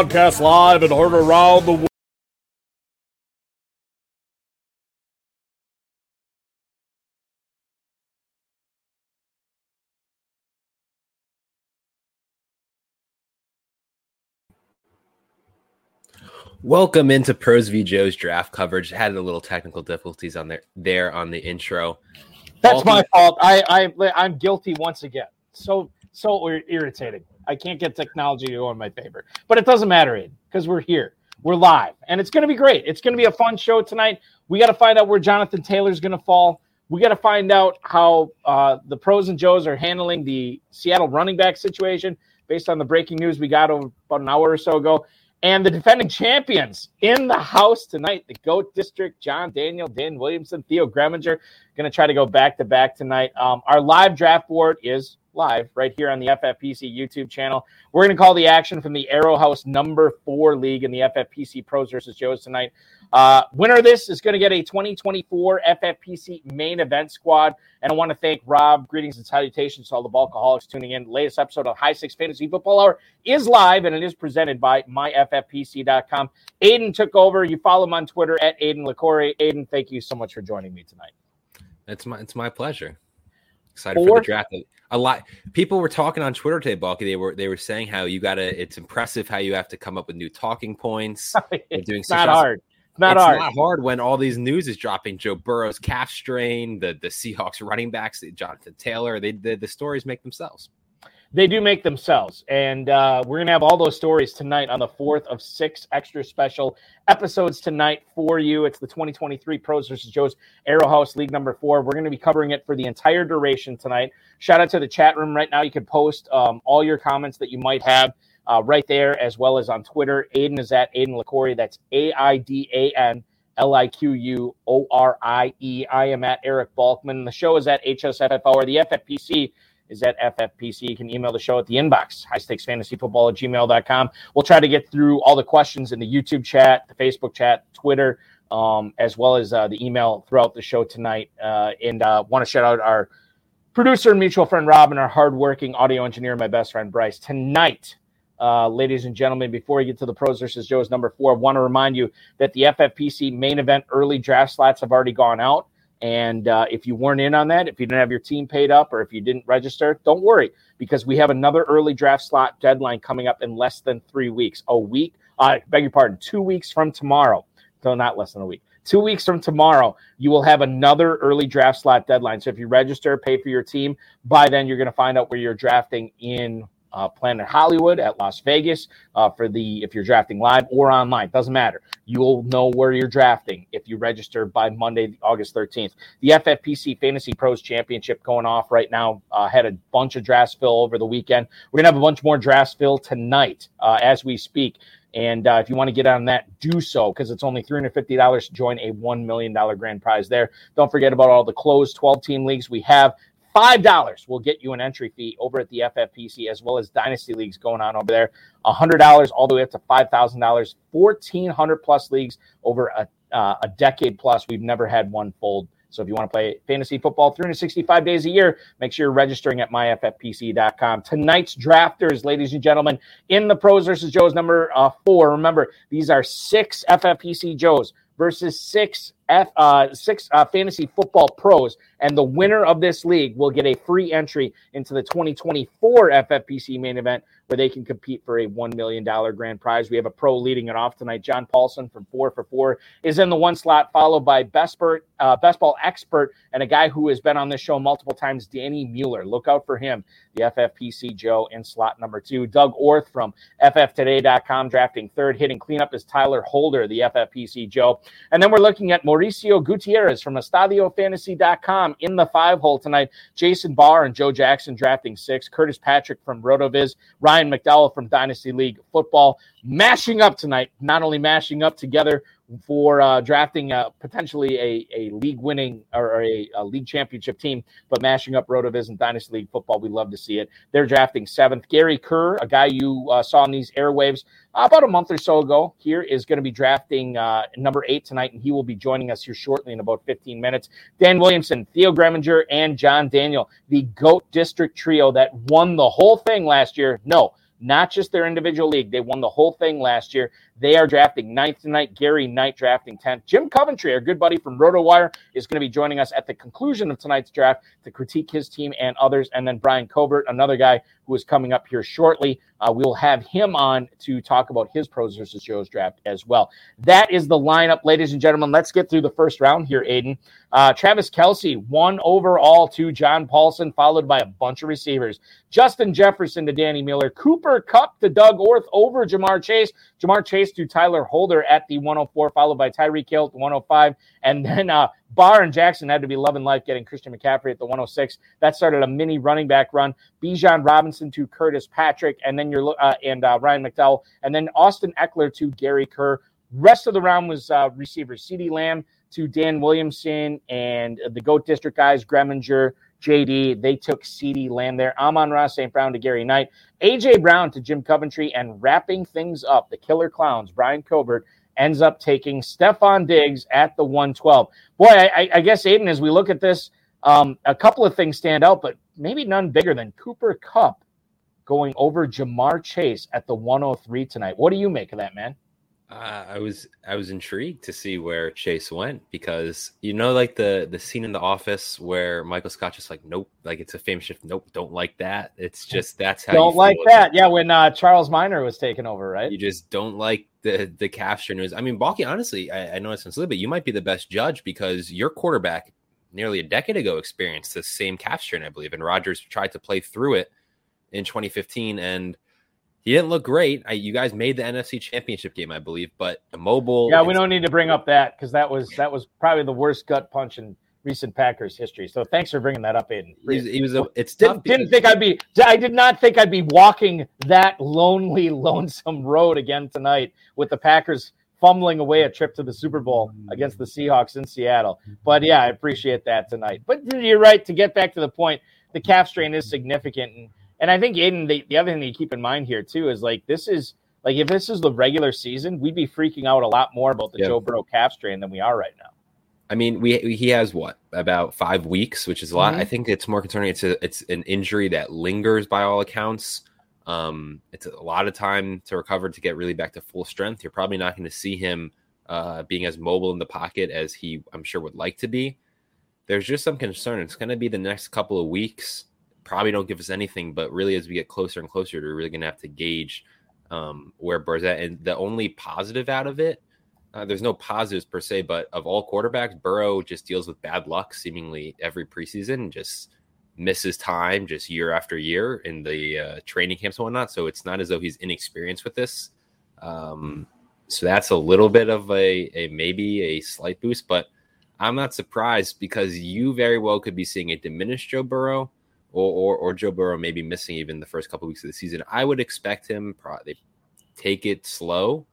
Broadcast live and heard around the world. Welcome into Pros v Joe's draft coverage. Had a little technical difficulties on there there on the intro. That's my fault. I, I I'm guilty once again. So so irritating. I can't get technology to go in my favor, but it doesn't matter, because we're here. We're live, and it's going to be great. It's going to be a fun show tonight. We got to find out where Jonathan Taylor's going to fall. We got to find out how uh, the pros and Joes are handling the Seattle running back situation based on the breaking news we got over about an hour or so ago. And the defending champions in the house tonight, the GOAT District, John Daniel, Dan Williamson, Theo Gremminger, going to try to go back to back tonight. Um, our live draft board is live right here on the FFPC YouTube channel. We're going to call the action from the Arrow House number four league in the FFPC Pros versus Joes tonight. Uh, winner of this is going to get a 2024 FFPC main event squad. And I want to thank Rob. Greetings and salutations to all the Bulkaholics tuning in. The latest episode of High Stakes Fantasy Football Hour is live and it is presented by myffpc.com. Aidan took over. You follow him on Twitter at Aidan Liquorie. Aidan, thank you so much for joining me tonight. It's my it's my pleasure. Excited Four. for the draft. A lot people were talking on Twitter today, Balky. They were they were saying how you gotta it's impressive how you have to come up with new talking points. it's doing not hard not it's hard. not hard when all these news is dropping. Joe Burrow's calf strain, the the Seahawks running backs, Jonathan Taylor. They the, the stories make themselves. They do make themselves, and uh, we're gonna have all those stories tonight on the fourth of six extra special episodes tonight for you. It's the 2023 Pros versus Joe's Arrow House League number four. We're gonna be covering it for the entire duration tonight. Shout out to the chat room right now. You can post um, all your comments that you might have uh, right there, as well as on Twitter. Aidan is at Aidan Liquorie. That's A I D A N L I Q U O R I E. I am at Eric Balkman. The show is at HSFFHour or the FFPC is at FFPC. You can email the show at the inbox, high stakes fantasy football at gmail.com. We'll try to get through all the questions in the YouTube chat, the Facebook chat, Twitter, um, as well as uh, the email throughout the show tonight. Uh, and uh, want to shout out our producer and mutual friend Rob and our hardworking audio engineer, my best friend Bryce. Tonight, uh, ladies and gentlemen, before we get to the pros versus Joe's number four, I want to remind you that the FFPC main event early draft slots have already gone out. And uh, if you weren't in on that, if you didn't have your team paid up, or if you didn't register, don't worry because we have another early draft slot deadline coming up in less than three weeks. A week, I uh, beg your pardon, two weeks from tomorrow. So not less than a week. Two weeks from tomorrow, you will have another early draft slot deadline. So if you register, pay for your team, by then you're going to find out where you're drafting in uh, Planet Hollywood at Las Vegas uh, for the if you're drafting live or online, doesn't matter. You'll know where you're drafting if you register by Monday, August 13th. The FFPC Fantasy Pros Championship going off right now. Uh, had a bunch of drafts fill over the weekend. We're gonna have a bunch more drafts fill tonight uh, as we speak. And uh, if you want to get on that, do so because it's only $350 to join a $1 million grand prize there. Don't forget about all the closed 12 team leagues we have. $5 will get you an entry fee over at the FFPC as well as Dynasty Leagues going on over there. $100 all the way up to $5,000. 1,400 plus leagues over a, uh, a decade plus. We've never had one fold. So if you want to play fantasy football 365 days a year, make sure you're registering at myffpc.com. Tonight's drafters, ladies and gentlemen, in the pros versus Joe's number uh, four. Remember, these are six FFPC Joes versus six F, uh, six uh, fantasy football pros, and the winner of this league will get a free entry into the 2024 FFPC main event, where they can compete for a $1 million grand prize. We have a pro leading it off tonight. John Paulsen from Four for Four is in the one slot, followed by Best, Bert, uh, Best Ball Expert and a guy who has been on this show multiple times, Danny Mueller. Look out for him, the FFPC Joe in slot number two. Doug Orth from FFToday.com drafting third. Hitting cleanup is Tyler Holder, the FFPC Joe. And then we're looking at Mauricio Gutierrez from EstadioFantasy.com in the five hole tonight. Jason Barr and Joe Jackson drafting six. Curtis Patrick from RotoViz. Ryan McDowell from Dynasty League Football mashing up tonight. Not only mashing up together for uh, drafting uh, potentially a, a league winning or a, a, league championship team, but mashing up Rotoviz and Dynasty League football. We love to see it. They're drafting seventh. Gary Kerr, a guy you uh, saw on these airwaves about a month or so ago, here is going to be drafting uh, number eight tonight, and he will be joining us here shortly in about 15 minutes. Dan Williamson, Theo Gremminger, and John Daniel, the GOAT District trio that won the whole thing last year. No, not just their individual league. They won the whole thing last year. They are drafting ninth tonight. Gary Knight drafting 10th. Jim Coventry, our good buddy from RotoWire, is going to be joining us at the conclusion of tonight's draft to critique his team and others. And then Brian Covert, another guy who is coming up here shortly. Uh, we'll have him on to talk about his pros versus Joe's draft as well. That is the lineup, ladies and gentlemen. Let's get through the first round here, Aidan. Uh, Travis Kelce, one overall to John Paulsen, followed by a bunch of receivers. Justin Jefferson to Danny Miller. Cooper Kupp to Doug Orth over Ja'Marr Chase. Ja'Marr Chase to Tyler Holder at the 104, followed by Tyreek Hill at the 105. And then uh, Barr and Jackson had to be loving life getting Christian McCaffrey at the 106. That started a mini running back run. Bijan Robinson to Curtis Patrick, and then you're uh, and uh, Ryan McDowell, and then Austin Ekeler to Gary Kerr. Rest of the round was uh, receivers: CeeDee Lamb to Dan Williamson, and the Goat District guys: Gremminger, JD. They took CeeDee Lamb there. Amon-Ra St. Brown to Gary Knight. AJ Brown to Jim Coventry, and wrapping things up, the Killer Clowns, Brian Covert ends up taking Stefon Diggs at the 112. Boy, I, I guess, Aidan, as we look at this, um, a couple of things stand out, but maybe none bigger than Cooper Kupp going over Ja'Marr Chase at the 103 tonight. What do you make of that, man? Uh, I was I was intrigued to see where Chase went because you know like the the scene in the office where Michael Scott just like nope like it's a famous shift nope don't like that. It's just that's how don't like that. yeah when uh, Charles Miner was taken over right? You just don't like the the calf strainers I mean Balky honestly I, I know it's little bit you might be the best judge because your quarterback nearly a decade ago experienced the same strain I believe and Rodgers tried to play through it in 2015 and he didn't look great. I, you guys made the NFC Championship game, I believe, but the mobile. Yeah, we don't need to bring up that because that was that was probably the worst gut punch in recent Packers history. So thanks for bringing that up, Aiden. He was, he was a, it's didn't, didn't think I'd be. I did not think I'd be walking that lonely, lonesome road again tonight with the Packers fumbling away a trip to the Super Bowl against the Seahawks in Seattle. But yeah, I appreciate that tonight. But you're right. To get back to the point, the calf strain is significant. And and I think Aiden, the, the other thing to keep in mind here too is like this is like if this is the regular season, we'd be freaking out a lot more about the yep. Joe Burrow calf strain than we are right now. I mean, we he has what about five weeks, which is a lot. Mm-hmm. I think it's more concerning. It's a, it's an injury that lingers by all accounts. Um, it's a lot of time to recover to get really back to full strength. You're probably not going to see him uh, being as mobile in the pocket as he, I'm sure, would like to be. There's just some concern. It's going to be the next couple of weeks probably don't give us anything. But really, as we get closer and closer, we're really going to have to gauge um, where Burrow's at. And the only positive out of it, uh, there's no positives per se, but of all quarterbacks, Burrow just deals with bad luck seemingly every preseason, just misses time just year after year in the uh, training camps and whatnot. So it's not as though he's inexperienced with this. Um, so that's a little bit of a, a maybe a slight boost, but I'm not surprised because you very well could be seeing a diminished Joe Burrow or, or, or Joe Burrow maybe missing even the first couple weeks of the season. I would expect him probably take it slow.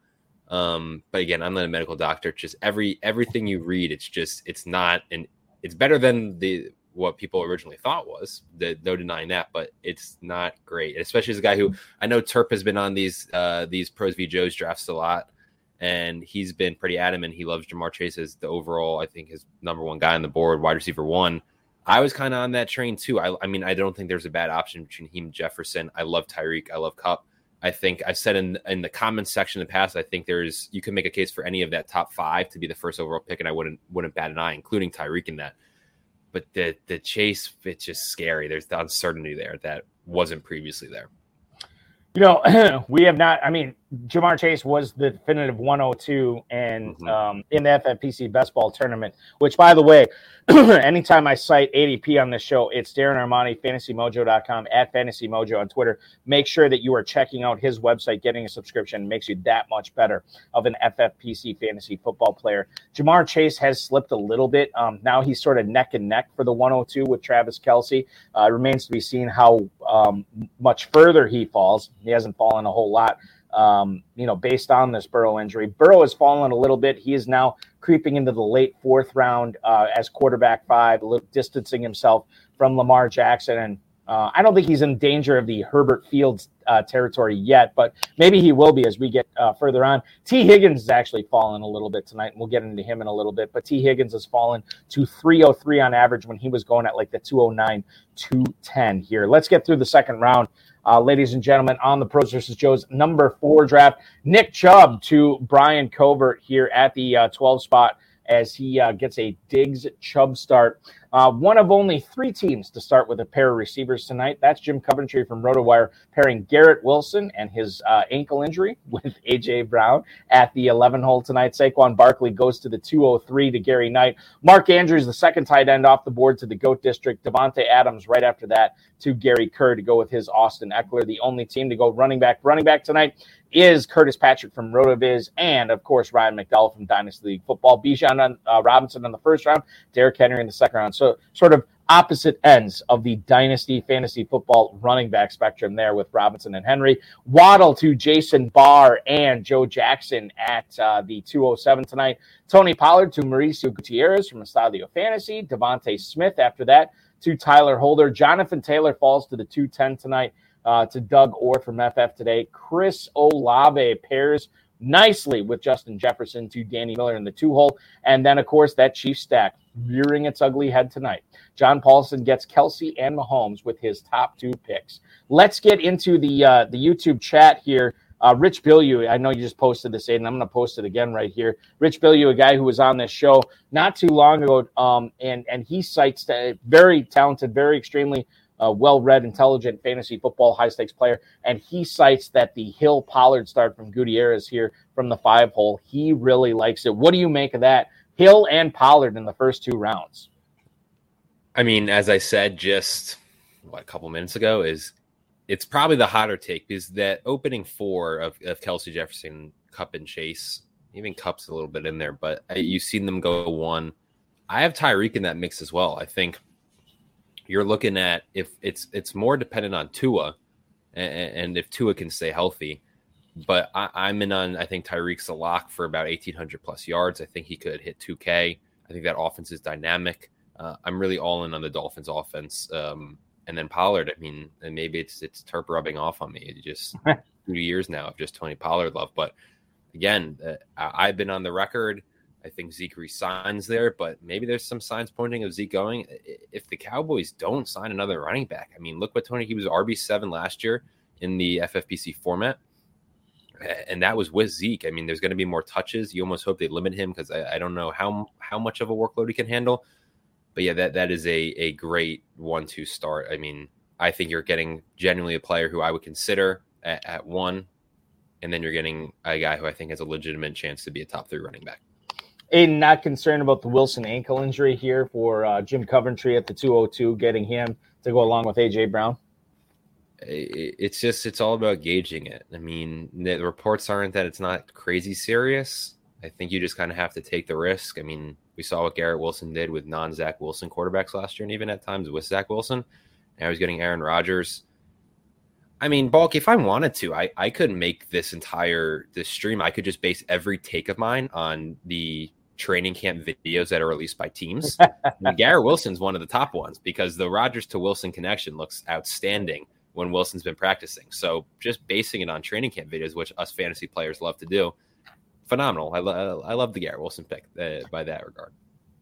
Um, but again, I'm not a medical doctor. Just every everything you read, it's just it's not and it's better than the what people originally thought was. The, no denying that, but it's not great. Especially as a guy who I know Terp has been on these uh these pros v Joe's drafts a lot, and he's been pretty adamant. He loves Ja'Marr Chase as the overall, I think, his number one guy on the board, wide receiver one. I was kind of on that train too. I, I, mean, I don't think there's a bad option between him and Jefferson. I love Tyreek. I love Kupp. I think I said in in the comments section in the past, I think there's you can make a case for any of that top five to be the first overall pick, and I wouldn't wouldn't bat an eye, including Tyreek in that. But the the chase, it's just scary. There's the uncertainty there that wasn't previously there. You know, we have not. I mean, Ja'Marr Chase was the definitive 102 and mm-hmm. um, in the FFPC best ball tournament, which by the way, anytime I cite ADP on this show, it's Darren Armani, fantasymojo.com at fantasymojo on Twitter. Make sure that you are checking out his website, getting a subscription makes you that much better of an FFPC fantasy football player. Ja'Marr Chase has slipped a little bit. Um, now he's sort of neck and neck for the 102 with Travis Kelce. Uh, remains to be seen how um, much further he falls. He hasn't fallen a whole lot um, you know, based on this Burrow injury. Burrow has fallen a little bit. He is now creeping into the late fourth round uh, as quarterback five, distancing himself from Lamar Jackson. And uh, I don't think he's in danger of the Herbert Fields uh, territory yet, but maybe he will be as we get uh, further on. Tee Higgins has actually fallen a little bit tonight, and we'll get into him in a little bit. But Tee Higgins has fallen to 303 on average when he was going at like the 209, 210 here. Let's get through the second round. Uh, ladies and gentlemen, on the Pros versus Joe's number four draft, Nick Chubb to Brian Covert here at the uh, 12 spot as he uh, gets a Diggs Chubb start. Uh, one of only three teams to start with a pair of receivers tonight. That's Jim Coventry from RotoWire pairing Garrett Wilson and his uh, ankle injury with AJ Brown at the 11 hole tonight. Saquon Barkley goes to the 203 to Gary Knight. Mark Andrews, the second tight end off the board to the GOAT District. Davante Adams right after that to Gary Kerr to go with his Austin Ekeler. The only team to go running back. Running back tonight is Curtis Patrick from RotoViz, and of course Ryan McDowell from Dynasty League Football. Bijan uh, Robinson in the first round, Derrick Henry in the second round. So sort of opposite ends of the Dynasty Fantasy Football running back spectrum there with Robinson and Henry. Waddle to Jason Barr and Joe Jackson at uh, the 207 tonight. Tony Pollard to Mauricio Gutierrez from Estadio Fantasy. DeVonta Smith after that to Tyler Holder. Jonathan Taylor falls to the 210 tonight uh, to Doug Orth from FF today. Chris Olave pairs nicely with Justin Jefferson to Danny Miller in the two hole. And then, of course, that Chief stack rearing its ugly head tonight. John Paulsen gets Kelce and Mahomes with his top two picks. Let's get into the uh, the YouTube chat here. Uh, Rich Billieu, I know you just posted this, Aiden. I'm going to post it again right here. Rich Billieu, a guy who was on this show not too long ago, um, and and he cites a very talented, very extremely uh, well read, intelligent fantasy football high stakes player. And he cites that the Hill Pollard start from Gutierrez here from the five hole. He really likes it. What do you make of that? Hill and Pollard in the first two rounds. I mean, as I said just what a couple minutes ago, is it's probably the hotter take because that opening four of, of Kelce Jefferson, Kupp and Chase, even Kupp's a little bit in there, but you've seen them go one. I have Tyreek in that mix as well. I think you're looking at if it's it's more dependent on Tua, and, and if Tua can stay healthy. But I, am in on I think Tyreek's a lock for about 1,800 plus yards. I think he could hit 2K. I think that offense is dynamic. Uh, I'm really all in on the Dolphins offense. Um, and then Pollard. I mean, and maybe it's it's Terp rubbing off on me. It just two years now of just Tony Pollard love. But again, uh, I've been on the record I think Zeke resigns there, but maybe there's some signs pointing of Zeke going. If the Cowboys don't sign another running back, I mean, look what Tony he was RB seven last year in the FFPC format, and that was with Zeke. I mean, there's going to be more touches. You almost hope they limit him because I, I, don't know how how much of a workload he can handle. But yeah, that that is a a great one two start. I mean, I think you're getting genuinely a player who I would consider at, at one, and then you're getting a guy who I think has a legitimate chance to be a top three running back. Aidan not concerned about the Wilson ankle injury here for uh, Jim Coventry at the 202, getting him to go along with AJ Brown. It's just it's all about gauging it. I mean, the reports aren't that it's not crazy serious. I think you just kind of have to take the risk. I mean, we saw what Garrett Wilson did with non Zach Wilson quarterbacks last year, and even at times with Zach Wilson. Now he's getting Aaron Rodgers. I mean, Bulk, if I wanted to, I, I could make this entire this stream. I could just base every take of mine on the training camp videos that are released by teams. Garrett Wilson's one of the top ones because the Rodgers to Wilson connection looks outstanding when Wilson's been practicing. So just basing it on training camp videos, which us fantasy players love to do, phenomenal. I, lo- I love the Garrett Wilson pick uh, by that regard.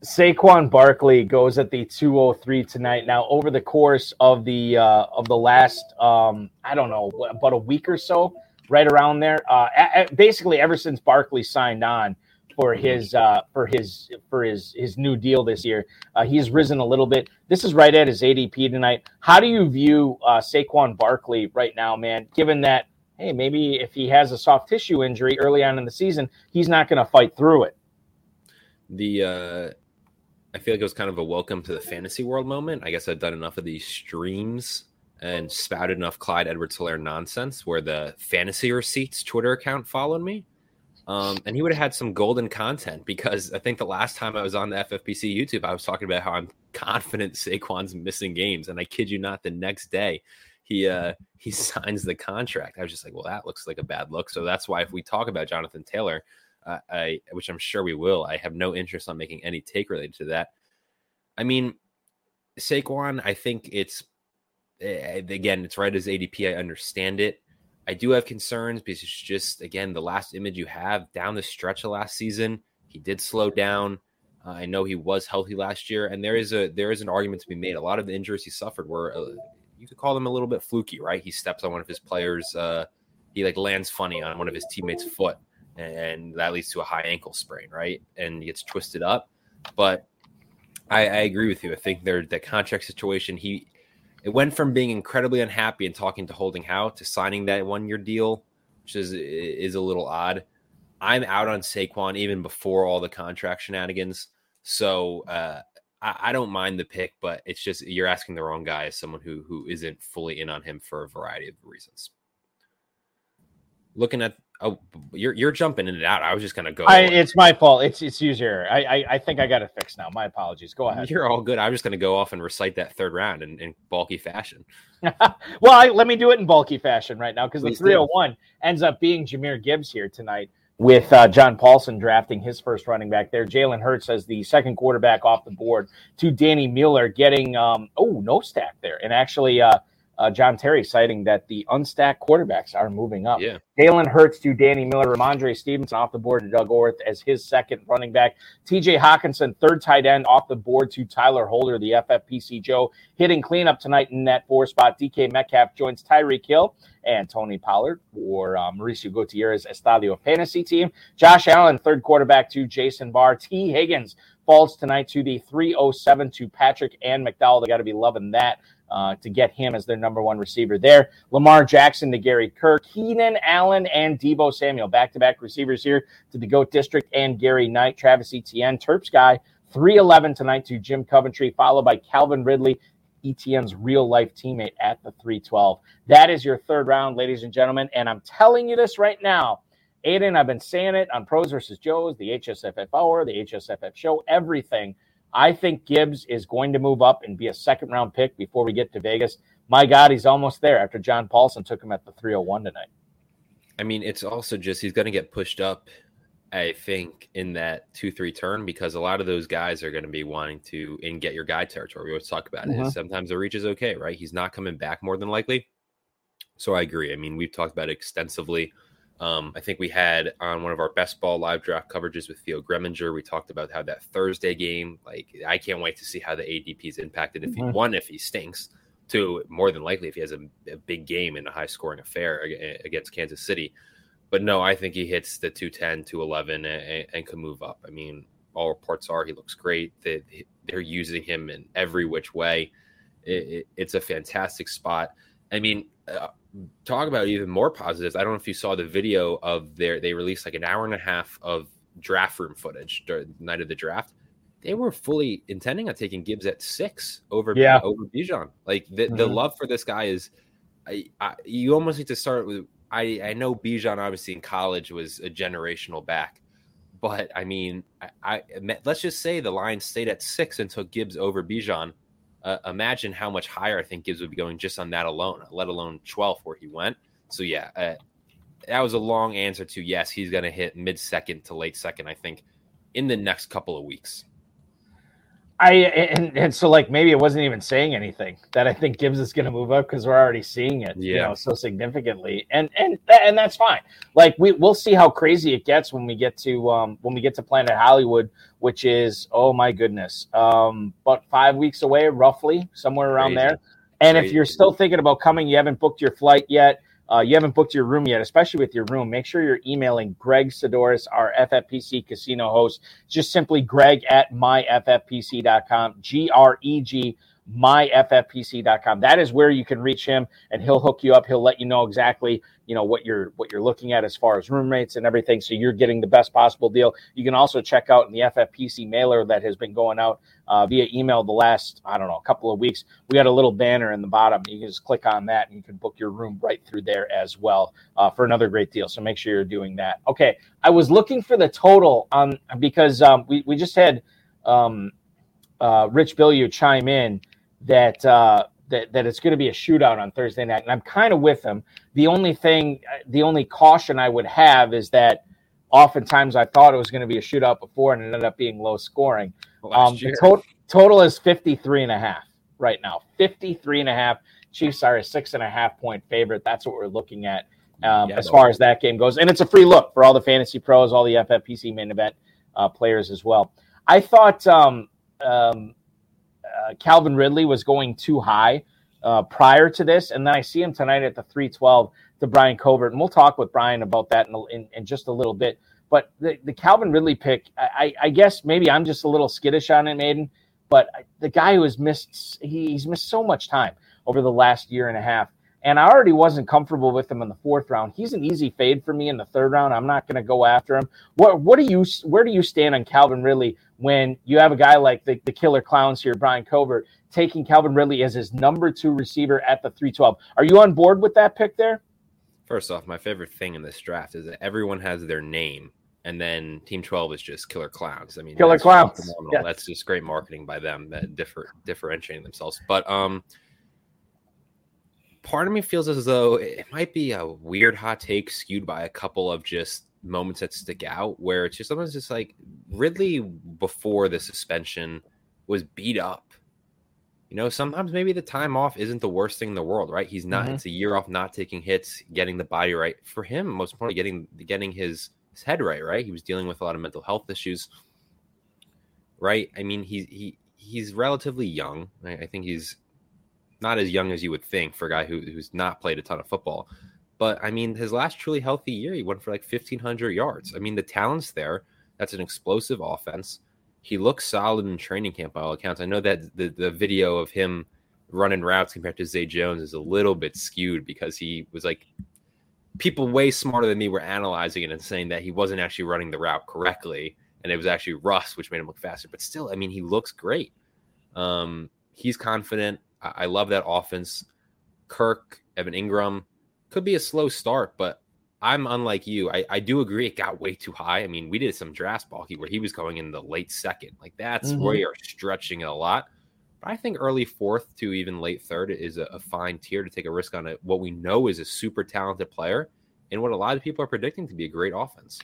Saquon Barkley goes at the 203 tonight. Now, over the course of the uh, of the last, um, I don't know, about a week or so, right around there, uh, a- a- basically ever since Barkley signed on, for his uh, for his for his his new deal this year. Uh, he's risen a little bit. This is right at his ADP tonight. How do you view uh, Saquon Barkley right now, man? Given that hey, maybe if he has a soft tissue injury early on in the season, he's not going to fight through it. The uh, I feel like it was kind of a welcome to the fantasy world moment. I guess I've done enough of these streams and spouted enough Clyde Edwards Helaire nonsense where the fantasy receipts Twitter account followed me um, and he would have had some golden content because I think the last time I was on the FFPC YouTube, I was talking about how I'm confident Saquon's missing games. And I kid you not, the next day he uh he signs the contract. I was just like, well, that looks like a bad look. So that's why if we talk about Jonathan Taylor, uh, I which I'm sure we will, I have no interest on making any take related to that. I mean, Saquon, I think it's eh, again, it's right as ADP. I understand it. I do have concerns because it's just again the last image you have down the stretch of last season. He did slow down. Uh, I know he was healthy last year, and there is a there is an argument to be made. A lot of the injuries he suffered were uh, you could call them a little bit fluky, right? He steps on one of his players, uh, he like lands funny on one of his teammates' foot, and that leads to a high ankle sprain, right? And he gets twisted up. But I, I agree with you. I think there the contract situation. He it went from being incredibly unhappy and talking to Holding How to signing that one year deal, which is is a little odd. I'm out on Saquon even before all the contract shenanigans. So uh, I, I, don't mind the pick, but it's just you're asking the wrong guy as someone who who isn't fully in on him for a variety of reasons. Looking at Oh, you're you're jumping in and out. I was just gonna go. I, it's my fault. It's it's user. I, I, I think I got it fixed now. My apologies. Go ahead. You're all good. I'm just gonna go off and recite that third round in, in bulky fashion. well, I, let me do it in bulky fashion right now because the 301 do. ends up being Jahmyr Gibbs here tonight with uh, John Paulsen drafting his first running back there. Jalen Hurts as the second quarterback off the board to Danny Mueller getting um oh no stack there and actually uh uh, John Terry citing that the unstacked quarterbacks are moving up. Yeah. Jalen Hurts to Danny Miller, Rhamondre Stevenson off the board to Doug Orth as his second running back. TJ Hockenson, third tight end off the board to Tyler Holder, the FFPC Joe, hitting cleanup tonight in that four spot. DK Metcalf joins Tyreek Hill and Tony Pollard for uh, Mauricio Gutierrez Estadio Fantasy Team. Josh Allen, third quarterback to Jason Barr. Tee Higgins falls tonight to the 307 to Patrick and McDowell. They got to be loving that uh, to get him as their number one receiver there. Lamar Jackson to Gary Kerr, Keenan Allen, and Deebo Samuel, back to back receivers here to the GOAT District and Gary Knight, Travis Etienne, Terps guy, 311 tonight to Jim Coventry, followed by Calvin Ridley, Etienne's real life teammate at the 312. That is your third round, ladies and gentlemen. And I'm telling you this right now. Aidan, I've been saying it on Pros versus Joes, the HSFF Hour, the HSFF Show, everything. I think Gibbs is going to move up and be a second round pick before we get to Vegas. My God, he's almost there after John Paulsen took him at the 301 tonight. I mean, it's also just he's going to get pushed up, I think, in that 2 3 turn because a lot of those guys are going to be wanting to in get your guy territory. We always talk about mm-hmm. it. Sometimes the reach is okay, right? He's not coming back more than likely. So I agree. I mean, we've talked about it extensively um, I think we had on one of our best ball live draft coverages with Theo Gremminger. We talked about how that Thursday game, like I can't wait to see how the ADP is impacted. If mm-hmm. he one, if he stinks, two, more than likely if he has a, a big game in a high scoring affair against Kansas City. But no, I think he hits the 210, 211 and, and can move up. I mean, all reports are he looks great. They, they're using him in every which way. It, it, it's a fantastic spot. I mean, uh, talk about even more positives. I don't know if you saw the video of their they released like an hour and a half of draft room footage during the night of the draft. They were fully intending on taking Gibbs at six over yeah. over Bijan. Like the, mm-hmm. the love for this guy is, I, I, you almost need to start with. I I know Bijan obviously in college was a generational back, but I mean, I, I let's just say the Lions stayed at six and took Gibbs over Bijan uh, imagine how much higher I think Gibbs would be going just on that alone, let alone 12th where he went. So yeah, uh, that was a long answer to yes, he's going to hit mid second to late second. I think in the next couple of weeks. I and, and so like maybe it wasn't even saying anything that I think Gibbs is going to move up because we're already seeing it, yeah. you know, so significantly, and and and that's fine. Like we we'll see how crazy it gets when we get to um when we get to Planet Hollywood, which is oh my goodness, um, but five weeks away roughly, somewhere around crazy. there. And crazy. if you're still thinking about coming, you haven't booked your flight yet uh, you haven't booked your room yet, especially with your room, make sure you're emailing Greg Sidoris, our FFPC casino host. Just simply greg at myffpc.com, G R E G myffpc.com. That is where you can reach him and he'll hook you up. He'll let you know exactly, you know, what you're what you're looking at as far as room rates and everything. So you're getting the best possible deal. You can also check out in the FFPC mailer that has been going out uh, via email the last, I don't know, a couple of weeks. We got a little banner in the bottom. You can just click on that and you can book your room right through there as well uh, for another great deal. So make sure you're doing that. Okay. I was looking for the total on because um, we, we just had um, uh, Rich Billiard chime in that uh, that, that it's going to be a shootout on Thursday night, and I'm kind of with him. The only thing, the only caution I would have is that oftentimes I thought it was going to be a shootout before, and it ended up being low scoring. Um, the to- total is 53 and a half right now. 53 and a half. Chiefs are a six and a half point favorite. That's what we're looking at um, yeah, as far as that game goes. And it's a free look for all the fantasy pros, all the FFPC main event uh, players as well. I thought um, um, uh, Calvin Ridley was going too high uh, prior to this, and then I see him tonight at the 312 to Brian Covert, and we'll talk with Brian about that in, in, in just a little bit. But the, the Calvin Ridley pick, I, I, guess maybe I'm just a little skittish on it, Maiden. But the guy who has missed, he's missed so much time over the last year and a half. And I already wasn't comfortable with him in the fourth round. He's an easy fade for me in the third round. I'm not going to go after him. What what do you where do you stand on Calvin Ridley when you have a guy like the, the killer clowns here, Brian Covert, taking Calvin Ridley as his number two receiver at the 312? Are you on board with that pick there? First off, my favorite thing in this draft is that everyone has their name and then Team 12 is just killer clowns. I mean, killer clowns. That's just great marketing by them that differ differentiating themselves. But um, part of me feels as though it might be a weird hot take skewed by a couple of just moments that stick out where it's just sometimes just like Ridley before the suspension was beat up. You know, sometimes maybe the time off isn't the worst thing in the world, right? He's not. Mm-hmm. It's a year off, not taking hits, getting the body right for him. Most importantly, getting getting his his head right, right? He was dealing with a lot of mental health issues, right? I mean, he he he's relatively young. I, I think he's not as young as you would think for a guy who, who's not played a ton of football. But I mean, his last truly healthy year, he went for like 1,500 yards. I mean, the talent's there. That's an explosive offense. He looks solid in training camp by all accounts. I know that the, the video of him running routes compared to Zay Jones is a little bit skewed because he was like people way smarter than me were analyzing it and saying that he wasn't actually running the route correctly and it was actually Russ, which made him look faster. But still, I mean, he looks great. Um, he's confident. I, I love that offense. Kirk, Evan Engram could be a slow start, but I'm unlike you. I, I do agree it got way too high. I mean, we did some draft bulky where he was going in the late second. Like that's mm-hmm. where you're stretching it a lot. But I think early fourth to even late third is a, a fine tier to take a risk on it. What we know is a super talented player and what a lot of people are predicting to be a great offense.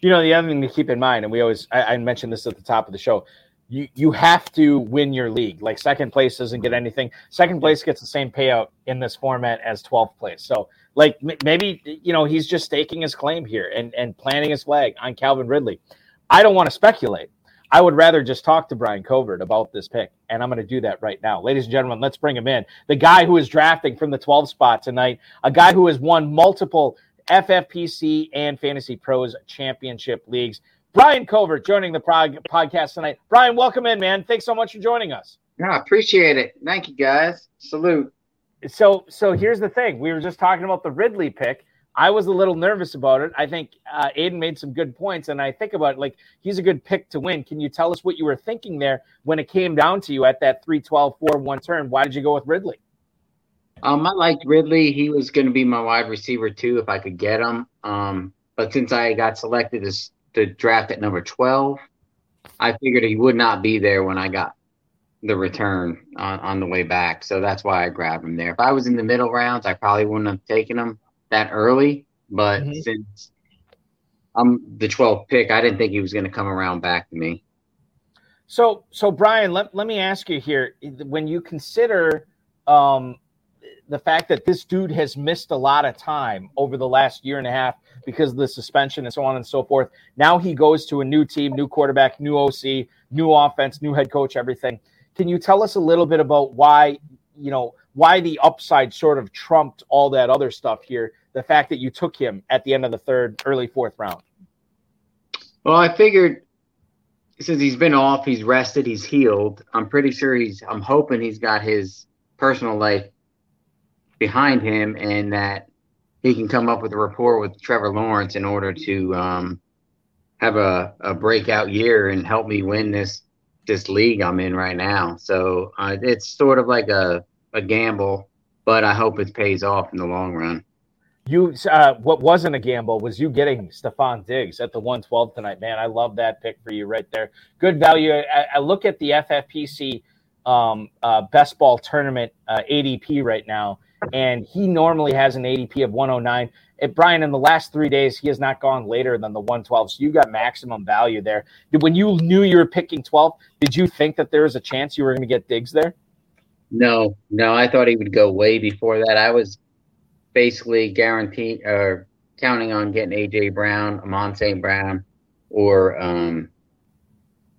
You know, the other thing to keep in mind, and we always I, I mentioned this at the top of the show, you you have to win your league. Like second place doesn't get anything. Second place gets the same payout in this format as 12th place. So like maybe you know he's just staking his claim here and and planting his flag on Calvin Ridley. I don't want to speculate. I would rather just talk to Brian Covert about this pick, and I'm going to do that right now. Ladies and gentlemen, let's bring him in. The guy who is drafting from the 12 spot tonight, a guy who has won multiple FFPC and Fantasy Pros championship leagues. Brian Covert joining the prog- podcast tonight. Brian, welcome in, man. Thanks so much for joining us. Yeah, appreciate it. Thank you, guys. Salute. So, so here's the thing. We were just talking about the Ridley pick. I was a little nervous about it. I think uh, Aidan made some good points, and I think about it, like he's a good pick to win. Can you tell us what you were thinking there when it came down to you at that 312 4 1 turn? Why did you go with Ridley? Um, I liked Ridley. He was going to be my wide receiver too if I could get him. Um, but since I got selected as to draft at number 12, I figured he would not be there when I got the return on, on the way back. So that's why I grabbed him there. If I was in the middle rounds, I probably wouldn't have taken him that early. But mm-hmm. since I'm the 12th pick, I didn't think he was going to come around back to me. So, so Brian, let, let me ask you here: when you consider um, the fact that this dude has missed a lot of time over the last year and a half because of the suspension and so on and so forth, now he goes to a new team, new quarterback, new OC, new offense, new head coach, everything. Can you tell us a little bit about why you know why the upside sort of trumped all that other stuff here? The fact that you took him at the end of the third, early fourth round. Well, I figured since he's been off, he's rested, he's healed. I'm pretty sure he's. I'm hoping he's got his personal life behind him, and that he can come up with a rapport with Trevor Lawrence in order to um, have a, a breakout year and help me win this this league I'm in right now. So uh, it's sort of like a, a gamble, but I hope it pays off in the long run. You, uh, what wasn't a gamble was you getting Stefon Diggs at the 112 tonight, man. I love that pick for you right there. Good value. I, I look at the FFPC um, uh, best ball tournament uh, ADP right now, and he normally has an ADP of 109. It, Brian, in the last three days, he has not gone later than the 112. So you got maximum value there. When you knew you were picking 12, did you think that there was a chance you were going to get Diggs there? No, no, I thought he would go way before that. I was basically guaranteed or counting on getting AJ Brown, Amon St. Brown, or um,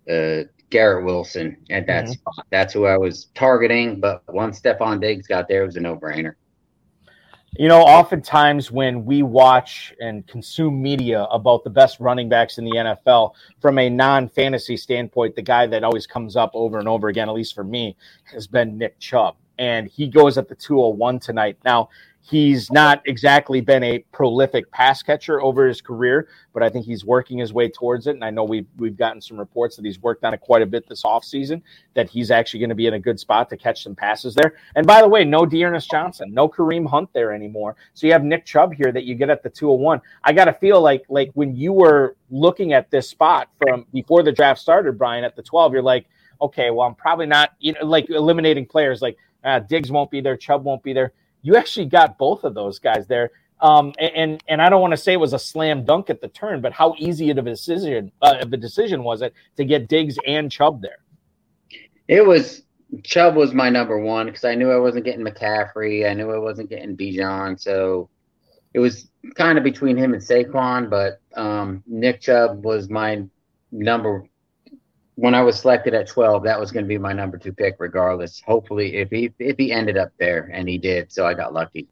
uh, Garrett Wilson at that mm-hmm. spot. That's who I was targeting. But once Stefon Diggs got there, it was a no brainer. You know, oftentimes when we watch and consume media about the best running backs in the NFL from a non fantasy standpoint, the guy that always comes up over and over again, at least for me, has been Nick Chubb. And he goes at the 201 tonight. Now, He's not exactly been a prolific pass catcher over his career, but I think he's working his way towards it. And I know we've we've gotten some reports that he's worked on it quite a bit this offseason, that he's actually going to be in a good spot to catch some passes there. And by the way, no D'Ernest Johnson, no Kareem Hunt there anymore. So you have Nick Chubb here that you get at the 201. I got to feel like like when you were looking at this spot from before the draft started, Brian, at the 12, you're like, okay, well, I'm probably not, you know, like eliminating players like uh, Diggs won't be there, Chubb won't be there you actually got both of those guys there. Um, and and I don't want to say it was a slam dunk at the turn, but how easy of a decision uh, of a decision was it to get Diggs and Chubb there? It was Chubb was my number one because I knew I wasn't getting McCaffrey, I knew I wasn't getting Bijan, so it was kind of between him and Saquon. But um, Nick Chubb was my number when I was selected at 12, that was going to be my number two pick, regardless. Hopefully, if he if he ended up there, and he did, so I got lucky.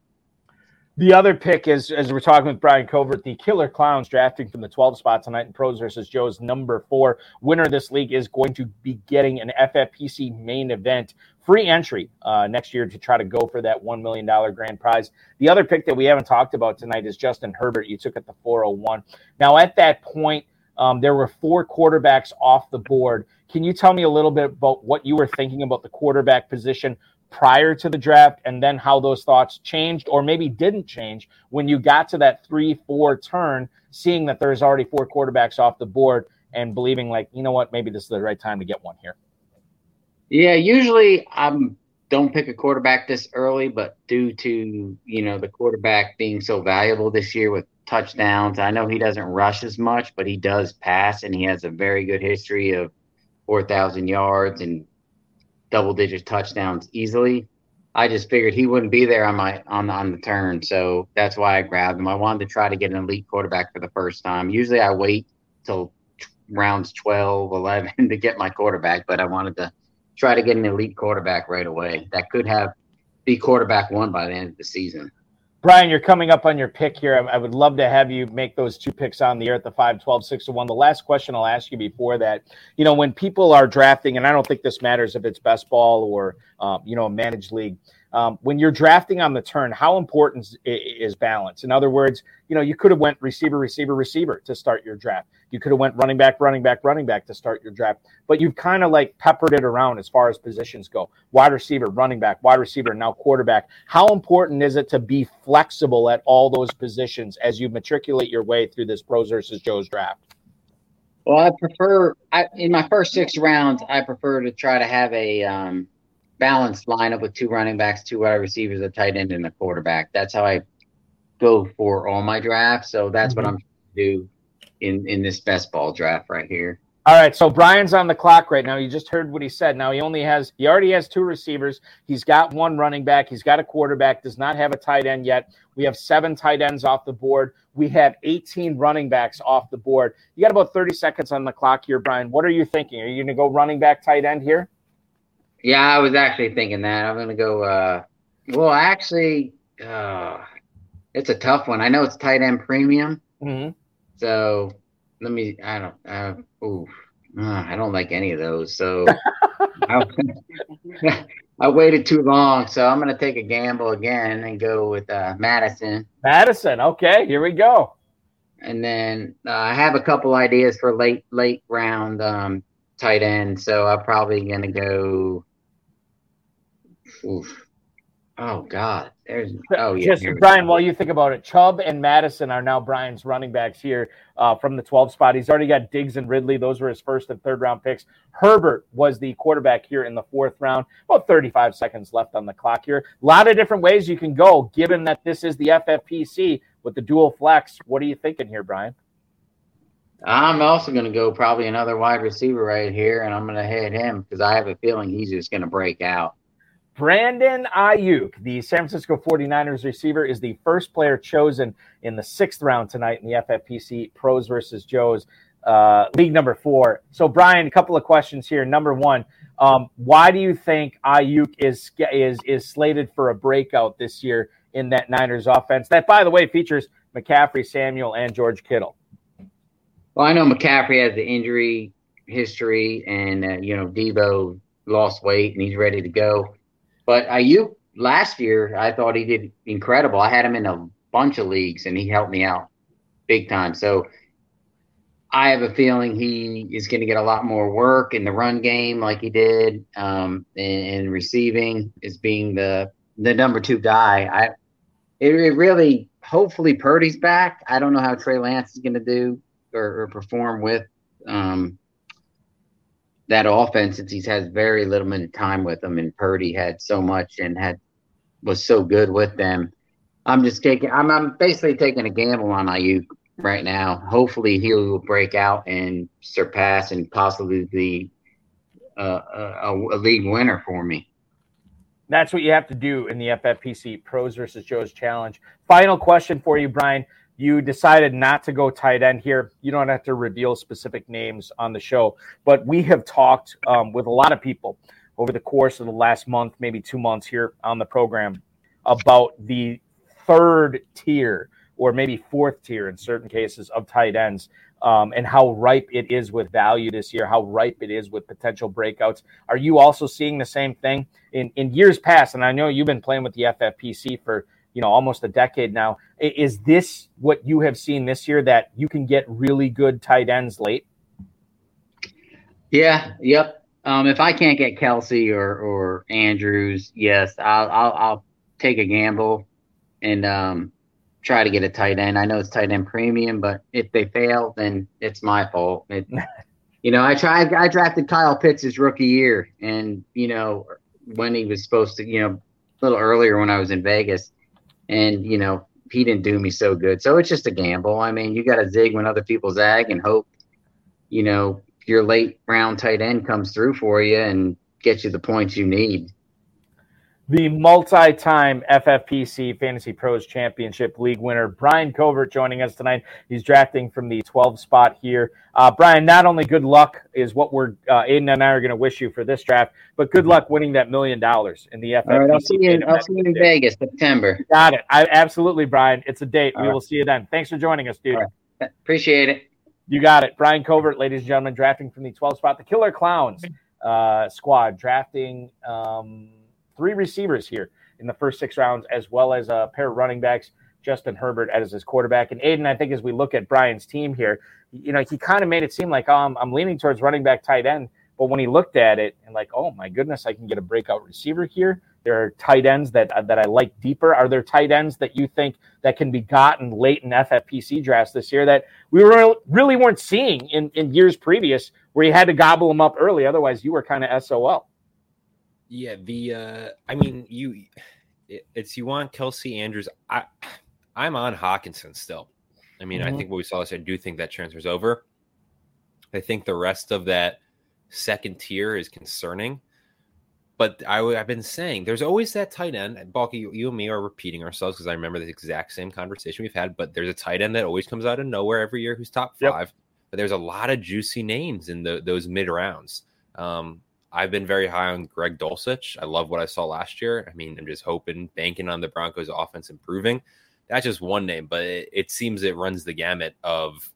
The other pick is, as we're talking with Brian Covert, the Killer Clowns drafting from the 12 spot tonight in Pros versus Joe's number four. Winner this league is going to be getting an FFPC main event free entry uh, next year to try to go for that $1 million grand prize. The other pick that we haven't talked about tonight is Justin Herbert. You took at the 401. Now, at that point, um, there were four quarterbacks off the board. Can you tell me a little bit about what you were thinking about the quarterback position prior to the draft and then how those thoughts changed or maybe didn't change when you got to that three, four turn, seeing that there's already four quarterbacks off the board and believing, like, you know what, maybe this is the right time to get one here? Yeah, usually I'm don't pick a quarterback this early, but due to you know the quarterback being so valuable this year with touchdowns. I know he doesn't rush as much, but he does pass, and he has a very good history of 4,000 yards and double digit touchdowns easily. I just figured he wouldn't be there on my on on the turn, so that's why I grabbed him. I wanted to try to get an elite quarterback for the first time. Usually, I wait till rounds 12, 11 to get my quarterback, but I wanted to try to get an elite quarterback right away. That could have be quarterback one by the end of the season. Brian, you're coming up on your pick here. I, I, would love to have you make those two picks on the air at the 5, 12, 6 to 1. The last question I'll ask you before that, you know, when people are drafting, and I don't think this matters if it's best ball or, um, you know, a managed league, um, when you're drafting on the turn, how important is, balance? In other words, you know, you could have went receiver, receiver, receiver to start your draft. You could have went running back, running back, running back to start your draft, but you've kind of like peppered it around as far as positions go. Wide receiver, running back, wide receiver, now quarterback. How important is it to be flexible at all those positions as you matriculate your way through this pros versus Joe's draft? Well, I prefer I, in my first six rounds. I prefer to try to have a um, balanced lineup with two running backs, two wide receivers, a tight end, and a quarterback. That's how I go for all my drafts. So that's mm-hmm. what I'm do in in this best ball draft right here. All right, so Brian's on the clock right now. You just heard what he said. Now he only has he already has two receivers. He's got one running back. He's got a quarterback. Does not have a tight end yet. We have seven tight ends off the board. We have 18 running backs off the board. You got about 30 seconds on the clock here, Brian. What are you thinking? Are you going to go running back, tight end here? Yeah, I was actually thinking that. I'm going to go. uh Well, actually, uh it's a tough one. I know it's tight end premium. Mm-hmm. So let me. I don't. Uh, ooh, uh, I don't like any of those. So I, I, waited too long. So I'm going to take a gamble again and go with uh, Madison. Mattison. Okay, here we go. And then uh, I have a couple ideas for late late round um, tight end. So I'm probably going to go. Oof. Oh God, There's oh yeah. Just Brian, while you think about it, Chubb and Mattison are now Brian's running backs here uh, from the 12 spot. He's already got Diggs and Ridley. Those were his first and third round picks. Herbert was the quarterback here in the fourth round. About 35 seconds left on the clock here. A lot of different ways you can go, given that this is the FFPC with the dual flex. What are you thinking here, Brian? I'm also going to go probably another wide receiver right here, and I'm going to hit him because I have a feeling he's just going to break out. Brandon Aiyuk, the San Francisco 49ers receiver, is the first player chosen in the sixth round tonight in the FFPC Pros versus Joes uh, league number four. So, Brian, a couple of questions here. Number one, um, why do you think Aiyuk is is is slated for a breakout this year in that Niners offense? That, by the way, features McCaffrey, Samuel, and George Kittle. Well, I know McCaffrey has the injury history, and uh, you know Debo lost weight and he's ready to go. But Aiyuk last year, I thought he did incredible. I had him in a bunch of leagues, and he helped me out big time. So I have a feeling he is going to get a lot more work in the run game, like he did, um, and, and receiving is being the the number two guy. I it, it really hopefully Purdy's back. I don't know how Trey Lance is going to do or, or perform with um, that offense since he's has very limited time with them, and Purdy had so much and had was so good with them. I'm just taking. I'm, I'm basically taking a gamble on Aiyuk right now. Hopefully, he will break out and surpass and possibly be uh, a, a league winner for me. That's what you have to do in the FFPC Pros versus Joe's Challenge. Final question for you, Brian. You decided not to go tight end here. You don't have to reveal specific names on the show, but we have talked um, with a lot of people over the course of the last month, maybe two months here on the program about the third tier or maybe fourth tier in certain cases of tight ends um, and how ripe it is with value this year, how ripe it is with potential breakouts. Are you also seeing the same thing in, in years past? And I know you've been playing with the FFPC for you know almost a decade now. Is this what you have seen this year that you can get really good tight ends late? Yeah. Yep. Um, if I can't get Kelce or or Andrews, yes, I'll I'll, I'll take a gamble and um, try to get a tight end. I know it's tight end premium, but if they fail, then it's my fault. It, you know, I tried. I drafted Kyle Pitts his rookie year, and you know when he was supposed to, you know, a little earlier when I was in Vegas, and you know he didn't do me so good. So it's just a gamble. I mean, you got to zig when other people zag and hope, you know, your late round tight end comes through for you and gets you the points you need. The multi-time FFPC Fantasy Pros Championship League winner Brian Covert joining us tonight. He's drafting from the 12 spot here. Uh, Brian, not only good luck is what we're uh, Aiden and I are going to wish you for this draft, but good luck winning that million dollars in the FFPC. All right, I'll see you. I'll see you in Vegas September. Got it. I absolutely, Brian. It's a date. All we right. will see you then. Thanks for joining us, dude. Right. Appreciate it. You got it. Brian Covert, ladies and gentlemen, drafting from the 12 spot. The Killer Clowns uh, squad drafting um, three receivers here in the first six rounds, as well as a pair of running backs, Justin Herbert as his quarterback. And Aiden, I think as we look at Brian's team here, you know, he kind of made it seem like, oh, I'm, I'm leaning towards running back tight end. But when he looked at it and like, oh my goodness, I can get a breakout receiver here. There are tight ends that uh, that I like deeper. Are there tight ends that you think that can be gotten late in FFPC drafts this year that we were really weren't seeing in, in years previous, where you had to gobble them up early, otherwise you were kind of SOL. Yeah, the uh I mean you it, it's you want Kelce Andrews. I I'm on Hockenson still. I mean, I Mhm. think what we saw is I do think that transfer's over. I think the rest of that second tier is concerning. But I, have been saying there's always that tight end. and Balky, you, you and me are repeating ourselves because I remember the exact same conversation we've had. But there's a tight end that always comes out of nowhere every year who's top Yep. five. But there's a lot of juicy names in the, those mid rounds. Um, I've been very high on Greg Dulcich. I love what I saw last year. I mean, I'm just hoping, banking on the Broncos offense improving. That's just one name, but it, it seems it runs the gamut of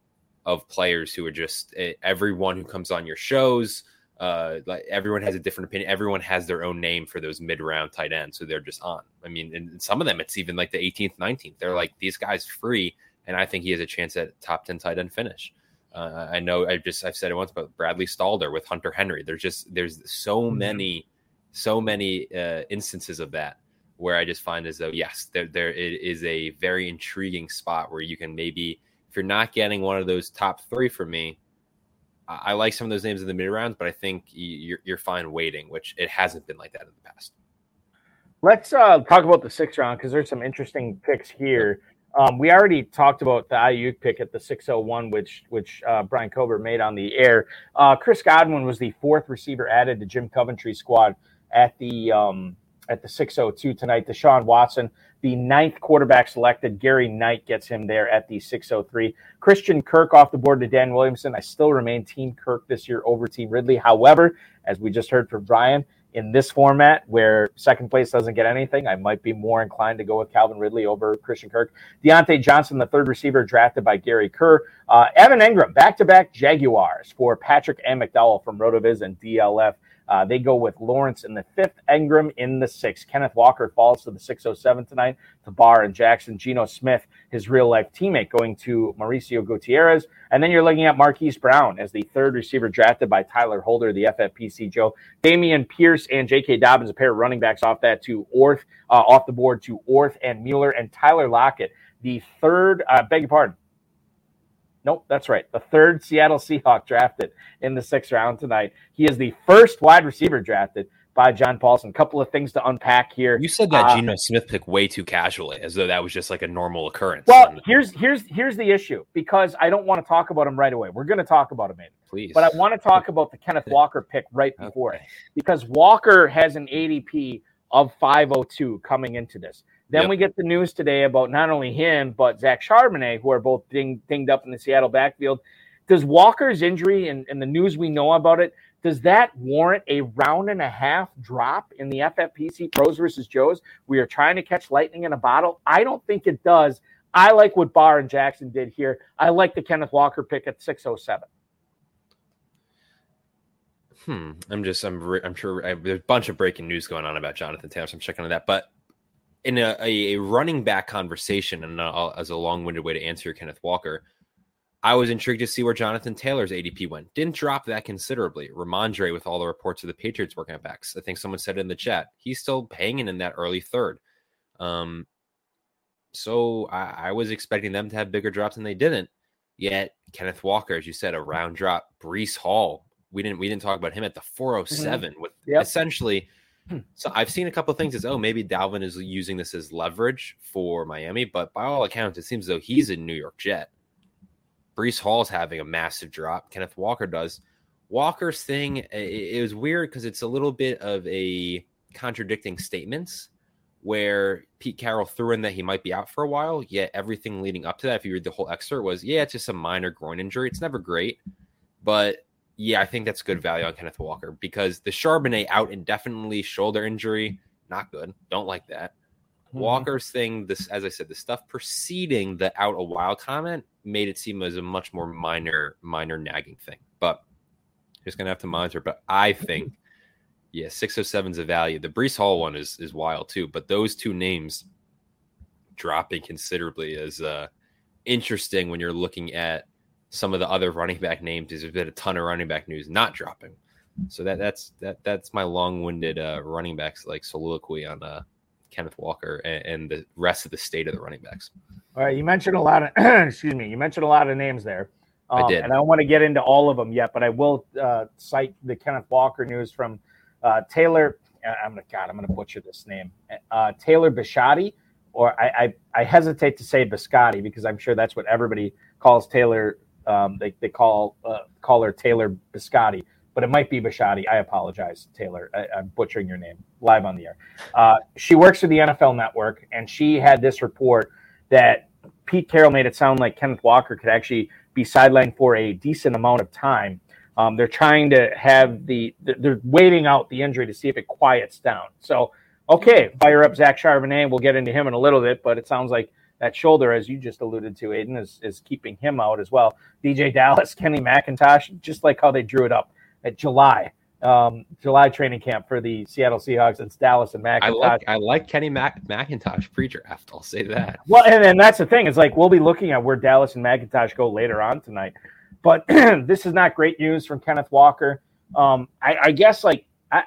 of players who are just eh, everyone who comes on your shows. Uh, like everyone has a different opinion. Everyone has their own name for those mid round tight ends, so they're just on. I mean, and some of them it's even like the 18th, 19th. They're like these guys free, and I think he has a chance at top 10 tight end finish. Uh, I know I just I've said it once, but Bradley Stalder with Hunter Henry. There's just there's so Mhm. many, so many uh, instances of that. where I just find as though yes, there there it is a very intriguing spot where you can maybe if you're not getting one of those top three for me, I, I like some of those names in the mid rounds, but I think you're you're fine waiting, which it hasn't been like that in the past. Let's uh, talk about the sixth round because there's some interesting picks here. Um, we already talked about the IU pick at the 601, which which uh, Brian Covert made on the air. Uh, Chris Godwin was the fourth receiver added to Jim Coventry's squad at the um, at the 602 tonight. Deshaun Watson, the ninth quarterback selected. Gary Knight gets him there at the 603. Christian Kirk off the board to Dan Williamson. I still remain Team Kirk this year over Team Ridley. However, as we just heard from Brian, in this format where second place doesn't get anything, I might be more inclined to go with Calvin Ridley over Christian Kirk. Diontae Johnson, the third receiver drafted by Gary Kerr. Uh, Evan Engram, back to back Jaguars for Patrick and McDowell from RotoViz and DLF. Uh, they go with Lawrence in the fifth, Engram in the sixth. Kenneth Walker falls to the 607 tonight to Barr and Jackson. Geno Smith, his real life teammate, going to Mauricio Gutierrez. And then you're looking at Marquise Brown as the third receiver drafted by Tyler Holder, the FFPC Joe. Dameon Pierce and J.K. Dobbins, a pair of running backs off that to Orth, uh, off the board to Orth and Mueller and Tyler Lockett, the third, uh, beg your pardon, Nope, that's right. The third Seattle Seahawk drafted in the sixth round tonight. He is the first wide receiver drafted by John Paulsen. A couple of things to unpack here. You said that uh, Geno Smith pick way too casually, as though that was just like a normal occurrence. Well, here's here's here's the issue because I don't want to talk about him right away. We're going to talk about him, maybe. Please. But I want to talk about the Kenneth Walker pick right before okay. it because Walker has an ADP of 502 coming into this. Then yep. we get the news today about not only him, but Zach Charbonnet, who are both ding, dinged up in the Seattle backfield. Does Walker's injury and, and the news we know about it, does that warrant a round and a half drop in the FFPC pros versus Joes? We are trying to catch lightning in a bottle. I don't think it does. I like what Barr and Jackson did here. I like the Kenneth Walker pick at 607. Hmm. I'm just, I'm, I'm sure I, there's a bunch of breaking news going on about Jonathan Taylor. So I'm checking on that. But in a, a, running back conversation, and uh, as a long winded way to answer Kenneth Walker, I was intrigued to see where Jonathan Taylor's ADP went. Didn't drop that considerably. Rhamondre, with all the reports of the Patriots working at backs, I think someone said in the chat, he's still hanging in that early third. Um, so I, I was expecting them to have bigger drops, and they didn't. Yet Kenneth Walker, as you said, a round drop. Breece Hall, we didn't we didn't talk about him at the 407 mm-hmm. with yep. essentially. Hmm. So I've seen a couple of things as oh maybe Dalvin is using this as leverage for Miami, but by all accounts it seems though he's a New York Jet. Breece Hall's having a massive drop. Kenneth Walker does. Walker's thing it, it was weird because it's a little bit of a contradicting statements where Pete Carroll threw in that he might be out for a while, yet everything leading up to that, if you read the whole excerpt, was yeah, it's just a minor groin injury. It's never great, but yeah, I think that's good value on Kenneth Walker because the Charbonnet out indefinitely, shoulder injury, not good. Don't like that. Mm-hmm. Walker's thing, this as I said, the stuff preceding the out a while comment made it seem as a much more minor, minor nagging thing. But just gonna have to monitor. But I think, yeah, six 607 is a value. The Breece Hall one is is wild too. But those two names dropping considerably is uh interesting when you're looking at some of the other running back names. is There's been a ton of running back news not dropping. So that that's that that's my long-winded uh, running backs like soliloquy on uh, Kenneth Walker and, and, the rest of the state of the running backs. All right, you mentioned a lot of excuse me, you mentioned a lot of names there. Um, I did, and I don't want to get into all of them yet, but I will uh, cite the Kenneth Walker news from uh, Taylor. Uh, I'm gonna God, I'm gonna butcher this name. Uh, Taylor Bisciotti, or I, I I hesitate to say Biscotti because I'm sure that's what everybody calls Taylor um, they, they call uh, call her Taylor Biscotti, but it might be Biscotti. I apologize, Taylor. I, am butchering your name live on the air. Uh, she works for the NFL Network, and she had this report that Pete Carroll made it sound like Kenneth Walker could actually be sidelined for a decent amount of time. Um, they're trying to have the they're waiting out the injury to see if it quiets down. So, okay, fire up Zach Charbonnet. We'll get into him in a little bit, but it sounds like that shoulder, as you just alluded to, Aiden, is, is keeping him out as well. DJ Dallas, Kenny McIntosh, just like how they drew it up at July, um, July training camp for the Seattle Seahawks. It's Dallas and McIntosh. I like, I like Kenny Mac- McIntosh pre-draft. I'll say that. Well, and, and that's the thing. It's like we'll be looking at where Dallas and McIntosh go later on tonight. But this is not great news from Kenneth Walker. Um, I, I guess like I,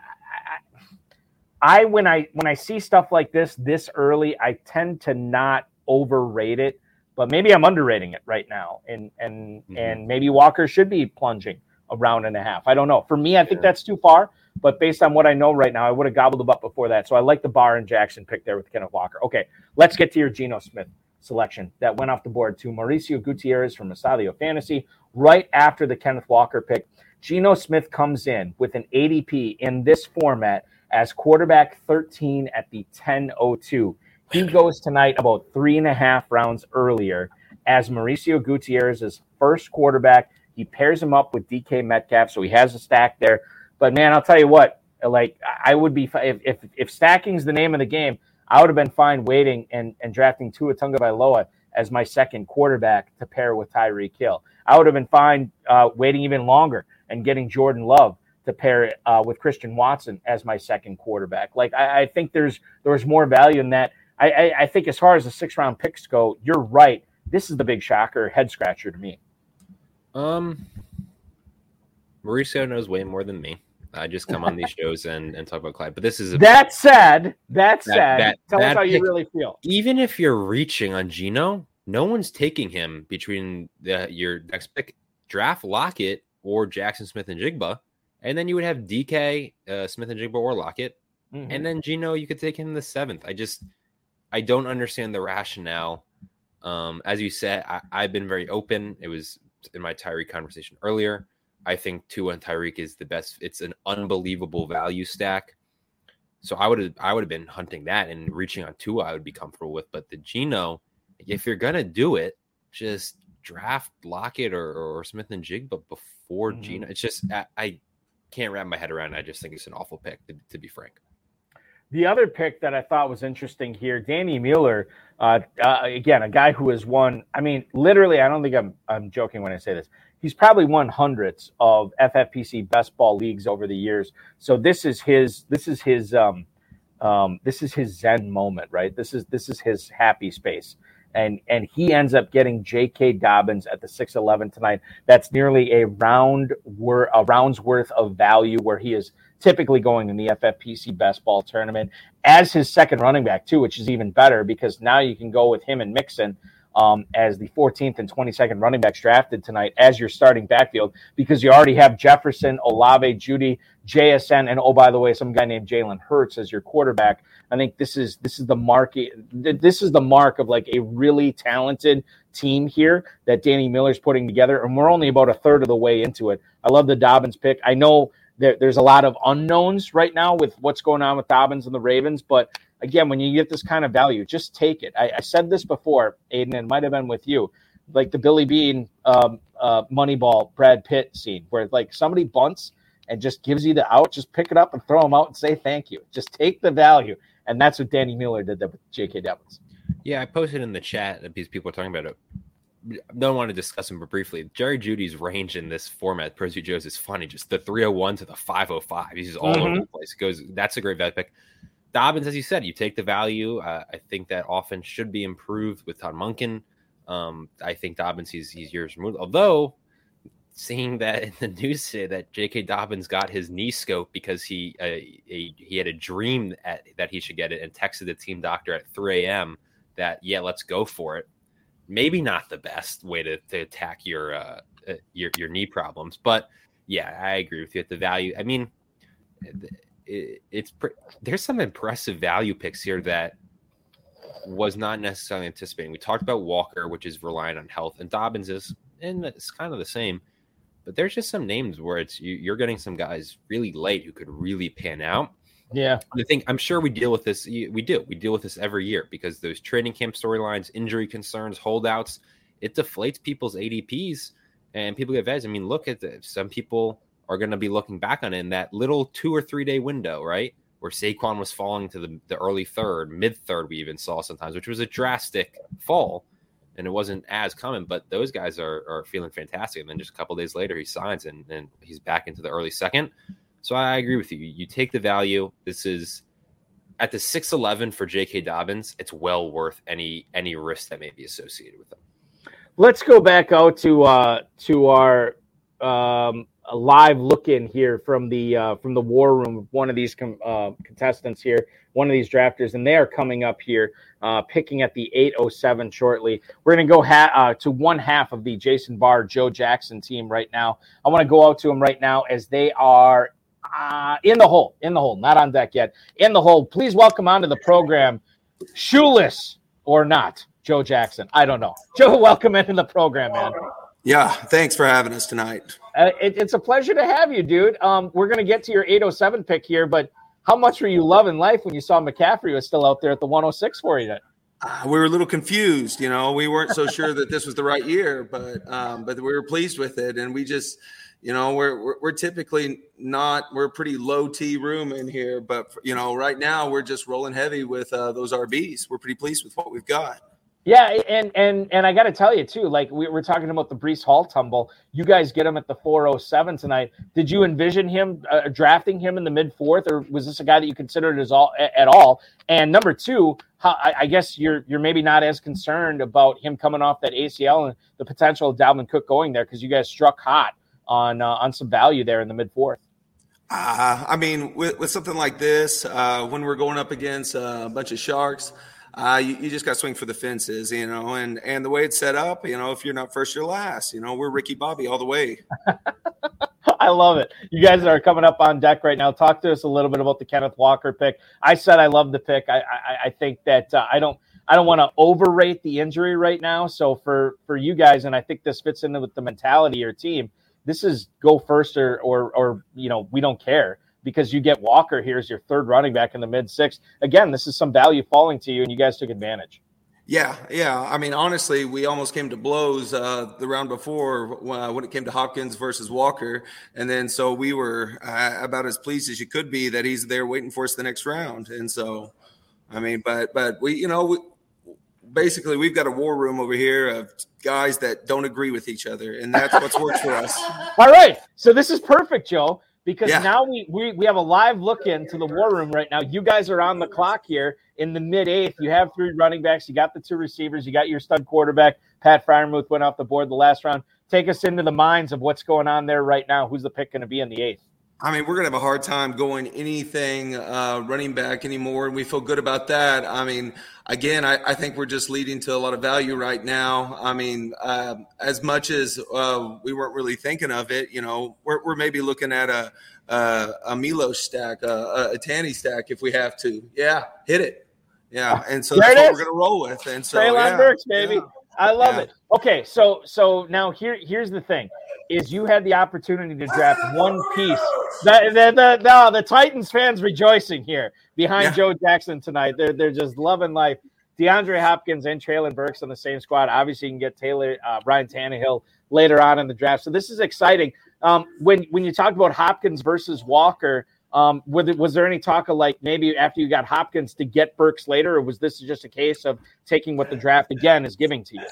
I when I when I see stuff like this this early, I tend to not overrate it, but maybe I'm underrating it right now, and and mm-hmm. and maybe Walker should be plunging a round and a half. I don't know. For me, I think that's too far. But based on what I know right now, I would have gobbled them up before that. So I like the Barr and Jackson pick there with Kenneth Walker. Okay, let's get to your Geno Smith selection that went off the board to Mauricio Gutierrez from Estadio Fantasy right after the Kenneth Walker pick. Geno Smith comes in with an ADP in this format as quarterback 13 at the 10:02. He goes tonight about three and a half rounds earlier as Mauricio Gutierrez's first quarterback. He pairs him up with DK Metcalf, so he has a stack there. But man, I'll tell you what, like I would be if if, if stacking is the name of the game, I would have been fine waiting and and drafting Tua Tagovailoa as my second quarterback to pair with Tyreek Hill. I would have been fine uh, waiting even longer and getting Jordan Love to pair uh, with Christian Watson as my second quarterback. Like I, I think there's there's more value in that. I, I, I think as far as the six round picks go, you're right. This is the big shocker, head scratcher to me. Um, Mauricio knows way more than me. I just come on these shows and, and talk about Clyde. But this is a, that said. That, said, that, tell that us how pick, you really feel. Even if you're reaching on Geno, no one's taking him between the, your next pick, draft Lockett or Jaxon Smith-Njigba, and then you would have DK uh, Smith-Njigba or Lockett, mm-hmm. and then Geno you could take him the seventh. I just I don't understand the rationale. Um, as you said, I, I've been very open. It was in my Tyreek conversation earlier. I think Tua and Tyreek is the best. It's an unbelievable value stack. So I would have I would have been hunting that and reaching on Tua I would be comfortable with. But the Geno, if you're gonna do it, just draft Lockett or, or Smith-Njigba before mm-hmm. Geno. It's just I, I, can't wrap my head around. It. I just think it's an awful pick to, to be frank. The other pick that I thought was interesting here, Danny Mueller, uh, uh, again, a guy who has won. I mean, literally, I don't think I'm I'm joking when I say this he's probably won hundreds of FFPC best ball leagues over the years. So this is his this is his um, um, this is his zen moment, right? This is this is his happy space. And and he ends up getting J.K. Dobbins at the 6-11 tonight. That's nearly a round wor- a round's worth of value where he is typically going in the FFPC best ball tournament as his second running back too, which is even better because now you can go with him and Mixon um, as the 14th and 22nd running backs drafted tonight as your starting backfield because you already have Jefferson, Olave, Jeudy, JSN, and oh by the way, some guy named Jalen Hurts as your quarterback. I think this is this is the market. This is the mark of like a really talented team here that Danny Mueller's putting together, and we're only about a third of the way into it. I love the Dobbins pick. I know there, there's a lot of unknowns right now with what's going on with Dobbins and the Ravens, but again, when you get this kind of value, just take it. I, I said this before, Aiden, and might have been with you, like the Billy Beane um, uh, Moneyball Brad Pitt scene, where like somebody bunts and just gives you the out, just pick it up and throw them out and say thank you. Just take the value, and that's what Danny Mueller did with J.K. Dobbins. Yeah, I posted in the chat that these people are talking about it. Don't want to discuss him, but briefly, Jerry Jeudy's range in this format, Prosy Joe's, is funny. Just the 301 to the 505. He's just all mm-hmm. over the place. It goes. That's a great vet pick. Dobbins, as you said, you take the value. Uh, I think that often should be improved with Todd Monken. Um, I think Dobbins, he's, he's years removed. Although, seeing that in the news today that J.K. Dobbins got his knee scope because he uh, a, he had a dream at, that he should get it and texted the team doctor at 3 a.m. that yeah, let's go for it. Maybe not the best way to, to attack your uh, uh your your knee problems, but yeah, I agree with you at the value. I mean it, it's pre- there's some impressive value picks here that was not necessarily anticipating. We talked about Walker, which is reliant on health, and Dobbins is, and it's kind of the same. But there's just some names where it's you, are getting some guys really late who could really pan out. Yeah, I think I'm sure we deal with this. We do. We deal with this every year because those training camp storylines, injury concerns, holdouts, it deflates people's ADPs, and people get vets. I mean, look at this. Some people are going to be looking back on it in that little two or three day window, right? Where Saquon was falling to the, the early third, mid third, we even saw sometimes, which was a drastic fall. And it wasn't as common, but those guys are, are feeling fantastic. And then just a couple days later, he signs and, and he's back into the early second. So I agree with you. You take the value. This is at the 6'11 for J.K. Dobbins, it's well worth any any risk that may be associated with them. Let's go back out to uh, to our um, live look in here from the uh, from the war room one of these com- uh, contestants here, one of these drafters, and they are coming up here, uh, picking at the 807 shortly. We're going to go ha- uh, to one half of the Jason Barr, Joe Jackson team right now. I want to go out to them right now as they are uh, in the hole, in the hole, not on deck yet, in the hole. Please welcome onto the program, shoeless or not, Joe Jackson. I don't know. Joe, welcome into the program, man. Yeah, thanks for having us tonight. Uh, it, it's a pleasure to have you, dude. Um, we're going to get to your 807 pick here, but how much were you loving life when you saw McCaffrey was still out there at the 106 for you? Uh, we were a little confused, you know. We weren't so sure that this was the right year, but um, but we were pleased with it, and we just, you know, we're, we're we're typically not we're pretty low T room in here, but you know, right now we're just rolling heavy with uh, those RBs. We're pretty pleased with what we've got. Yeah, and and and I got to tell you too, like we were talking about the Breece Hall tumble. You guys get him at the 407 tonight. Did you envision him uh, drafting him in the mid fourth, or was this a guy that you considered as all at all? And number two, how, I, I, guess you're you're maybe not as concerned about him coming off that ACL and the potential of Dalvin Cook going there because you guys struck hot on uh, on some value there in the mid fourth. Uh, I mean, with, with something like this, uh, when we're going up against a bunch of sharks uh, you, you, just got to swing for the fences, you know, and and the way it's set up, you know, if you're not first, you're last. You know, we're Ricky Bobby all the way. I love it. You guys are coming up on deck right now. Talk to us a little bit about the Kenneth Walker pick. I said I love the pick. I I, I think that uh, I don't I don't want to overrate the injury right now. So for for you guys, and I think this fits into with the mentality of your team. This is go first or or or you know we don't care because you get Walker here as your third running back in the mid six. Again, this is some value falling to you, and you guys took advantage. Yeah, yeah. I mean, honestly, we almost came to blows uh, the round before uh, when it came to Hopkins versus Walker, and then so we were uh, about as pleased as you could be that he's there waiting for us the next round. And so, I mean, but but we, you know, we, basically we've got a war room over here of guys that don't agree with each other, and that's what's worked for us. All right, so this is perfect, Joe because yeah. now we, we we have a live look into the war room right now. You guys are on the clock here in the mid eighth. You have three running backs, you got the two receivers, you got your stud quarterback. Pat Freiermuth went off the board the last round. Take us into the minds of what's going on there right now. Who's the pick going to be in the eighth? I mean, we're going to have a hard time going anything uh, running back anymore, and we feel good about that. I mean, again, I, I, think we're just leading to a lot of value right now. I mean, uh, as much as uh, we weren't really thinking of it, you know, we're, we're maybe looking at a a, a Milo stack, a, a Tanny stack if we have to. Yeah, hit it. Yeah, and so that's what we're going to roll with. And so, Treylon yeah, Burks, baby. Yeah. I love yeah. it. Okay, so so now here here's the thing: is you had the opportunity to draft one piece. The the the, the, the Titans fans rejoicing here behind yeah. Joe Jackson tonight. They're they're just loving life. DeAndre Hopkins and Treylon Burks on the same squad. Obviously, you can get Taylor uh, Ryan Tannehill later on in the draft. So this is exciting. Um, when when you talk about Hopkins versus Walker, um, was, it, was there any talk of like maybe after you got Hopkins to get Burks later, or was this just a case of taking what the draft again is giving to you?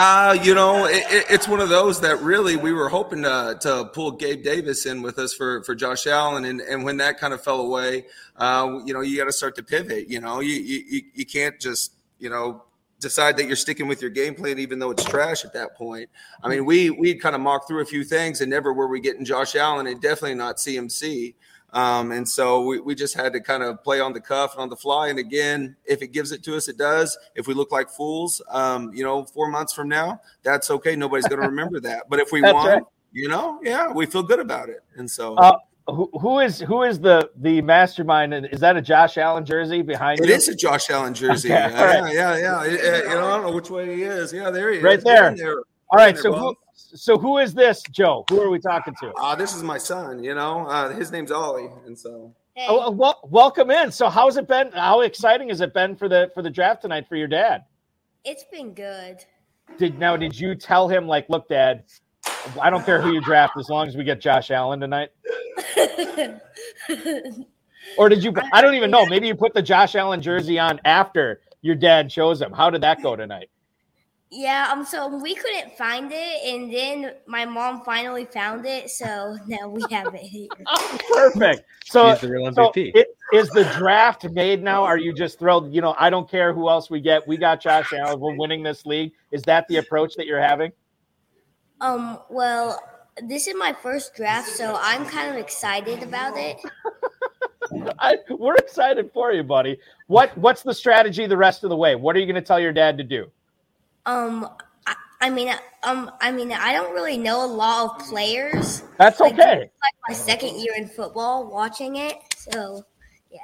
Uh, you know, it, it's one of those that really we were hoping to, to pull Gabe Davis in with us for, for Josh Allen. And, and when that kind of fell away, uh, you know, you got to start to pivot. You know, you, you, you can't just, you know, decide that you're sticking with your game plan, even though it's trash at that point. I mean, we we kind of mocked through a few things, and never were we getting Josh Allen, and definitely not CMC. Um, and so we, we just had to kind of play on the cuff and on the fly. And again, if it gives it to us, it does. If we look like fools, um, you know, four months from now, that's okay. Nobody's going to remember that. But if we won, right. you know, yeah, we feel good about it. And so. Uh, who, who is who is the the mastermind? Is that a Josh Allen jersey behind it you? It is a Josh Allen jersey. Okay, yeah, right. yeah, yeah, yeah, You know, I don't know which way he is. Yeah, there he right is. Right there. there. All right. There, so who, so who is this, Joe? Who are we talking to? Uh, this is my son. You know, uh, his name's Ollie, and so. Hey. Oh, well, welcome in. So, how's it been? How exciting has it been for the for the draft tonight for your dad? It's been good. Did now? Did you tell him like, look, Dad, I don't care who you draft as long as we get Josh Allen tonight? or did you? I don't even know. Maybe you put the Josh Allen jersey on after your dad shows him. How did that go tonight? Yeah, um, so we couldn't find it, and then my mom finally found it, so now we have it here. Perfect. So, the real so it, is the draft made now? Are you just thrilled? You know, I don't care who else we get. We got Josh Allen. We're winning this league. Is that the approach that you're having? Um, well, this is my first draft, so I'm kind of excited about it. I, we're excited for you, buddy. What what's the strategy the rest of the way? What are you going to tell your dad to do? Um, I, I mean, um, I mean, I don't really know a lot of players. That's Like, okay. Like my second year in football, watching it, so yeah.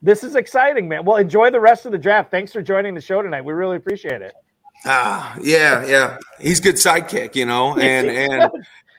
This is exciting, man. Well, enjoy the rest of the draft. Thanks for joining the show tonight. We really appreciate it. Ah, yeah, yeah. He's good sidekick, you know, and and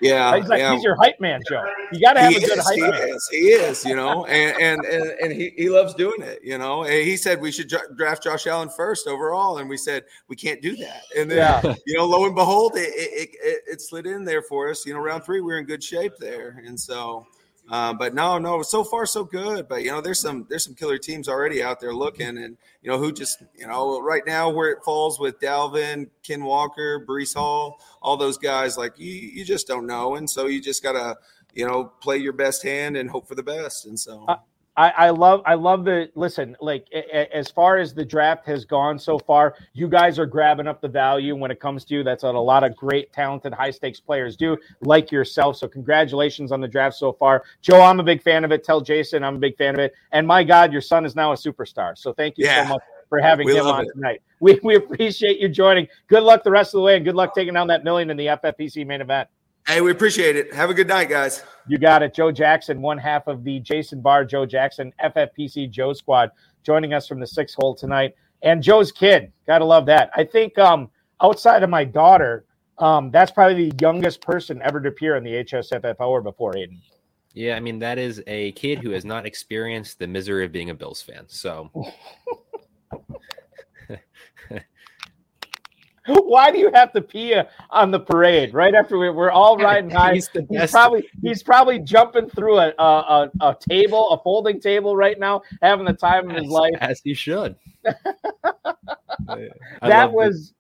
yeah, he's like yeah. he's your hype man, Joe. You got to have he a good is, hype he man. is, he is, you know, and and and, and he, he loves doing it, you know. And he said we should draft Josh Allen first overall, and we said we can't do that. And then, Yeah. you know, lo and behold, it it, it it slid in there for us. You know, round three, we are in good shape there, and so. Uh, but no, no, so far so good. But you know, there's some there's some killer teams already out there looking, and you know who just you know right now where it falls with Dalvin, Ken Walker, Breece Hall, all those guys. Like you, you just don't know, and so you just gotta you know play your best hand and hope for the best. And so I, I love I love the listen like a- a- as far as the draft has gone so far, you guys are grabbing up the value when it comes to you that's what a lot of great talented high stakes players do like yourself. So congratulations on the draft so far, Joe. I'm a big fan of it. Tell Jason I'm a big fan of it. And my God, your son is now a superstar. So thank you Yeah. so much for having We him on it. tonight. We we appreciate you joining. Good luck the rest of the way, and good luck taking down that million in the FFPC main event. Hey, we appreciate it. Have a good night, guys. You got it. Joe Jackson, one half of the Jason Barr, Joe Jackson, FFPC Joe squad, joining us from the six hole tonight. And Joe's kid. Gotta love that. I think um, outside of my daughter, um, that's probably the youngest person ever to appear in the HSFF hour before Aiden. Yeah, I mean that is a kid who has not experienced the misery of being a Bills fan. So Why do you have to pee on the parade right after we, we're all riding high? He's He's probably he's probably jumping through a, a a table, a folding table right now, having the time of his as, life. as he should. that was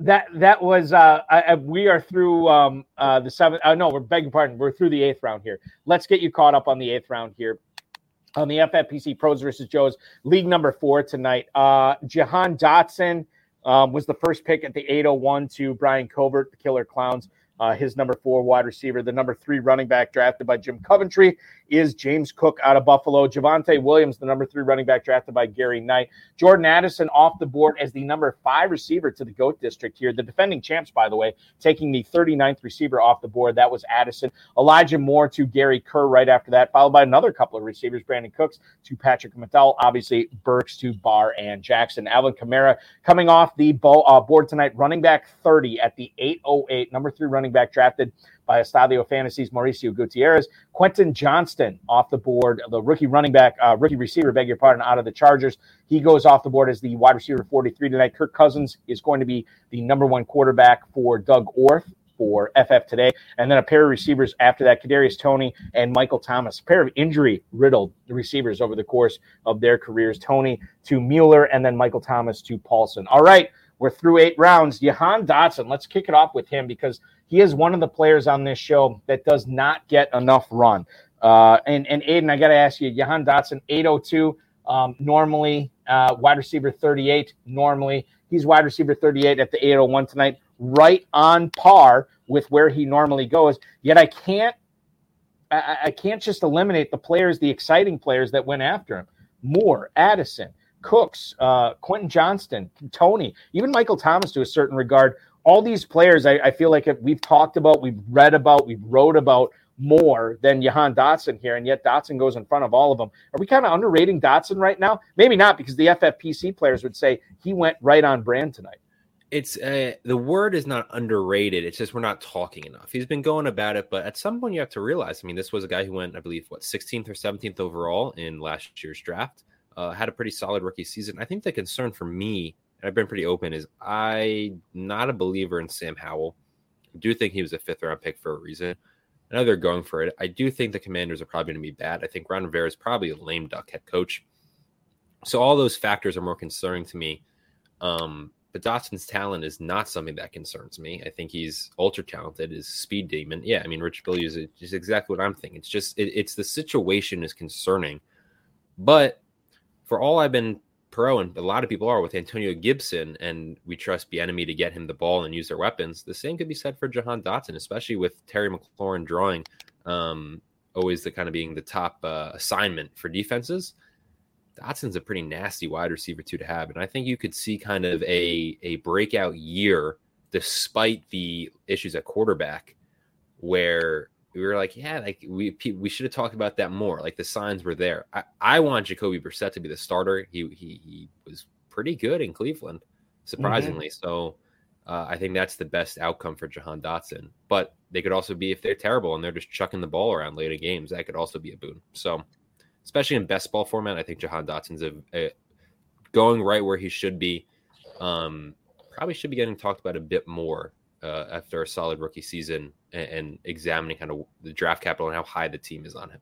that that was uh I- we are through um uh the seventh uh, no we're begging pardon we're through the eighth round here let's get you caught up on the eighth round here on the ffpc pros versus joes league number four tonight uh jahan dotson um, was the first pick at the 801 to brian covert the killer clowns uh, his number four wide receiver, the number three running back drafted by Jim Coventry, is James Cook out of Buffalo. Javonte Williams, the number three running back drafted by Gary Knight. Jordan Addison off the board as the number five receiver to the GOAT district here. The defending champs, by the way, taking the 39th receiver off the board. That was Addison. Elijah Moore to Gary Kerr right after that, followed by another couple of receivers, Brandin Cooks to Patrick McDowell, obviously Burks to Barr and Jackson. Alvin Kamara coming off the uh, board tonight, running back 30 at the 808, number three running back drafted by Estadio Fantasies, Mauricio Gutierrez. Quentin Johnston off the board, the rookie running back, uh, rookie receiver, beg your pardon, out of the Chargers. He goes off the board as the wide receiver 43 tonight. Kirk Cousins is going to be the number one quarterback for Doug Orth for FF today. And then a pair of receivers after that, Kadarius Toney and Michael Thomas, a pair of injury riddled receivers over the course of their careers. Toney to Mueller and then Michael Thomas to Paulsen. All right, we're through eight rounds. Jahan Dotson, let's kick it off with him because he is one of the players on this show that does not get enough run. Uh, and, and Aiden, I got to ask you, Jahan Dotson, 802, um, normally uh, wide receiver 38, normally. He's wide receiver 38 at the 801 tonight, right on par with where he normally goes. Yet I can't I, I can't just eliminate the players, the exciting players that went after him. Moore, Addison, Cooks, uh, Quentin Johnston, Toney, even Michael Thomas to a certain regard. All these players, I, I feel like we've talked about, we've read about, we've wrote about more than Jahan Dotson here, and yet Dotson goes in front of all of them. Are we kind of underrating Dotson right now? Maybe not, because the FFPC players would say he went right on brand tonight. It's uh, the word is not underrated. It's just we're not talking enough. He's been going about it, but at some point you have to realize. I mean, this was a guy who went, I believe, what 16th or 17th overall in last year's draft. Uh, had a pretty solid rookie season. I think the concern for me, and I've been pretty open, is I'm not a believer in Sam Howell. I do think he was a fifth round pick for a reason. I know they're going for it. I do think the Commanders are probably going to be bad. I think Ron Rivera is probably a lame duck head coach. So all those factors are more concerning to me. Um, but Dotson's talent is not something that concerns me. I think he's ultra talented, is speed demon. Yeah, I mean, Rich Billy is just exactly what I'm thinking. It's just it, it's the situation is concerning. But for all I've been pro, and a lot of people are with Antonio Gibson, and we trust Bieniemy to get him the ball and use their weapons. The same could be said for Jahan Dotson, especially with Terry McLaurin drawing, um, always the kind of being the top uh, assignment for defenses. Dotson's a pretty nasty wide receiver too to have, and I think you could see kind of a a breakout year despite the issues at quarterback, where we were like, yeah, like we we should have talked about that more. Like the signs were there. I, I want Jacoby Brissett to be the starter. He he he was pretty good in Cleveland, surprisingly. Mm-hmm. So uh, I think that's the best outcome for Jahan Dotson. But they could also be if they're terrible and they're just chucking the ball around late in games. That could also be a boon. So especially in best ball format, I think Jahan Dotson's a, a going right where he should be. Um, probably should be getting talked about a bit more uh, after a solid rookie season and, and, examining kind of the draft capital and how high the team is on him.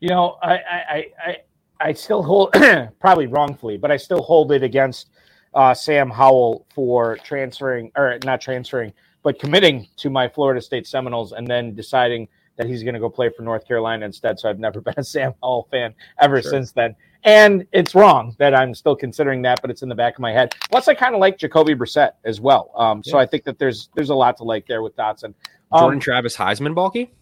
You know, I I I, I still hold probably wrongfully, but I still hold it against uh, Sam Howell for transferring or not transferring, but committing to my Florida State Seminoles and then deciding that he's going to go play for North Carolina instead. So I've never been a Sam Howell fan ever sure. since then. And it's wrong that I'm still considering that, but it's in the back of my head. Plus, I kind of like Jacoby Brissett as well. Um, yeah. So I think that there's there's a lot to like there with Dotson. Um, Jordan Travis Heisman, Balky.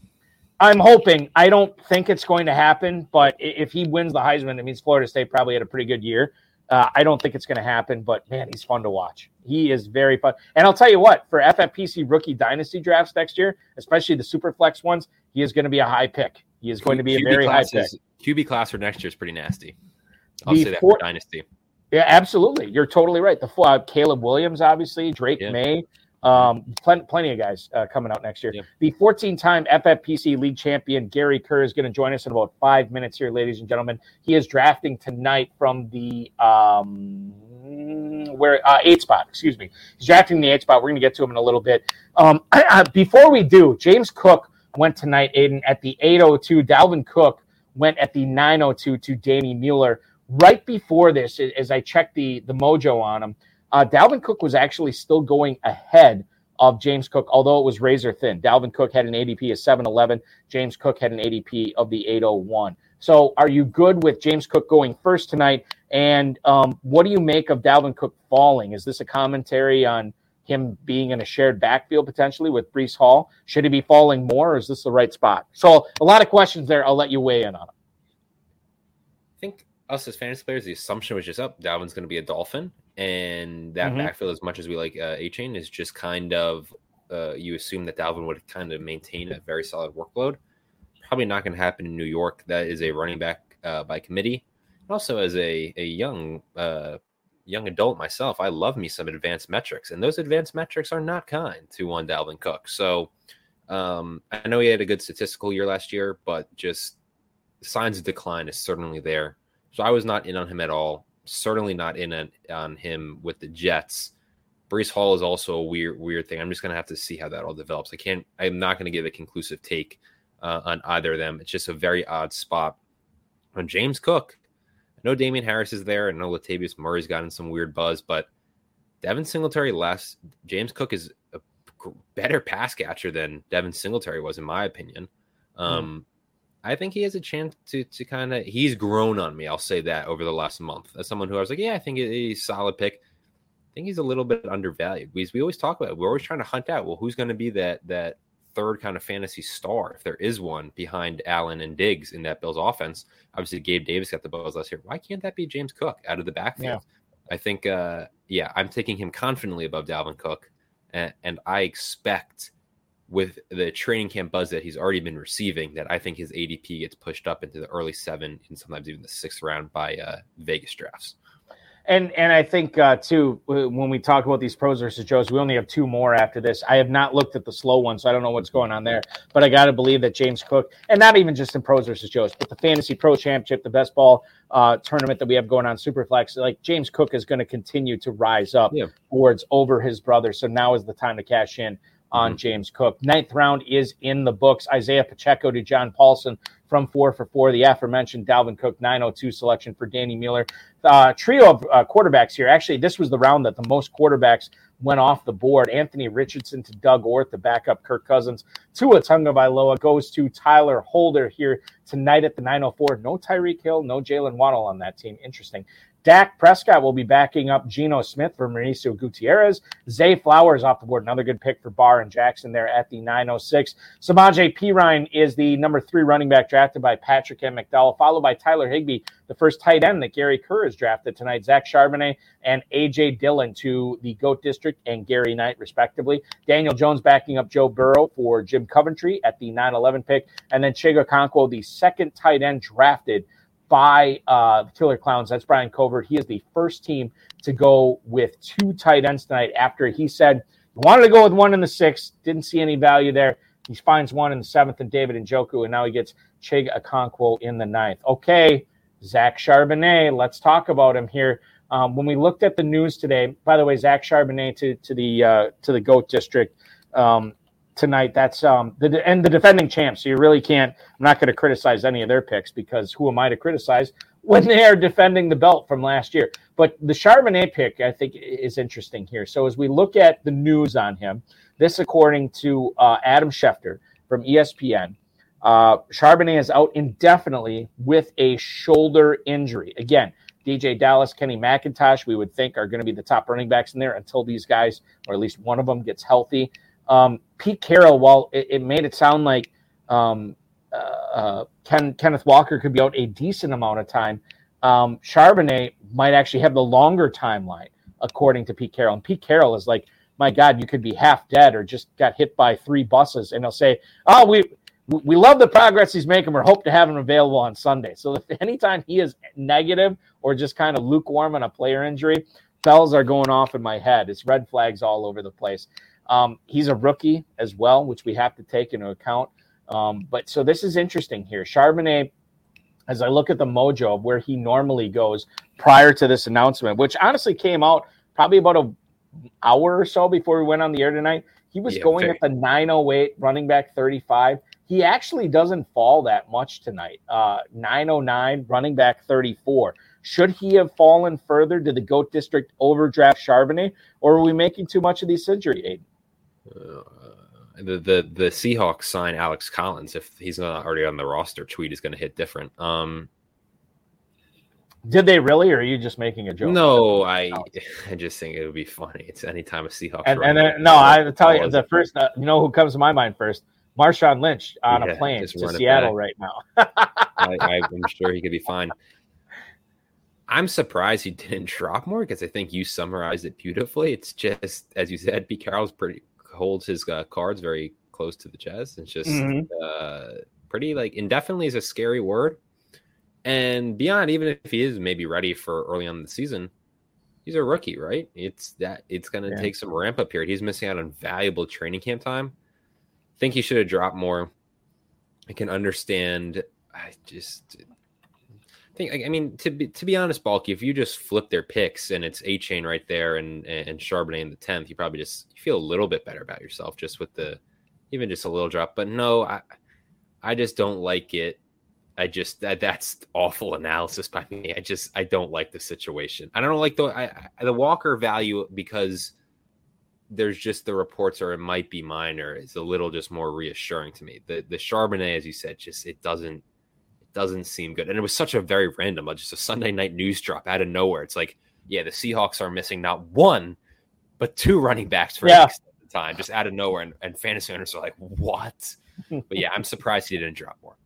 I'm hoping. I don't think it's going to happen, but if he wins the Heisman, it means Florida State probably had a pretty good year. Uh, I don't think it's going to happen, but man, he's fun to watch. He is very fun. And I'll tell you what, for FFPC rookie dynasty drafts next year, especially the super flex ones, he is going to be a high pick. He is going to be QB a very high pick. QB class for next year is pretty nasty. I'll the say that for dynasty. Yeah, absolutely. You're totally right. The uh, Caleb Williams, obviously, Drake yeah. Maye, um, plenty, plenty of guys uh, coming out next year. Yeah. The 14-time FFPC league champion Gary Kerr is going to join us in about five minutes here, ladies and gentlemen. He is drafting tonight from the um, where uh, eight spot. Excuse me. He's drafting the eight spot. We're going to get to him in a little bit. Um, before we do, James Cook went tonight, Aiden, at the 802. Dalvin Cook went at the 902 to Danny Mueller. Right before this, as I checked the the mojo on him, uh, Dalvin Cook was actually still going ahead of James Cook, although it was razor thin. Dalvin Cook had an ADP of 711. James Cook had an ADP of the 801. So, are you good with James Cook going first tonight? And um, what do you make of Dalvin Cook falling? Is this a commentary on him being in a shared backfield potentially with Breece Hall? Should he be falling more, or is this the right spot? So, a lot of questions there. I'll let you weigh in on them. I think us as fantasy players, the assumption was just up. Oh, Dalvin's going to be a Dolphin, and that mm-hmm. backfield, as much as we like uh, Achane, is just kind of uh, you assume that Dalvin would kind of maintain a very solid workload. Probably not going to happen in New York. That is a running back uh, by committee. Also, as a a young uh, young adult myself, I love me some advanced metrics, and those advanced metrics are not kind to one Dalvin Cook. So um, I know he had a good statistical year last year, but just signs of decline is certainly there. So I was not in on him at all. Certainly not in on, on him with the Jets. Breece Hall is also a weird, weird thing. I'm just going to have to see how that all develops. I can't. I'm not going to give a conclusive take uh, on either of them. It's just a very odd spot. On James Cook, know Damien Harris is there. I know Latavius Murray's gotten some weird buzz, but Devin Singletary less. James Cook is a better pass catcher than Devin Singletary was, in my opinion. Hmm. Um, mm. I think he has a chance to to kind of he's grown on me. I'll say that over the last month as someone who I was like, yeah, I think he's a solid pick. I think he's a little bit undervalued because we always talk about it. We're always trying to hunt out well, who's going to be that that third kind of fantasy star, if there is one behind Allen and Diggs in that Bills offense. Obviously, Gabe Davis got the buzz last year. Why can't that be James Cook out of the backfield? Yeah. I think, uh, yeah, I'm taking him confidently above Dalvin Cook, and, and I expect with the training camp buzz that he's already been receiving that I think his ADP gets pushed up into the early seven and sometimes even the sixth round by uh, Vegas drafts. And and I think uh, too when we talk about these pros versus Joes, we only have two more after this. I have not looked at the slow one, so I don't know what's going on there. But I got to believe that James Cook, and not even just in pros versus Joes, but the fantasy pro championship, the best ball uh, tournament that we have going on, Superflex, like James Cook is going to continue to rise up yeah. towards over his brother. So now is the time to cash in on mm-hmm. James Cook. Ninth round is in the books. Isaiah Pacheco to John Paulsen from four for four. The aforementioned Dalvin Cook 902 selection for Danny Mueller. Uh, trio of uh, quarterbacks here. Actually, this was the round that the most quarterbacks went off the board. Anthony Richardson to Doug Orth, the backup Kirk Cousins. Tua Tagovailoa goes to Tyler Holder here tonight at the 904. No Tyreek Hill, no Jaylen Waddle on that team. Interesting. Dak Prescott will be backing up Geno Smith for Mauricio Gutierrez. Zay Flowers off the board. Another good pick for Barr and Jackson there at the 906. Samaje Perine is the number three running back drafted by Patrick and McDowell, followed by Tyler Higbee, the first tight end that Gary Kerr has drafted tonight. Zach Charbonnet and AJ Dillon to the GOAT District and Gary Knight, respectively. Daniel Jones backing up Joe Burrow for Jim Coventry at the 911 pick. And then Chig Okonkwo, the second tight end drafted by uh, Killer Clowns. That's Brian Covert. He is the first team to go with two tight ends tonight after he said he wanted to go with one in the sixth, didn't see any value there. He finds one in the seventh and David and Njoku, and now he gets Chig Okonkwo in the ninth. Okay, Zach Charbonnet, let's talk about him here. Um, when we looked at the news today, by the way, Zach Charbonnet to, to the uh, to the Goat District um, tonight. That's um the and the defending champs. So you really can't. I'm not going to criticize any of their picks because who am I to criticize when they are defending the belt from last year? But the Charbonnet pick, I think, is interesting here. So as we look at the news on him, this according to uh, Adam Schefter from ESPN. Uh, Charbonnet is out indefinitely with a shoulder injury. Again, DeeJay Dallas, Kenny McIntosh, we would think are going to be the top running backs in there until these guys, or at least one of them, gets healthy. Um, Pete Carroll, while it, it, made it sound like um, uh, uh, Ken, Kenneth Walker could be out a decent amount of time, um, Charbonnet might actually have the longer timeline, according to Pete Carroll. And Pete Carroll is like, my God, you could be half dead or just got hit by three buses, and they'll say, "Oh, we we love the progress he's making. We hope to have him available on Sunday." So if anytime he is negative or just kind of lukewarm on a player injury, bells are going off in my head. It's red flags all over the place. Um, he's a rookie as well, which we have to take into account. Um, but so this is interesting here. Charbonnet, as I look at the mojo of where he normally goes prior to this announcement, which honestly came out probably about an hour or so before we went on the air tonight, he was yeah, going okay. at the 908 running back 35. He actually doesn't fall that much tonight. Uh, 909 running back 34. Should he have fallen further? Did the GOAT district overdraft Charbonnet, or are we making too much of the century, Aidan? Uh, the the the Seahawks sign Alex Collins if he's not already on the roster. Tweet is going to hit different. Um, did they really, or are you just making a joke? No, I I just think it would be funny. It's anytime a Seahawks. And, and then, no, I tell you the first. Uh, you know who comes to my mind first? Marshawn Lynch on yeah, a plane to Seattle right now. I, I'm sure he could be fine. I'm surprised he didn't drop more because I think you summarized it beautifully. It's just as you said, Pete Carroll's pretty holds his uh, cards very close to the chest. It's just mm-hmm. uh, pretty like indefinitely is a scary word. And beyond, even if he is maybe ready for early on in the season, he's a rookie, right? It's that it's going to yeah. take some ramp up period. He's missing out on valuable training camp time. I think he should have dropped more. I can understand. I just think I mean to be to be honest, Balky, if you just flip their picks and it's Achane right there and and Charbonnet in the tenth, you probably just you feel a little bit better about yourself just with the even just a little drop. But no, I I just don't like it. I just that that's awful analysis by me. I just I don't like the situation. I don't like the I, the Walker value because there's just the reports or it might be minor. It's a little just more reassuring to me. The the Charbonnet, as you said, just it doesn't doesn't seem good. And it was such a very random, just a Sunday night news drop out of nowhere. It's like, yeah, the Seahawks are missing not one, but two running backs for yeah. the time, just out of nowhere. And, and fantasy owners are like, what? but yeah, I'm surprised he didn't drop more.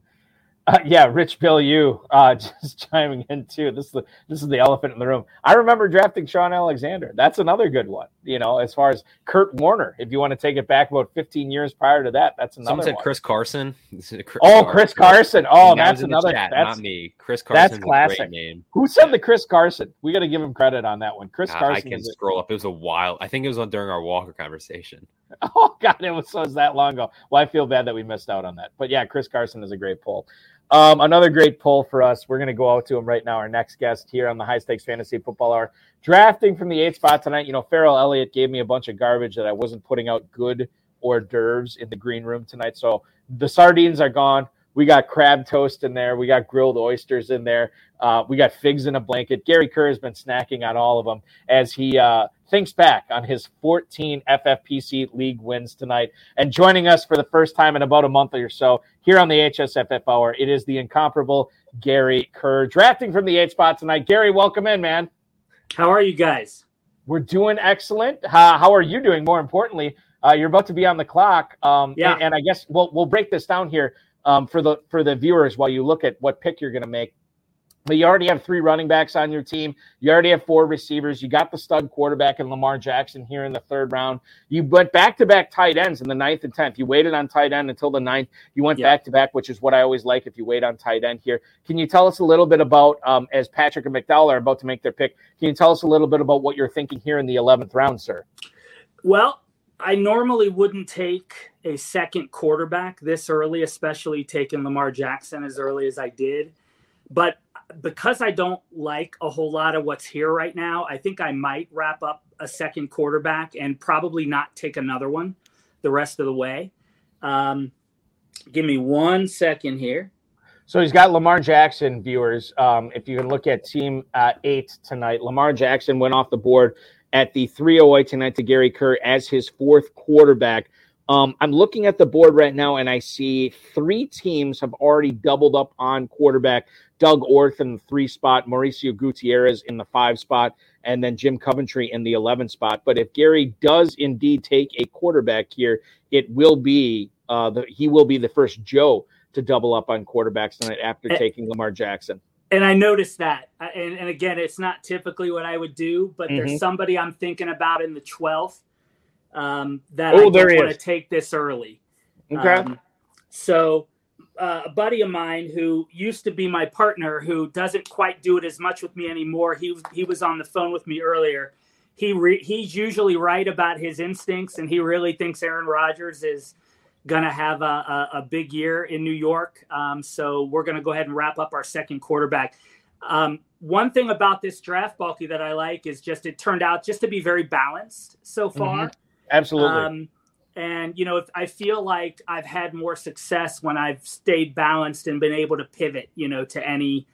Uh, yeah, Rich Bill, you uh, just chiming in too. This is the this is the elephant in the room. I remember drafting Shaun Alexander. That's another good one. You know, as far as Kurt Warner, if you want to take it back about 15 years prior to that, that's another. Someone said one. Chris Carson. Chris oh, Chris Carson. Oh, that's another. Chat, that's not me. Chris Carson. That's classic. name. Who said the Chris Carson? We got to give him credit on that one. Chris Carson. I can scroll up. It was a while. I think it was on during our Walker conversation. Oh God, it was, so was that long ago. Well, I feel bad that we missed out on that. But yeah, Chris Carson is a great pull. Um, another great pull for us. We're going to go out to him right now. Our next guest here on the High Stakes Fantasy Football Hour, drafting from the eight spot tonight. You know, Farrell Elliott gave me a bunch of garbage that I wasn't putting out good hors d'oeuvres in the green room tonight. So the sardines are gone. We got crab toast in there. We got grilled oysters in there. Uh, we got figs in a blanket. Gary Kerr has been snacking on all of them as he uh, thinks back on his 14 FFPC league wins tonight. And joining us for the first time in about a month or so here on the HSFF Hour, it is the incomparable Gary Kerr drafting from the eight spot tonight. Gary, welcome in, man. How are you guys? We're doing excellent. How, how are you doing? More importantly, uh, you're about to be on the clock. Um, Yeah. and, and I guess we'll we'll break this down here um, for the for the viewers while you look at what pick you're going to make. But you already have three running backs on your team. You already have four receivers. You got the stud quarterback in Lamar Jackson here in the third round. You went back to back tight ends in the ninth and tenth. You waited on tight end until the ninth. You went back to back, which is what I always like if you wait on tight end here. Can you tell us a little bit about um, as Patrick and McDowell are about to make their pick? Can you tell us a little bit about what you're thinking here in the eleventh round, sir? Well, I normally wouldn't take a second quarterback this early, especially taking Lamar Jackson as early as I did. But because I don't like a whole lot of what's here right now, I think I might wrap up a second quarterback and probably not take another one the rest of the way. Um, give me one second here. So he's got Lamar Jackson, viewers. Um, if you can look at team uh, eight tonight, Lamar Jackson went off the board at the 308 tonight to Gary Kerr as his fourth quarterback. Um, I'm looking at the board right now and I see three teams have already doubled up on quarterback. Doug Orth in the three spot, Mauricio Gutierrez in the five spot, and then Jim Coventry in the 11 spot. But if Gary does indeed take a quarterback here, it will be uh, the, he will be the first Joe to double up on quarterbacks tonight after taking Lamar Jackson. And I noticed that. And, and again, it's not typically what I would do, but Mhm. there's somebody I'm thinking about in the 12th um, that Oh, I don't want to take this early. Okay. Um, so, uh, a buddy of mine who used to be my partner, who doesn't quite do it as much with me anymore, he was he was on the phone with me earlier. He re- he's usually right about his instincts, and he really thinks Aaron Rodgers is going to have a, a, a big year in New York. Um, so we're going to go ahead and wrap up our second quarterback. Um, one thing about this draft, Balky, that I like is just it turned out just to be very balanced so far. Absolutely. Um, and you know, if I feel like I've had more success when I've stayed balanced and been able to pivot, you know, to any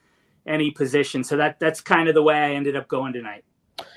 any position. So that that's kind of the way I ended up going tonight.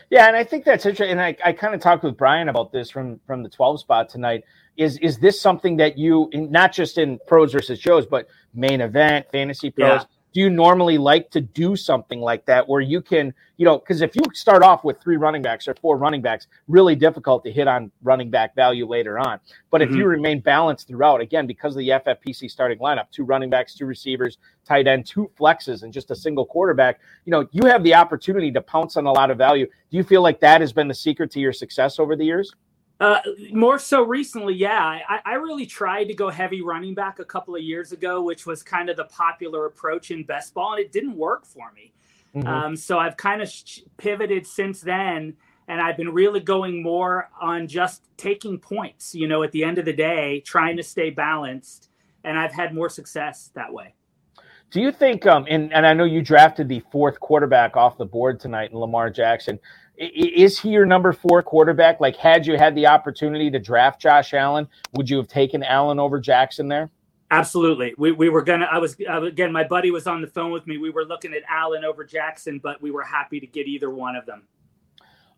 Yeah, and I think that's interesting. And I, I kind of talked with Brian about this from from the 12 spot tonight. Is is this something that you not just in pros versus Joes, but main event, fantasy pros? Yeah. Do you normally like to do something like that where you can, you know, because if you start off with three running backs or four running backs, really difficult to hit on running back value later on. But if Mhm. you remain balanced throughout, again, because of the FFPC starting lineup, two running backs, two receivers, tight end, two flexes, and just a single quarterback, you know, you have the opportunity to pounce on a lot of value. Do you feel like that has been the secret to your success over the years? Uh, more so recently, yeah. I, I really tried to go heavy running back a couple of years ago, which was kind of the popular approach in best ball, and it didn't work for me. Um, so I've kind of sh- pivoted since then, and I've been really going more on just taking points. You know, at the end of the day, trying to stay balanced, and I've had more success that way. Do you think, um, and, and I know you drafted the fourth quarterback off the board tonight in Lamar Jackson. Is he your number four quarterback? Like, had you had the opportunity to draft Josh Allen, would you have taken Allen over Jackson there? Absolutely. We, we were gonna. I was uh, again. My buddy was on the phone with me. We were looking at Allen over Jackson, but we were happy to get either one of them.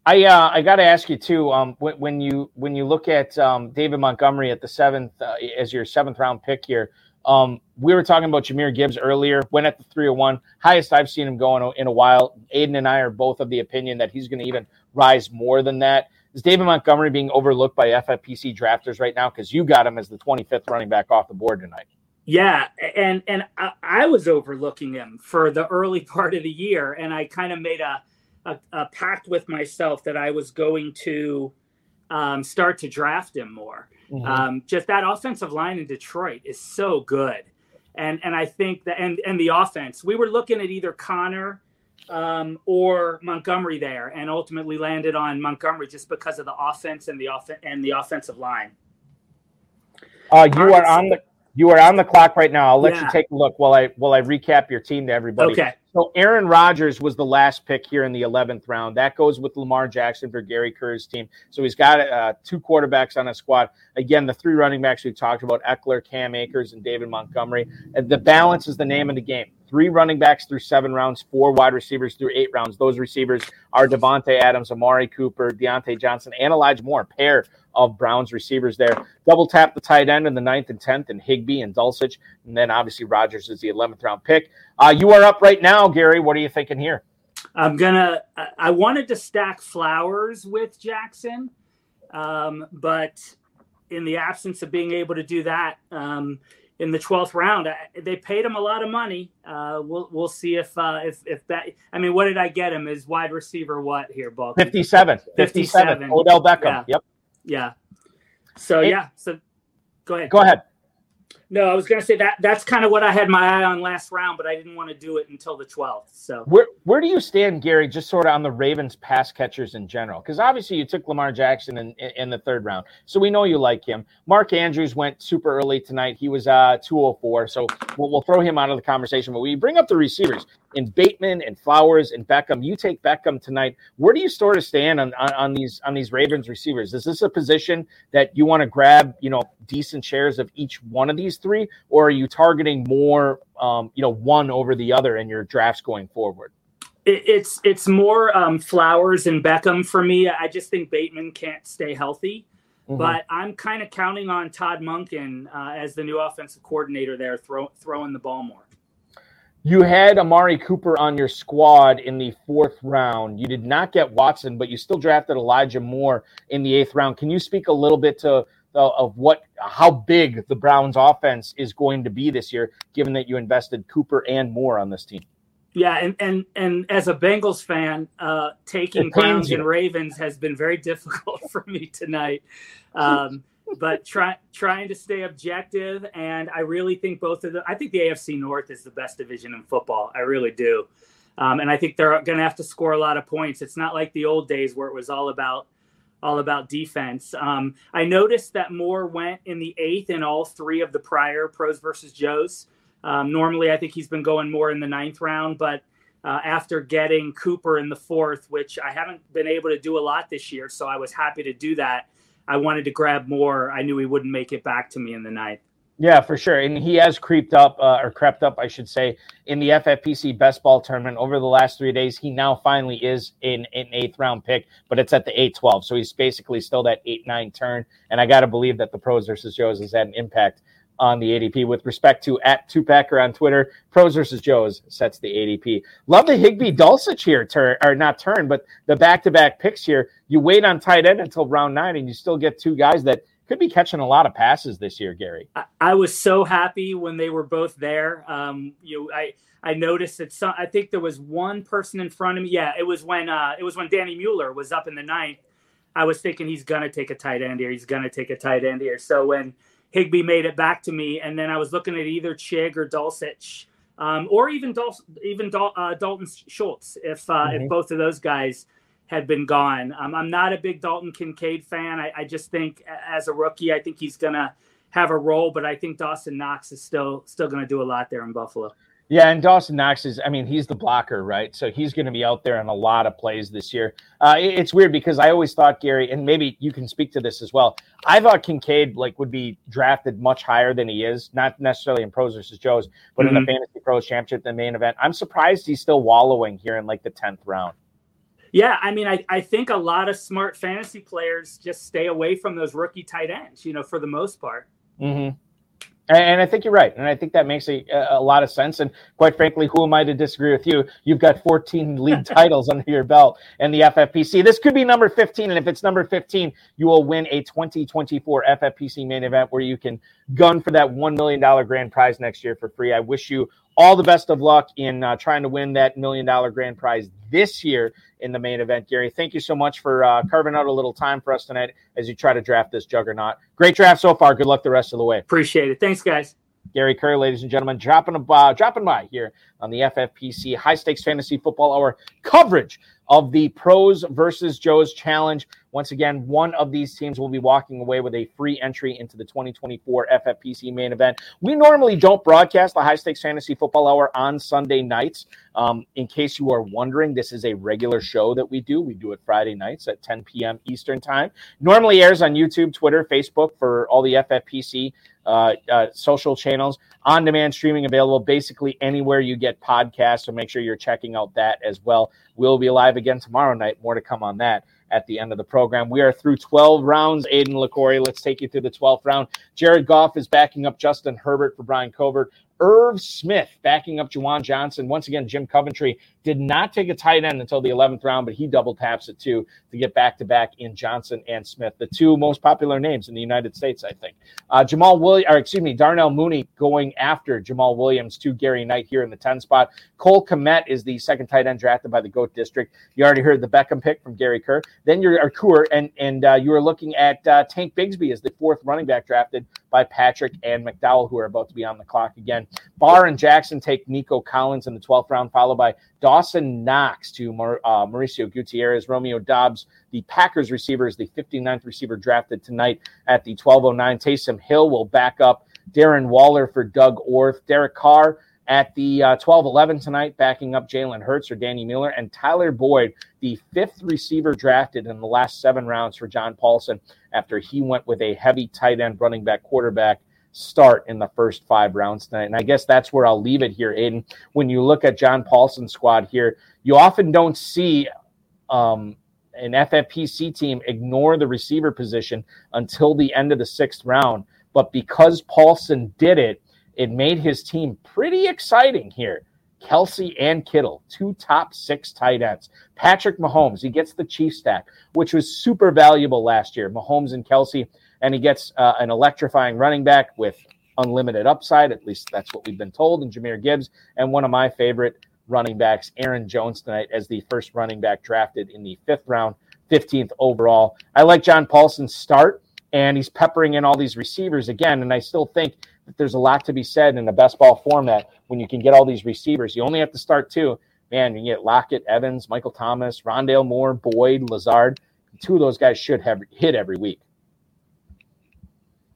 I uh, I got to ask you too. Um, when, when you when you look at um, David Montgomery at the seventh uh, as your seventh round pick here, um, we were talking about Jahmyr Gibbs earlier. Went at the three hundred one, highest I've seen him going in a while. Aidan and I are both of the opinion that he's going to even rise more than that. Is David Montgomery being overlooked by FFPC drafters right now because you got him as the twenty fifth running back off the board tonight? Yeah, and and I, I was overlooking him for the early part of the year, and I kind of made a, a a pact with myself that I was going to um, start to draft him more. Um, just that offensive line in Detroit is so good, and and I think that and and the offense we were looking at either Conner um, or Montgomery there, and ultimately landed on Montgomery just because of the offense and the off- and the offensive line. Uh, you are on the you are on the clock right now. I'll let you take a look while I while I recap your team to everybody. Okay. So Aaron Rodgers was the last pick here in the 11th round. That goes with Lamar Jackson for Gary Kerr's team. So he's got uh, two quarterbacks on a squad. Again, the three running backs we talked about: Ekeler, Cam Akers, and David Montgomery. And the balance is the name of the game. Three running backs through seven rounds, four wide receivers through eight rounds. Those receivers are Davante Adams, Amari Cooper, Diontae Johnson, and Elijah Moore, a pair of Browns receivers there. Double tap the tight end in the ninth and tenth, and Higbee and Dulcich, and then obviously Rodgers is the eleventh round pick. Uh, you are up right now, Gary. What are you thinking here? I'm gonna. I wanted to stack Flowers with Jackson, um, but in the absence of being able to do that, um, in the 12th round. They paid him a lot of money. Uh, we'll we'll see if uh, if if that. I mean, what did I get him? Is wide receiver what here, Bob? 57. 57. 57. Odell Beckham. Yeah. Yep. Yeah. So it, yeah. So go ahead. Go ahead. No, I was going to say that that's kind of what I had my eye on last round, but I didn't want to do it until the 12th. So where where do you stand, Gary? Just sort of on the Ravens pass catchers in general, because obviously you took Lamar Jackson in, in, the third round, so we know you like him. Mark Andrews went super early tonight; he was uh 204, so we'll, we'll throw him out of the conversation. But we bring up the receivers in Bateman and Flowers and Beckham. You take Beckham tonight. Where do you sort of stand on, on, on these on these Ravens receivers? Is this a position that you want to grab, you know, decent shares of each one of these three, or are you targeting more, um, you know, one over the other in your drafts going forward? It's it's more um, Flowers and Beckham for me. I just think Bateman can't stay healthy. Mm-hmm. But I'm kind of counting on Todd Monken uh, as the new offensive coordinator there, throw, throwing the ball more. You had Amari Cooper on your squad in the fourth round. You did not get Watson, but you still drafted Elijah Moore in the eighth round. Can you speak a little bit to of what how big the Browns offense is going to be this year, given that you invested Cooper and Moore on this team? Yeah, and and and as a Bengals fan, uh, taking Browns you. and Ravens has been very difficult for me tonight. Um, but try, trying to stay objective. And I really think both of them, I think the AFC North is the best division in football. I really do. Um, and I think they're going to have to score a lot of points. It's not like the old days where it was all about all about defense. Um, I noticed that Moore went in the eighth in all three of the prior pros versus Joes. Um, normally, I think he's been going more in the ninth round, but uh, after getting Cooper in the fourth, which I haven't been able to do a lot this year, so I was happy to do that. I wanted to grab more. I knew he wouldn't make it back to me in the ninth. Yeah, for sure. And he has creeped up, uh, or crept up, I should say, in the FFPC best ball tournament over the last three days. He now finally is in an eighth round pick, but it's at the 8 12. So he's basically still that 8 9 turn. And I got to believe that the pros versus Joes has had an impact on the ADP with respect to at Tupacker on Twitter. Pros versus Joes sets the ADP. Love the Higbee Dulcich here turn or not turn, but the back to back picks here. You wait on tight end until round nine, and you still get two guys that could be catching a lot of passes this year, Gary. I, I was so happy when they were both there. Um, you know, I I noticed that some. I think there was one person in front of me. Yeah, it was when uh, it was when Danny Mueller was up in the ninth. I was thinking he's gonna take a tight end here. He's gonna take a tight end here. So when Higbee made it back to me, and then I was looking at either Chig or Dulcich, um, or even Dal- even Dal- uh, Dalton Schultz, if uh, mm-hmm. if both of those guys had been gone. Um, I'm not a big Dalton Kincaid fan. I, I, just think as a rookie, I think he's gonna have a role, but I think Dawson Knox is still still gonna do a lot there in Buffalo. Yeah, and Dawson Knox is, I mean, he's the blocker, right? So he's going to be out there in a lot of plays this year. Uh, it's weird because I always thought Gary, and maybe you can speak to this as well. I thought Kincaid like would be drafted much higher than he is, not necessarily in pros versus Joes, but mm-hmm. in the mm-hmm. fantasy pros championship, the main event. I'm surprised he's still wallowing here in like the tenth round. Yeah, I mean, I, I think a lot of smart fantasy players just stay away from those rookie tight ends, you know, for the most part. Mm-hmm. And I think you're right. And I think that makes a, a lot of sense. And quite frankly, who am I to disagree with you? You've got 14 league titles under your belt and the FFPC. This could be number 15. And if it's number 15, you will win a 2024 FFPC main event where you can gun for that $1 million grand prize next year for free. I wish you all the best of luck in uh, trying to win that million dollar grand prize this year in the main event. Gary, thank you so much for uh, carving out a little time for us tonight as you try to draft this juggernaut. Great draft so far. Good luck the rest of the way. Appreciate it. Thanks, guys. Gary Kerr, ladies and gentlemen, dropping, a, uh, dropping by here on the FFPC High Stakes Fantasy Football Hour coverage of the Pros versus Joes Challenge. Once again, one of these teams will be walking away with a free entry into the 2024 FFPC main event. We normally don't broadcast the High Stakes Fantasy Football Hour on Sunday nights. Um, in case you are wondering, this is a regular show that we do. We do it Friday nights at 10 p.m. Eastern Time. Normally airs on YouTube, Twitter, Facebook for all the FFPC uh, uh, social channels, on demand streaming available basically anywhere you get podcasts. So make sure you're checking out that as well. We'll be live again tomorrow night. More to come on that at the end of the program. We are through 12 rounds. Aidan Liquorie, let's take you through the 12th round. Jared Goff is backing up Justin Herbert for Brian Covert. Irv Smith backing up Juwan Johnson. Once again, Jim Coventry did not take a tight end until the 11th round, but he double taps it too to get back to back in Johnson and Smith, the two most popular names in the United States, I think. Uh, Jamaal Williams, or excuse me, Darnell Mooney going after Jamaal Williams to Gary Knight here in the 10 spot. Cole Kmet is the second tight end drafted by the GOAT District. You already heard the Beckham pick from Gary Kerr. Then you're Arcour, and and uh, you are looking at uh, Tank Bigsby as the fourth running back drafted by Patrick and McDowell, who are about to be on the clock again. Barr and Jackson take Nico Collins in the 12th round, followed by Dawson Knox to uh, Mauricio Gutierrez. Romeo Doubs, the Packers receiver, is the 59th receiver drafted tonight at the 1209. Taysom Hill will back up Darren Waller for Doug Orth. Derek Carr at the uh, 12 11 tonight, backing up Jalen Hurts or Danny Miller, and Tyler Boyd, the fifth receiver drafted in the last seven rounds for John Paulsen after he went with a heavy tight end running back quarterback start in the first five rounds tonight. And I guess that's where I'll leave it here, Aidan. When you look at John Paulsen's squad here, you often don't see um, an FFPC team ignore the receiver position until the end of the sixth round. But because Paulson did it, it made his team pretty exciting here. Kelce and Kittle, two top six tight ends. Patrick Mahomes, he gets the chief stack, which was super valuable last year. Mahomes and Kelce, and he gets uh, an electrifying running back with unlimited upside. At least that's what we've been told. And Jahmyr Gibbs, and one of my favorite running backs, Aaron Jones, tonight as the first running back drafted in the fifth round, 15th overall. I like John Paulsen's start, and he's peppering in all these receivers again. And I still think that there's a lot to be said in the best ball format when you can get all these receivers. You only have to start two. Man, you get Lockett, Evans, Michael Thomas, Rondale Moore, Boyd, Lazard. Two of those guys should have hit every week.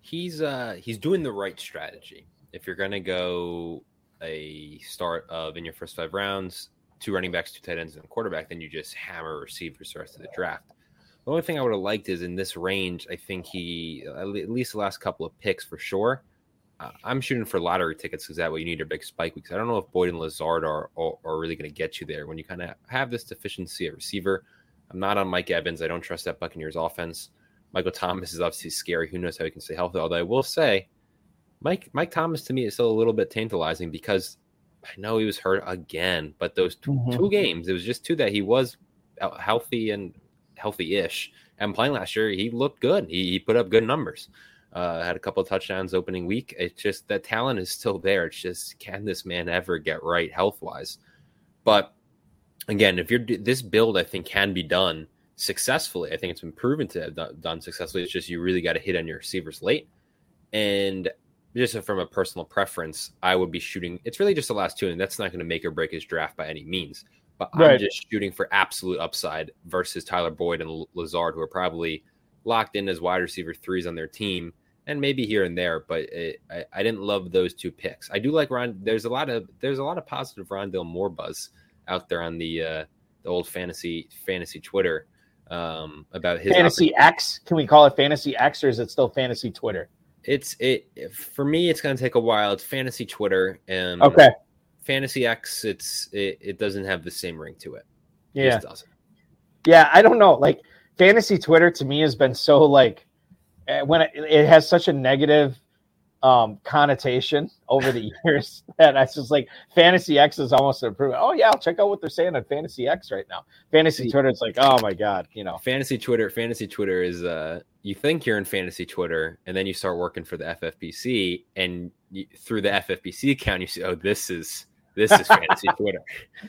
He's uh he's doing the right strategy. If you're gonna go a start of in your first five rounds, two running backs, two tight ends, and a quarterback, then you just hammer receivers the rest of the draft. The only thing I would have liked is in this range, I think he at least the last couple of picks for sure uh, I'm shooting for lottery tickets because that way you need a big spike weeks. I don't know if Boyd and Lazard are are, are really going to get you there when you kind of have this deficiency at receiver. I'm not on Mike Evans. I don't trust that Buccaneers offense. Michael Thomas is obviously scary. Who knows how he can stay healthy? Although I will say, Mike Mike Thomas to me is still a little bit tantalizing because I know he was hurt again, but those 2 mm-hmm. two games, it was just two that he was healthy and healthy-ish. And playing last year, he looked good. He, he put up good numbers. Uh, had a couple of touchdowns opening week. It's just that talent is still there. It's just can this man ever get right health wise? But again, if you're this build, I think can be done successfully. I think it's been proven to have done successfully. It's just you really got to hit on your receivers late. And just from a personal preference, I would be shooting. It's really just the last two, and that's not going to make or break his draft by any means. But right. I'm just shooting for absolute upside versus Tyler Boyd and Lazard, who are probably locked in as wide receiver threes on their team and maybe here and there, but it, I, I, didn't love those two picks. I do like Ron. There's a lot of there's a lot of positive Rondale Moore buzz out there on the uh, the old fantasy fantasy Twitter um, about his fantasy X. Can we call it fantasy X or is it still fantasy Twitter? It's it for me. It's going to take a while. It's fantasy Twitter and okay. Fantasy X. It's it, it doesn't have the same ring to it. Yeah. It yeah, I don't know. Like fantasy Twitter to me has been so like Eh, when it, it has such a negative um, connotation over the years that I just like Fantasy X is almost an improvement. Oh yeah, I'll check out what they're saying on Fantasy X right now. Fantasy Twitter, it's like, oh my god, you know. Fantasy Twitter, Fantasy Twitter is uh, you think you're in Fantasy Twitter, and then you start working for the FFPC, and you, through the FFPC account, you see, oh, this is this is fantasy Twitter.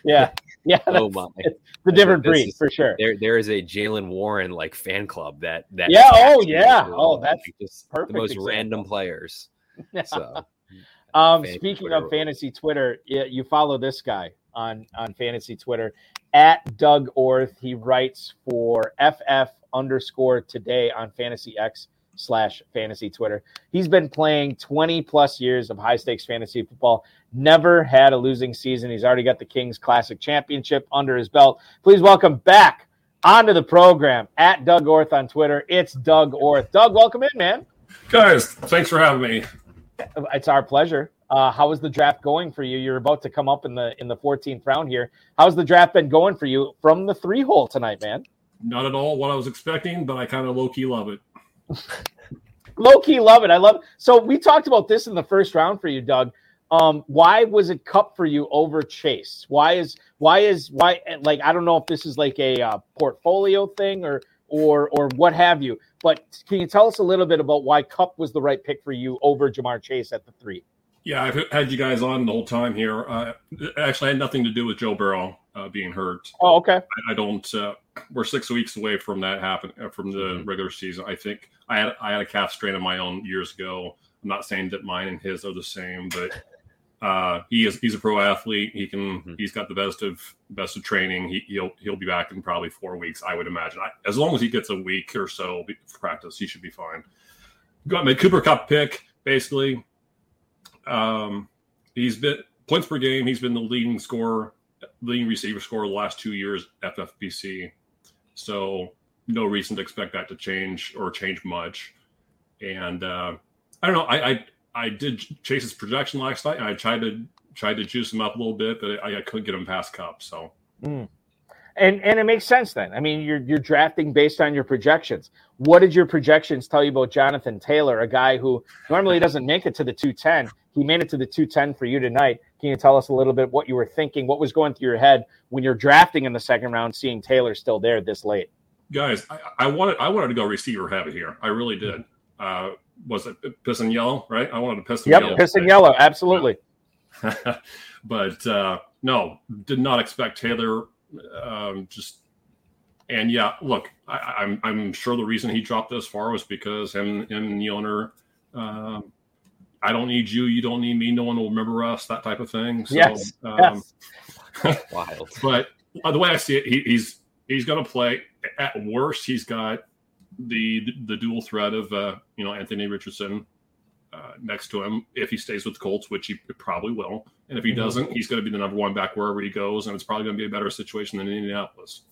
Yeah, yeah. oh my, it's the different breed is, for sure. There, there is a Jaylen Warren like fan club that that. Yeah. Oh yeah. Oh, that's just perfect the most example. random players. So. Um, speaking Twitter. of fantasy Twitter, you, you follow this guy on on fantasy Twitter at Doug Orth. He writes for FF underscore today on Fantasy X slash fantasy Twitter. He's been playing 20 plus years of high stakes fantasy football. Never had a losing season. He's already got the Kings Classic Championship under his belt. Please welcome back onto the program at Doug Orth on Twitter. It's Doug Orth. Doug, welcome in, man. Guys, thanks for having me. It's our pleasure. Uh, how is the draft going for you? You're about to come up in the in the 14th round here. How's the draft been going for you from the three hole tonight, man? Not at all what I was expecting, but I kind of low key love it. Low key love it. I love. So we talked about this in the first round for you, Doug. Um, why was it Kupp for you over Chase? Why is why is why like I don't know if this is like a uh, portfolio thing or or or what have you. But can you tell us a little bit about why Kupp was the right pick for you over Ja'Marr Chase at the three? Yeah, I've had you guys on the whole time here. Uh, actually had nothing to do with Joe Burrow uh, being hurt. Oh, okay. I, I don't. Uh, we're six weeks away from that happen uh, from the regular season. I think I had I had a calf strain of my own years ago. I'm not saying that mine and his are the same, but uh, he is he's a pro athlete. He can Mhm. he's got the best of best of training. He, he'll he'll be back in probably four weeks, I would imagine. I, as long as he gets a week or so practice, he should be fine. Got my Cooper Kupp pick basically. Um, he's been points per game. He's been the leading scorer, leading receiver scorer the last two years at FFPC. So no reason to expect that to change or change much. And uh, I don't know. I, I I did Chase's projection last night, and I tried to tried to juice him up a little bit, but I, I couldn't get him past Kupp. So And and it makes sense then. I mean, you're you're drafting based on your projections. What did your projections tell you about Jonathan Taylor, a guy who normally doesn't make it to the 210? He made it to the 210 for you tonight. Can you tell us a little bit what you were thinking? What was going through your head when you're drafting in the second round, seeing Taylor still there this late? guys, I, I wanted I wanted to go receiver heavy here. I really did. Uh, was it piss and yellow? Right? I wanted to piss and Yep, yellow. piss and yellow, absolutely. but uh, no, did not expect Taylor. Um, just and yeah, look, I, I'm I'm sure the reason he dropped this far was because him him and the owner. Um, I don't need you. You don't need me. No one will remember us. That type of thing. So, yes, um, yes. Wild. but uh, the way I see it, he, he's he's going to play. At worst, he's got the the dual threat of uh, you know Anthony Richardson uh, next to him if he stays with the Colts, which he probably will. And if he Mhm. doesn't, he's going to be the number one back wherever he goes, and it's probably going to be a better situation than Indianapolis.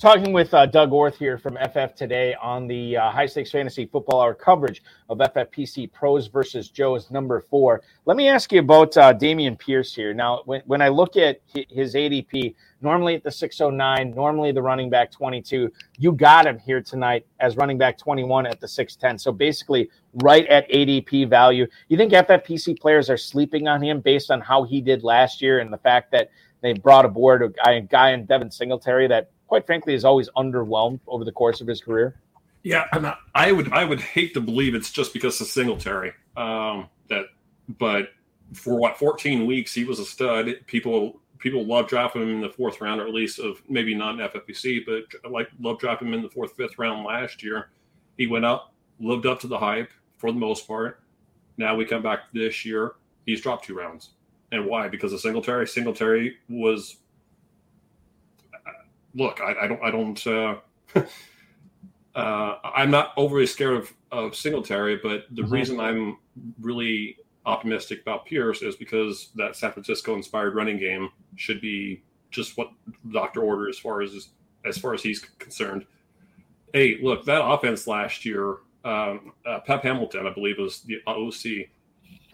Talking with uh, Doug Orth here from FF today on the uh, high stakes fantasy football hour coverage of FFPC pros versus Joe's number four. Let me ask you about uh, Dameon Pierce here. Now, when, when I look at hi- his ADP, normally at the 609, normally the running back 22, you got him here tonight as running back 21 at the 610. So basically, right at ADP value. You think FFPC players are sleeping on him based on how he did last year and the fact that they brought aboard a guy, a guy in Devin Singletary that quite frankly, is always underwhelmed over the course of his career. Yeah, and I- would I would hate to believe it's just because of Singletary. Um, that, but for what 14 weeks he was a stud. People people love drafting him in the fourth round, or at least of maybe not in FFPC, but like love dropping him in the fourth fifth round last year. He went up, lived up to the hype for the most part. Now we come back this year, he's dropped two rounds, and why? Because of Singletary. Singletary was. Look, I, I don't. I don't. Uh, uh, I'm not overly scared of, of Singletary, but the Mhm. reason I'm really optimistic about Pierce is because that San Francisco inspired running game should be just what doctor ordered as far as as far as he's concerned. Hey, look, that offense last year, um, uh, Pep Hamilton, I believe, was the OC.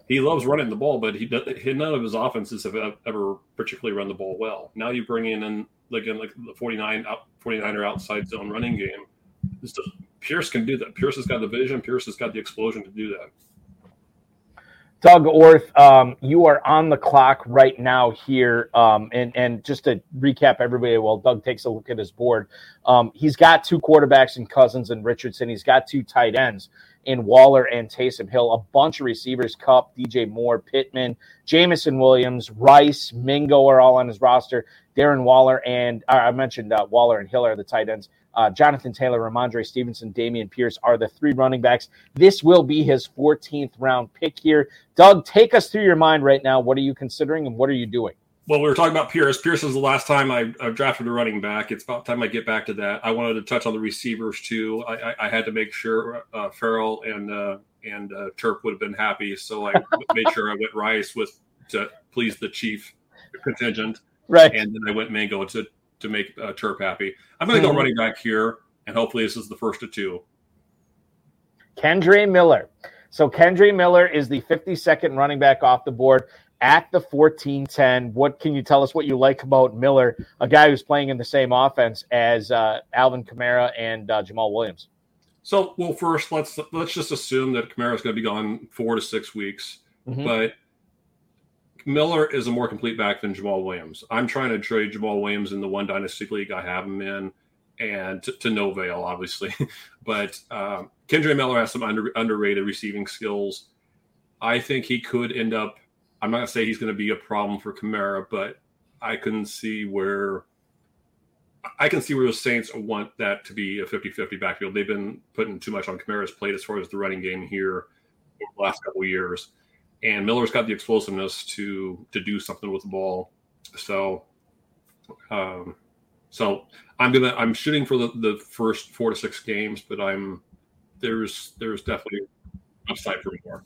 He loves running the ball, but he, he none of his offenses have ever particularly run the ball well. Now you bring in and again like the 49 out 49er outside zone running game. Does- Pierce can do that. Pierce has got the vision. Pierce has got the explosion to do that. Doug Orth, um, you are on the clock right now here. Um, and, and just to recap everybody, while Doug takes a look at his board, um, he's got two quarterbacks and Cousins and Richardson. He's got two tight ends in Waller and Taysom Hill, a bunch of receivers, Kupp, DJ Moore, Pittman, Jameson Williams, Rice, Mingo are all on his roster. Darren Waller and uh, I mentioned uh, Waller and Hill are the tight ends. uh, Jonathan Taylor, Rhamondre Stevenson, Dameon Pierce are the three running backs. This will be his 14th round pick here. Doug, take us through your mind right now. What are you considering and what are you doing? Well, we were talking about Pierce. Pierce is the last time I, I drafted a running back. It's about time I get back to that. I wanted to touch on the receivers too. I, I, I had to make sure uh, Farrell and uh, and uh, Turp would have been happy, so I made sure I went Rice with to please the chief contingent, Right. and then I went Mingo to to make uh, Turp happy. I'm going to go Mhm. running back here, and hopefully this is the first of two. Kendre Miller. So Kendre Miller is the 52nd running back off the board at the 14-10. What can you tell us what you like about Miller, a guy who's playing in the same offense as uh, Alvin Kamara and uh, Jamaal Williams? So, well, first let's let's just assume that Kamara is going to be gone four to six weeks, Mhm. but Miller is a more complete back than Jamaal Williams. I'm trying to trade Jamaal Williams in the one dynasty league I have him in, and to, to no avail, obviously. but um, Kendre Miller has some under, underrated receiving skills. I think he could end up. I'm not going to say he's going to be a problem for Kamara, but I can see where I can see where the Saints want that to be a 50-50 backfield. They've been putting too much on Kamara's plate as far as the running game here over the last couple years. And Miller's got the explosiveness to to do something with the ball. So um so I'm gonna I'm shooting for the, the first four to six games, but I'm there's there's definitely upside for more.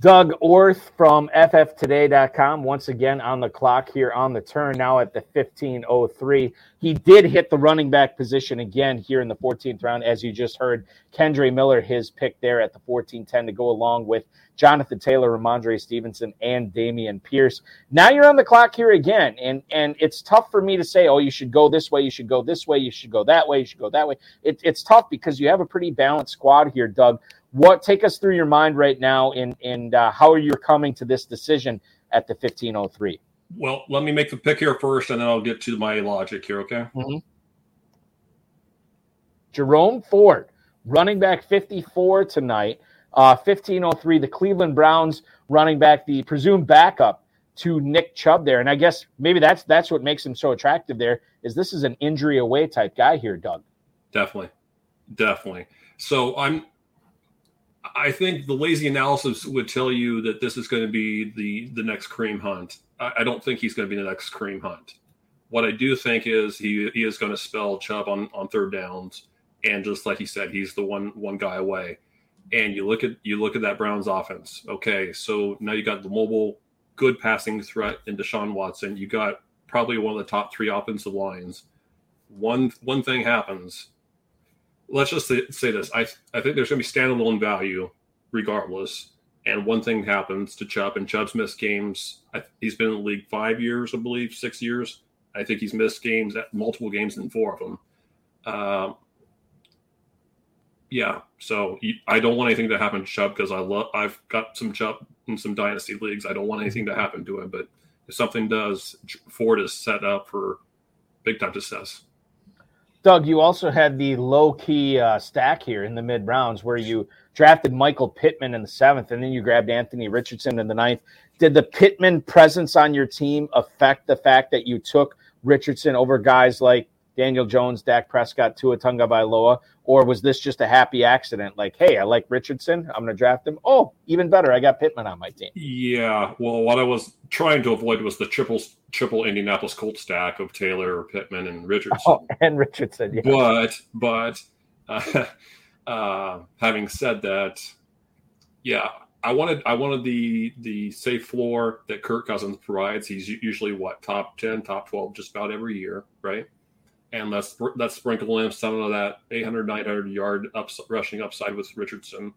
Doug Orth from FFtoday.com, once again on the clock here on the turn now at the 1503. He did hit the running back position again here in the 14th round, as you just heard. Kendre Miller, his pick there at the 1410 to go along with Jonathan Taylor, Rhamondre Stevenson, and Dameon Pierce. Now you're on the clock here again, and and it's tough for me to say, oh, you should go this way, you should go this way, you should go that way, you should go that way. It, it's tough because you have a pretty balanced squad here, Doug what take us through your mind right now in in uh, how are you're coming to this decision at the 1503 Well, let me make the pick here first, and then I'll get to my logic here. Okay. jerome ford running back 54 tonight uh 1503 the cleveland browns running back the presumed backup to nick chubb there and i guess maybe that's that's what makes him so attractive there is this is an injury away type guy here doug Definitely, definitely. So I'm. I think the lazy analysis would tell you that this is going to be the the next Kareem Hunt. I, I don't think he's going to be the next Kareem Hunt. What I do think is he he is going to spell Chubb on on third downs, and just like he said, he's the one one guy away. And you look at you look at that Browns offense. Okay, so now you got the mobile, good passing threat in Deshaun Watson. You got probably one of the top three offensive lines. One one thing happens let's just say, this. I I think there's going to be standalone value regardless. And one thing happens to Chubb, and Chubb's missed games. I, he's been in the league five years, I believe, six years. I think he's missed games at multiple games in four of them. Um, yeah, so I don't want anything to happen to Chubb because I love. I've got some Chubb in some dynasty leagues. I don't want anything to happen to him, but if something does, Ford is set up for big time success. Doug, you also had the low key uh, stack here in the mid rounds where you drafted Michael Pittman in the seventh, and then you grabbed Anthony Richardson in the ninth. Did the Pittman presence on your team affect the fact that you took Richardson over guys like Daniel Jones, Dak Prescott, Tua Tagovailoa, or was this just a happy accident? Like, hey, I like Richardson, I'm going to draft him. Oh, even better, I got Pittman on my team. Yeah, well, what I was trying to avoid was the triple triple Indianapolis Colt stack of Taylor, Pittman, and Richardson. Oh, and Richardson, yeah. But but uh, uh, having said that, yeah, I wanted I wanted the the safe floor that Kirk Cousins provides. He's usually what top ten, top twelve, just about every year, right? And let's let's sprinkle in some of that 800, 900 yard ups, rushing upside with Richardson.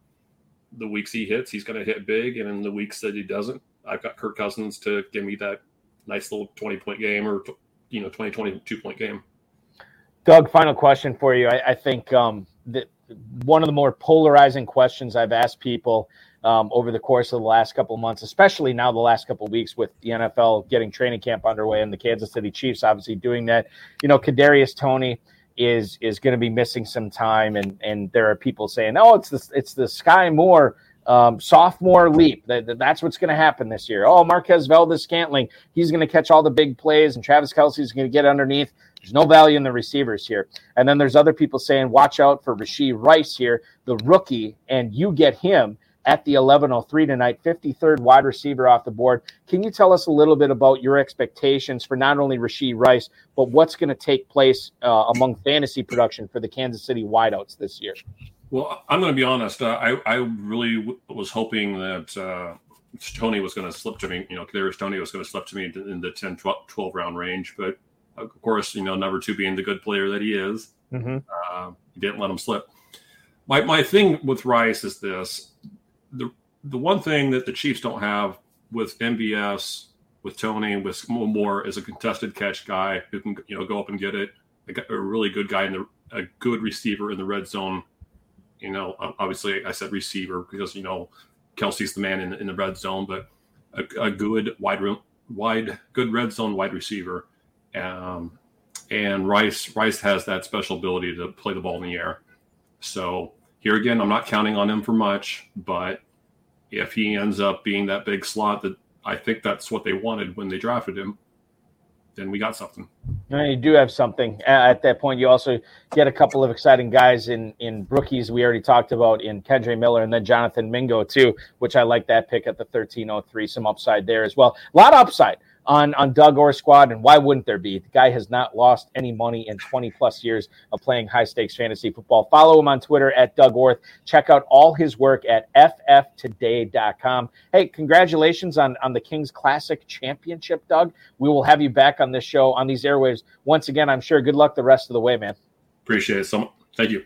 The weeks he hits, he's going to hit big, and in the weeks that he doesn't, I've got Kirk Cousins to give me that nice little twenty point game or you know 20, 22 point game. Doug, final question for you. I, I think um, that one of the more polarizing questions I've asked people um, over the course of the last couple of months, especially now the last couple of weeks with the NFL getting training camp underway and the Kansas City Chiefs obviously doing that. You know, Kadarius Toney is is going to be missing some time, and and there are people saying, "Oh, it's the it's the Skyy Moore." Um, sophomore leap. That, that- that's what's going to happen this year. Oh, Marquez Valdes-Scantling, he's going to catch all the big plays, and Travis Kelce is going to get underneath. There's no value in the receivers here. And then there's other people saying, watch out for Rashee Rice here, the rookie, and you get him at the 1103 tonight, 53rd wide receiver off the board. Can you tell us a little bit about your expectations for not only Rashee Rice, but what's going to take place uh, among fantasy production for the Kansas City wideouts this year? Well, I'm going to be honest. Uh, I, I really w- was hoping that uh, Toney was going to slip to me. You know, Kadarius Toney was going to slip to me in the 10, 12, 12 round range. But of course, you know, number two being the good player that he is, mm-hmm. uh, he didn't let him slip. My, my thing with Rice is this the the one thing that the Chiefs don't have with MVS, with Toney, with Moore is a contested catch guy who can you know go up and get it. A, really good guy in the a good receiver in the red zone. You know, obviously I said receiver because you know Kelce's the man in, in the red zone, but a, a good wide wide good red zone wide receiver. Um, and Rice Rice has that special ability to play the ball in the air. So here again, I'm not counting on him for much, but if he ends up being that big slot that I think that's what they wanted when they drafted him, then we got something. you do have something at that point. You also get a couple of exciting guys in in rookies. We already talked about in Kendre Miller and then Jonathan Mingo too, which I like that pick at the 1303. Some upside there as well. A lot of upside on on Doug Orth squad, and why wouldn't there be? The guy has not lost any money in 20 plus years of playing high stakes fantasy football. Follow him on Twitter at Doug Orth. Check out all his work at fftoday.com. Hey, congratulations on on the Kings Classic Championship, Doug. We will have you back on this show on these airwaves once again. I'm sure. Good luck the rest of the way, man. Appreciate it. So much. thank you,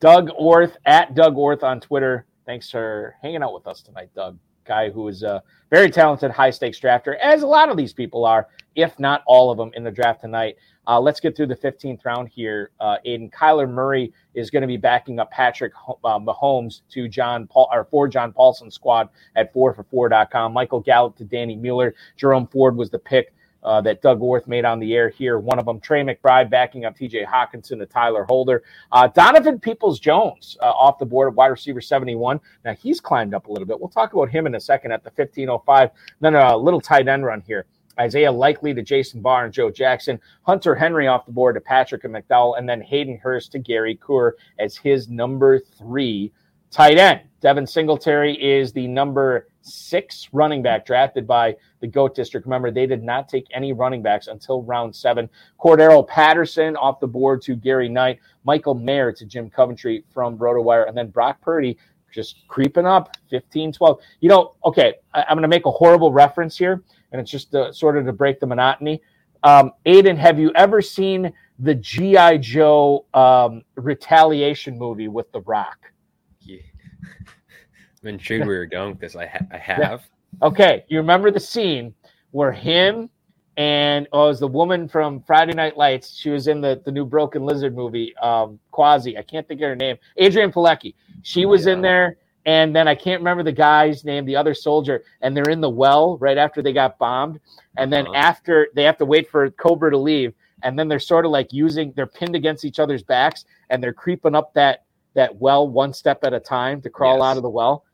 Doug Orth at Doug Orth on Twitter. Thanks for hanging out with us tonight, Doug guy who is a very talented high stakes drafter, as a lot of these people are, if not all of them in the draft tonight. Uh, let's get through the 15th round here. Uh, Aiden Kyler Murray is going to be backing up Patrick uh, Mahomes to John Paul or for John Paulsen squad at 4for4.com. Michael Gallup to Danny Mueller. Jerome Ford was the pick uh, that Doug Orth made on the air here. One of them, Trey McBride, backing up TJ Hockenson to Tyler Holder. Uh, Donovan Peoples Jones uh, off the board of wide receiver 71. Now he's climbed up a little bit. We'll talk about him in a second at the 1505. Then a little tight end run here. Isaiah Likely to Jason Barr and Joe Jackson, Hunter Henry off the board to Patrick and McDowell, and then Hayden Hurst to Gary Kerr as his number three tight end. Devin Singletary is the number six running back drafted by the GOAT District. Remember, they did not take any running backs until round seven. Cordarrelle Patterson off the board to Gary Knight, Michael Mayer to Jim Coventry from RotoWire, and then Brock Purdy just creeping up 15, 12. You know, okay, I, am going to make a horrible reference here, and it's just to, sort of to break the monotony. Um, Aiden, have you ever seen the G.I. Joe um, retaliation movie with The Rock? I'm intrigued where you're going with this. I, ha- I have. Yeah. Okay, you remember the scene where him and oh, it was the woman from Friday Night Lights. She was in the, the new Broken Lizard movie, um, Quasi. I can't think of her name. Adrianne Palicki. She was yeah. in there, and then I can't remember the guy's name, the other soldier, and they're in the well right after they got bombed. And then uh-huh. after they have to wait for Cobra to leave, and then they're sort of like using they're pinned against each other's backs and they're creeping up that that well one step at a time to crawl yes. out of the well.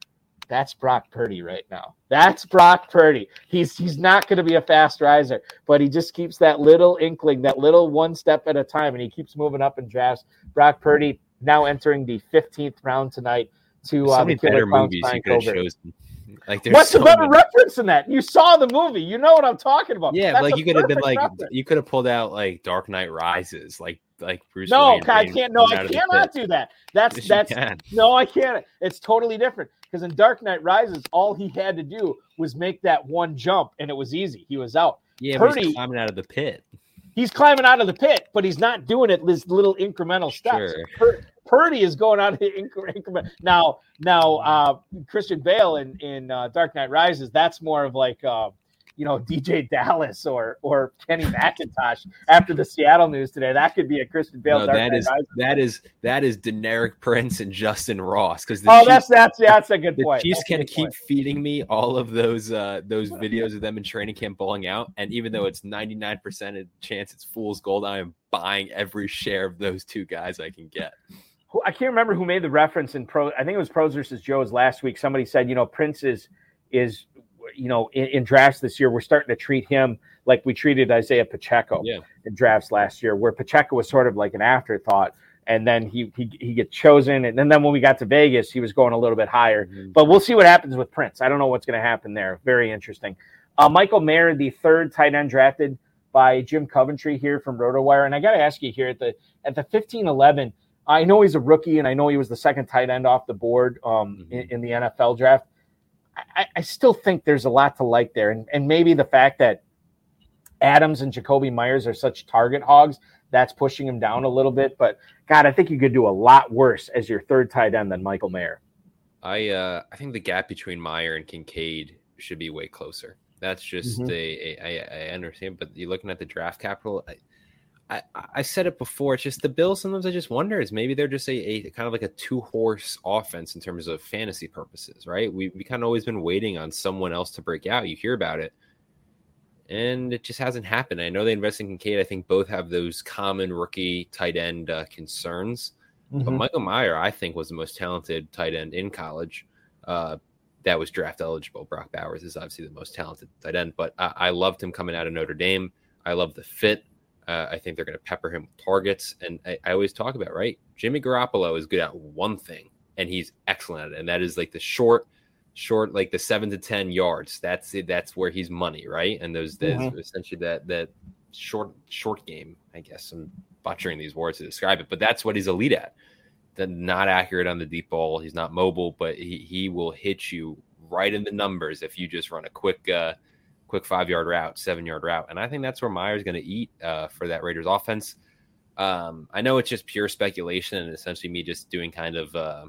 That's Brock Purdy right now. That's Brock Purdy. He's he's not going to be a fast riser, but he just keeps that little inkling, that little one step at a time, and he keeps moving up in drafts. Brock Purdy now entering the 15th round tonight to uh, the better movies you could have chosen. Like, what's so a better many. reference in that? You saw the movie, you know what I'm talking about. Yeah, That's like you could have been like reference. you could have pulled out like Dark Knight Rises, like like Bruce. No, Wayne I can't. No, I cannot do that. That's yes, that's no, I can't. It's totally different. Because in Dark Knight Rises, all he had to do was make that one jump, and it was easy. He was out. Yeah, Purdy, he's climbing out of the pit. He's climbing out of the pit, but he's not doing it this little incremental steps. Sure. Pur- Purdy is going out of the increment. Now, now, uh, Christian Bale in in uh, Dark Knight Rises, that's more of like. Uh, you know DJ Dallas or or Kenny McIntosh after the Seattle news today. That could be a Christian Bale. No, that is that is that is Deneric Prince and Justyn Ross because oh, Chiefs, that's that's that's a good the point. Chiefs can keep point. feeding me all of those uh those videos of them in training camp bowling out, and even though it's ninety nine percent of chance it's fool's gold, I am buying every share of those two guys I can get. I can't remember who made the reference in pro. I think it was Pros versus Joe's last week. Somebody said, you know, Prince is is you know, in, in, drafts this year, we're starting to treat him like we treated Isaiah Pacheco yeah. in drafts last year, where Pacheco was sort of like an afterthought. And then he he, he gets chosen, and then, then when we got to Vegas, he was going a little bit higher. Mm-hmm. But we'll see what happens with Prince. I don't know what's going to happen there. Very interesting. Uh, Michael Mayer, the third tight end drafted by Jim Coventry here from RotoWire, and I got to ask you here at the at the fifteen eleven. I know he's a rookie, and I know he was the second tight end off the board um, mm-hmm. in, in, the NFL draft. I, I, still think there's a lot to like there, and, and maybe the fact that Adams and Jakobi Meyers are such target hogs that's pushing him down a little bit. But God, I think you could do a lot worse as your third tight end than Michael Mayer. I uh, I think the gap between Mayer and Kincaid should be way closer. That's just mm-hmm. a, a I, I understand, but you're looking at the draft capital. I, I, I said it before. It's just the Bills. Sometimes I just wonder is maybe they're just a, a kind of like a two horse offense in terms of fantasy purposes, right? We we kind of always been waiting on someone else to break out. You hear about it, and it just hasn't happened. I know they invest in Kincaid. I think both have those common rookie tight end uh, concerns. Mm-hmm. But Michael Mayer, I think, was the most talented tight end in college. Uh, that was draft eligible. Brock Bowers is obviously the most talented tight end, but I, I loved him coming out of Notre Dame. I love the fit. Uh, I think they're going to pepper him with targets. And I, I, always talk about, right? Jimmy Garoppolo is good at one thing, and he's excellent at it. And that is like the short, short, like the seven to 10 yards. That's it. That's where he's money, right? And those, mm-hmm. essentially that, that short, short game, I guess. I'm butchering these words to describe it, but that's what he's elite at. The not accurate on the deep ball. He's not mobile, but he, he will hit you right in the numbers if you just run a quick, uh, quick five yard route, seven yard route. And I think that's where Mayer's going to eat uh, for that Raiders offense. Um, I know it's just pure speculation and essentially me just doing kind of uh,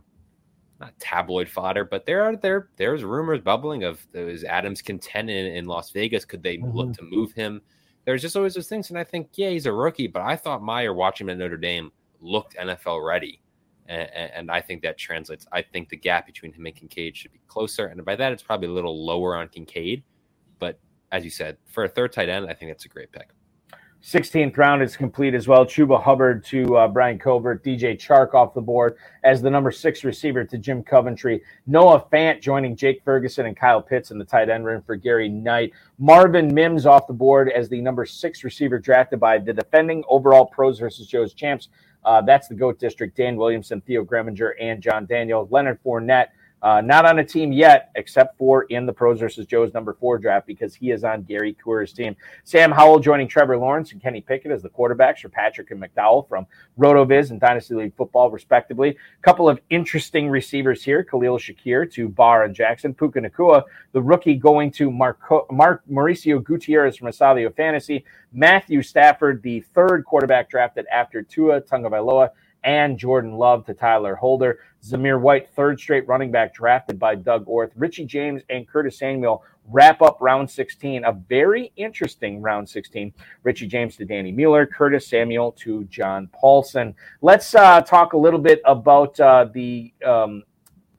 not tabloid fodder, but there are there there's rumors bubbling of those Adams content in, in Las Vegas. Could they mm-hmm. look to move him? There's just always those things, and I think yeah, he's a rookie, but I thought Meyer watching him at Notre Dame looked NFL ready. And, and, I think that translates. I think the gap between him and Kincaid should be closer, and by that it's probably a little lower on Kincaid. But as you said, for a third tight end, I think that's a great pick. 16th round is complete as well. Chuba Hubbard to uh, Brian Covert, DJ Chark off the board as the number six receiver to Jim Coventry. Noah Fant joining Jake Ferguson and Kyle Pitts in the tight end room for Gary Knight. Marvin Mims off the board as the number six receiver drafted by the defending overall pros versus Joe's champs. Uh, that's the GOAT district. Dan Williamson, Theo Gremminger, and John Daniel. Leonard Fournette uh, not on a team yet, except for in the pros versus Joe's number four draft because he is on Gary Kerr's team. Sam Howell joining Trevor Lawrence and Kenny Pickett as the quarterbacks for Patrick and McDowell from RotoViz and Dynasty League Football, respectively. A couple of interesting receivers here: Khalil Shakir to Barr and Jackson, Puka Nacua, the rookie going to Marco, Mark Mauricio Gutierrez from Estadio Fantasy, Matthew Stafford, the third quarterback drafted after Tua Tagovailoa and Jordan Love to Tyler Holder. Zamir White, third straight running back drafted by Doug Orth. Richie James and Curtis Samuel wrap up round 16, a very interesting round 16. Richie James to Danny Mueller, Curtis Samuel to John Paulsen. Let's uh, talk a little bit about uh, the. Um,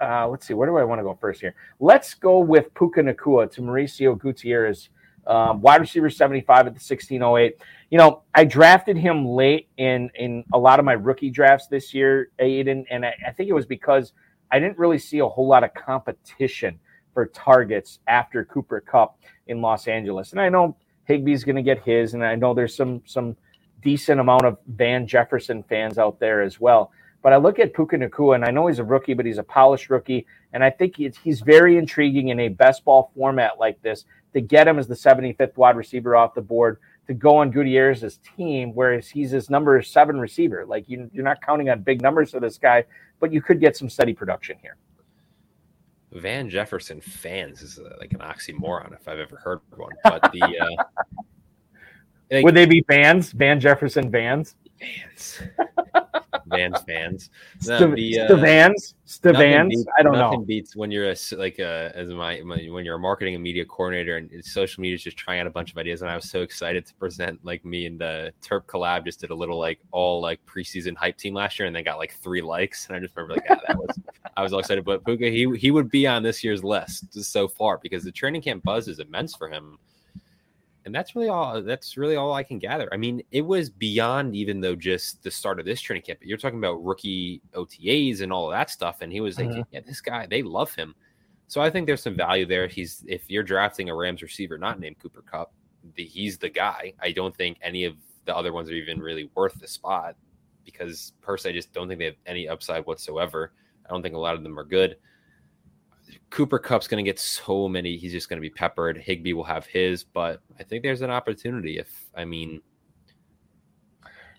uh, let's see, where do I want to go first here? Let's go with Puka Nacua to Mauricio Gutierrez, um, wide receiver 75 at the 1608 you know, I drafted him late in in a lot of my rookie drafts this year, Aiden, and I, I think it was because I didn't really see a whole lot of competition for targets after Cooper Kupp in Los Angeles. And I know Higbee's going to get his, and I know there's some some decent amount of Van Jefferson fans out there as well. But I look at Puka Nacua, and I know he's a rookie, but he's a polished rookie, and I think he's very intriguing in a best ball format like this to get him as the 75th wide receiver off the board to go on Gutierrez's team, whereas he's his number seven receiver. Like you, you're not counting on big numbers for this guy, but you could get some steady production here. Van Jefferson fans is uh, like an oxymoron if I've ever heard one. But the uh, like, would they be fans? Van Jefferson fans? Fans. Vans fans. No, the, uh, Vans, Vans. Beats, I don't nothing know. beats when you're a, like a, as my, my, when you're a marketing and media coordinator and social media is just trying out a bunch of ideas. And I was so excited to present like me and the Terp collab just did a little like all like preseason hype team last year and they got like three likes. And I just remember like yeah, that was I was all excited. But Puka he he would be on this year's list so far because the training camp buzz is immense for him and that's really all that's really all i can gather i mean it was beyond even though just the start of this training camp but you're talking about rookie otas and all of that stuff and he was like mm-hmm. yeah this guy they love him So I think there's some value there. He's if you're drafting a Rams receiver not named Cooper Kupp, the, he's the guy. I don't think any of the other ones are even really worth the spot because personally, I just don't think they have any upside whatsoever. I don't think a lot of them are good. Cooper Kupp's going to get so many. He's just going to be peppered. Higbee will have his, but I think there's an opportunity. If I mean,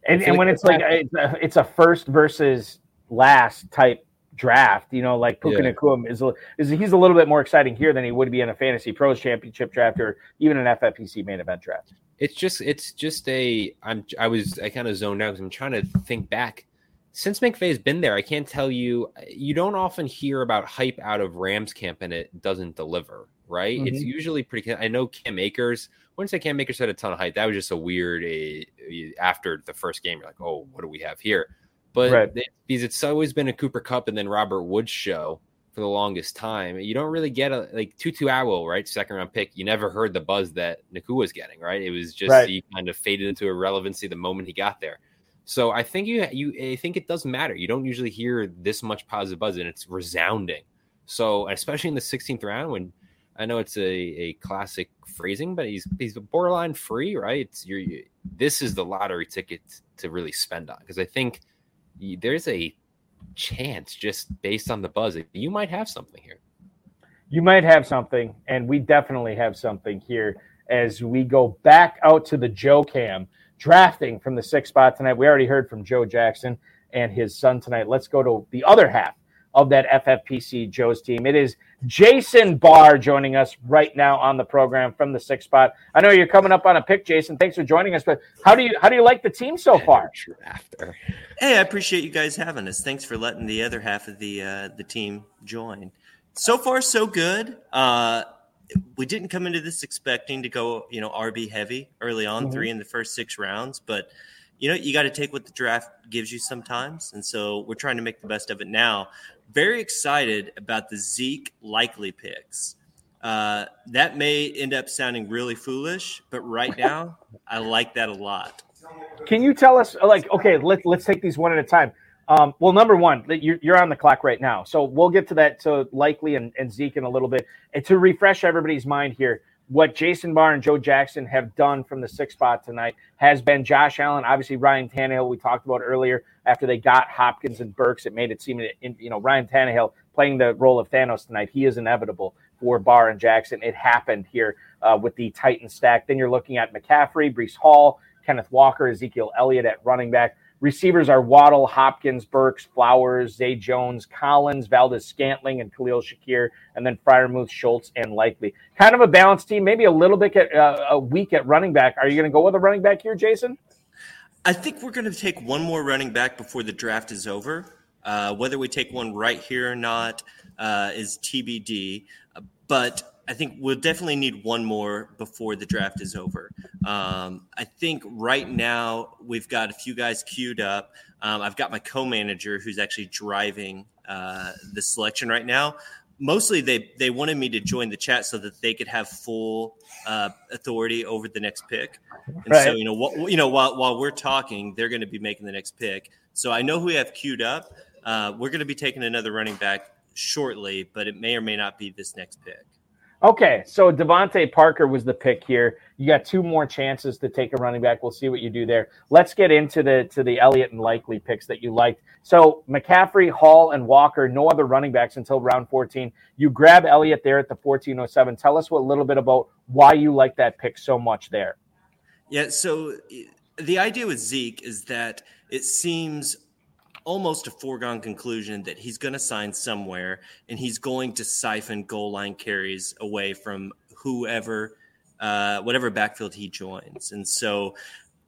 and, and when it's like it's a, it's a first versus last type draft, you know, like Puka yeah. Nacua is, is he's a little bit more exciting here than he would be in a fantasy pros championship draft or even an FFPC main event draft. It's just it's just a I'm I was I kind of zoned out because I'm trying to think back since McVay's been there, I can't tell you. You don't often hear about hype out of Rams camp and it doesn't deliver, right? Mm-hmm. It's usually pretty. I know Cam Akers. When say Cam Akers had a ton of hype, that was just a weird. A, after the first game, you're like, oh, what do we have here? But right. because it's always been a Cooper Kupp and then Robert Woods show for the longest time. You don't really get a like Tutu Atwell, right? Second round pick. You never heard the buzz that Nacua was getting, right? It was just right. he kind of faded into irrelevancy the moment he got there. So I think you you I think it doesn't matter. You don't usually hear this much positive buzz, and it's resounding. So especially in the 16th round, when I know it's a, a classic phrasing, but he's he's borderline free, right? It's your you, this is the lottery ticket to really spend on because I think there's a chance just based on the buzz you might have something here. You might have something, and we definitely have something here as we go back out to the Joe Cam drafting from the sixth spot tonight. We already heard from Joe Jackson and his son tonight. Let's go to the other half of that FFPC Joe's team. It is Jason Barr joining us right now on the program from the sixth spot. I know you're coming up on a pick, Jason. Thanks for joining us. But how do you how do you like the team so far? After. Hey, I appreciate you guys having us. Thanks for letting the other half of the uh, the team join. So far, so good. Uh, we didn't come into this expecting to go, you know, RB heavy early on, mm-hmm. three in the first six rounds, but you know, you got to take what the draft gives you sometimes. And so we're trying to make the best of it now. Very excited about the Zeke likely picks. Uh, that may end up sounding really foolish, but right now, I like that a lot. Can you tell us, like, okay, let's let's take these one at a time. Um, well, number one, you're, you're on the clock right now. So we'll get to that to likely and, and Zeke in a little bit. And to refresh everybody's mind here, what Jason Barr and Joe Jackson have done from the sixth spot tonight has been Josh Allen, obviously Ryan Tannehill, we talked about earlier after they got Hopkins and Burks. It made it seem, you know, Ryan Tannehill playing the role of Thanos tonight. He is inevitable for Barr and Jackson. It happened here uh, with the Titan stack. Then you're looking at McCaffrey, Breece Hall, Kenneth Walker, Ezekiel Elliott at running back. Receivers are Waddle, Hopkins, Burks, Flowers, Zay Jones, Collins, Valdes-Scantling, and Khalil Shakir, and then Freiermuth, Schultz, and Likely. Kind of a balanced team, maybe a little bit at, uh, a weak at running back. Are you going to go with a running back here, Jason? I think we're going to take one more running back before the draft is over. Uh, whether we take one right here or not uh, is TBD. But I think we'll definitely need one more before the draft is over. Um, I think right now we've got a few guys queued up. Um, I've got my co-manager who's actually driving uh, the selection right now. Mostly, they they wanted me to join the chat so that they could have full uh, authority over the next pick. And right. so, you know, what, you know, while while we're talking, they're going to be making the next pick. So I know who we have queued up. Uh, we're going to be taking another running back shortly, but it may or may not be this next pick. Okay, so DeVante Parker was the pick here. You got two more chances to take a running back. We'll see what you do there. Let's get into the to the Elliott and Likely picks that you liked. So McCaffrey, Hall, and Walker, no other running backs until round 14. You grab Elliott there at the 1407. Tell us a little bit about why you like that pick so much there. Yeah, so the idea with Zeke is that it seems almost a foregone conclusion that he's going to sign somewhere and he's going to siphon goal line carries away from whoever, uh, whatever backfield he joins. And so,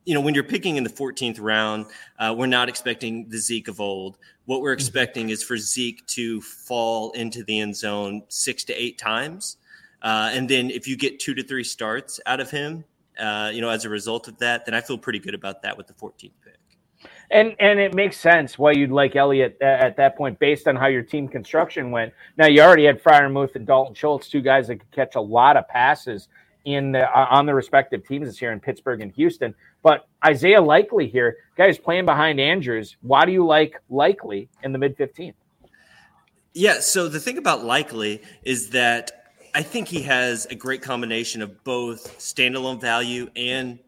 you know, when you're picking in the 14th round, uh, we're not expecting the Zeke of old. What we're mm-hmm. expecting is for Zeke to fall into the end zone six to eight times. Uh, and then if you get two to three starts out of him, uh, you know, as a result of that, then I feel pretty good about that with the 14th pick. And and it makes sense why you'd like Elliott at that point based on how your team construction went. Now you already had Freiermuth and Dalton Schultz, two guys that could catch a lot of passes in the, uh, on the respective teams this year in Pittsburgh and Houston. But Isaiah Likely here, guys playing behind Andrews. Why do you like Likely in the mid 15th? Yeah. So the thing about likely is that I think he has a great combination of both standalone value and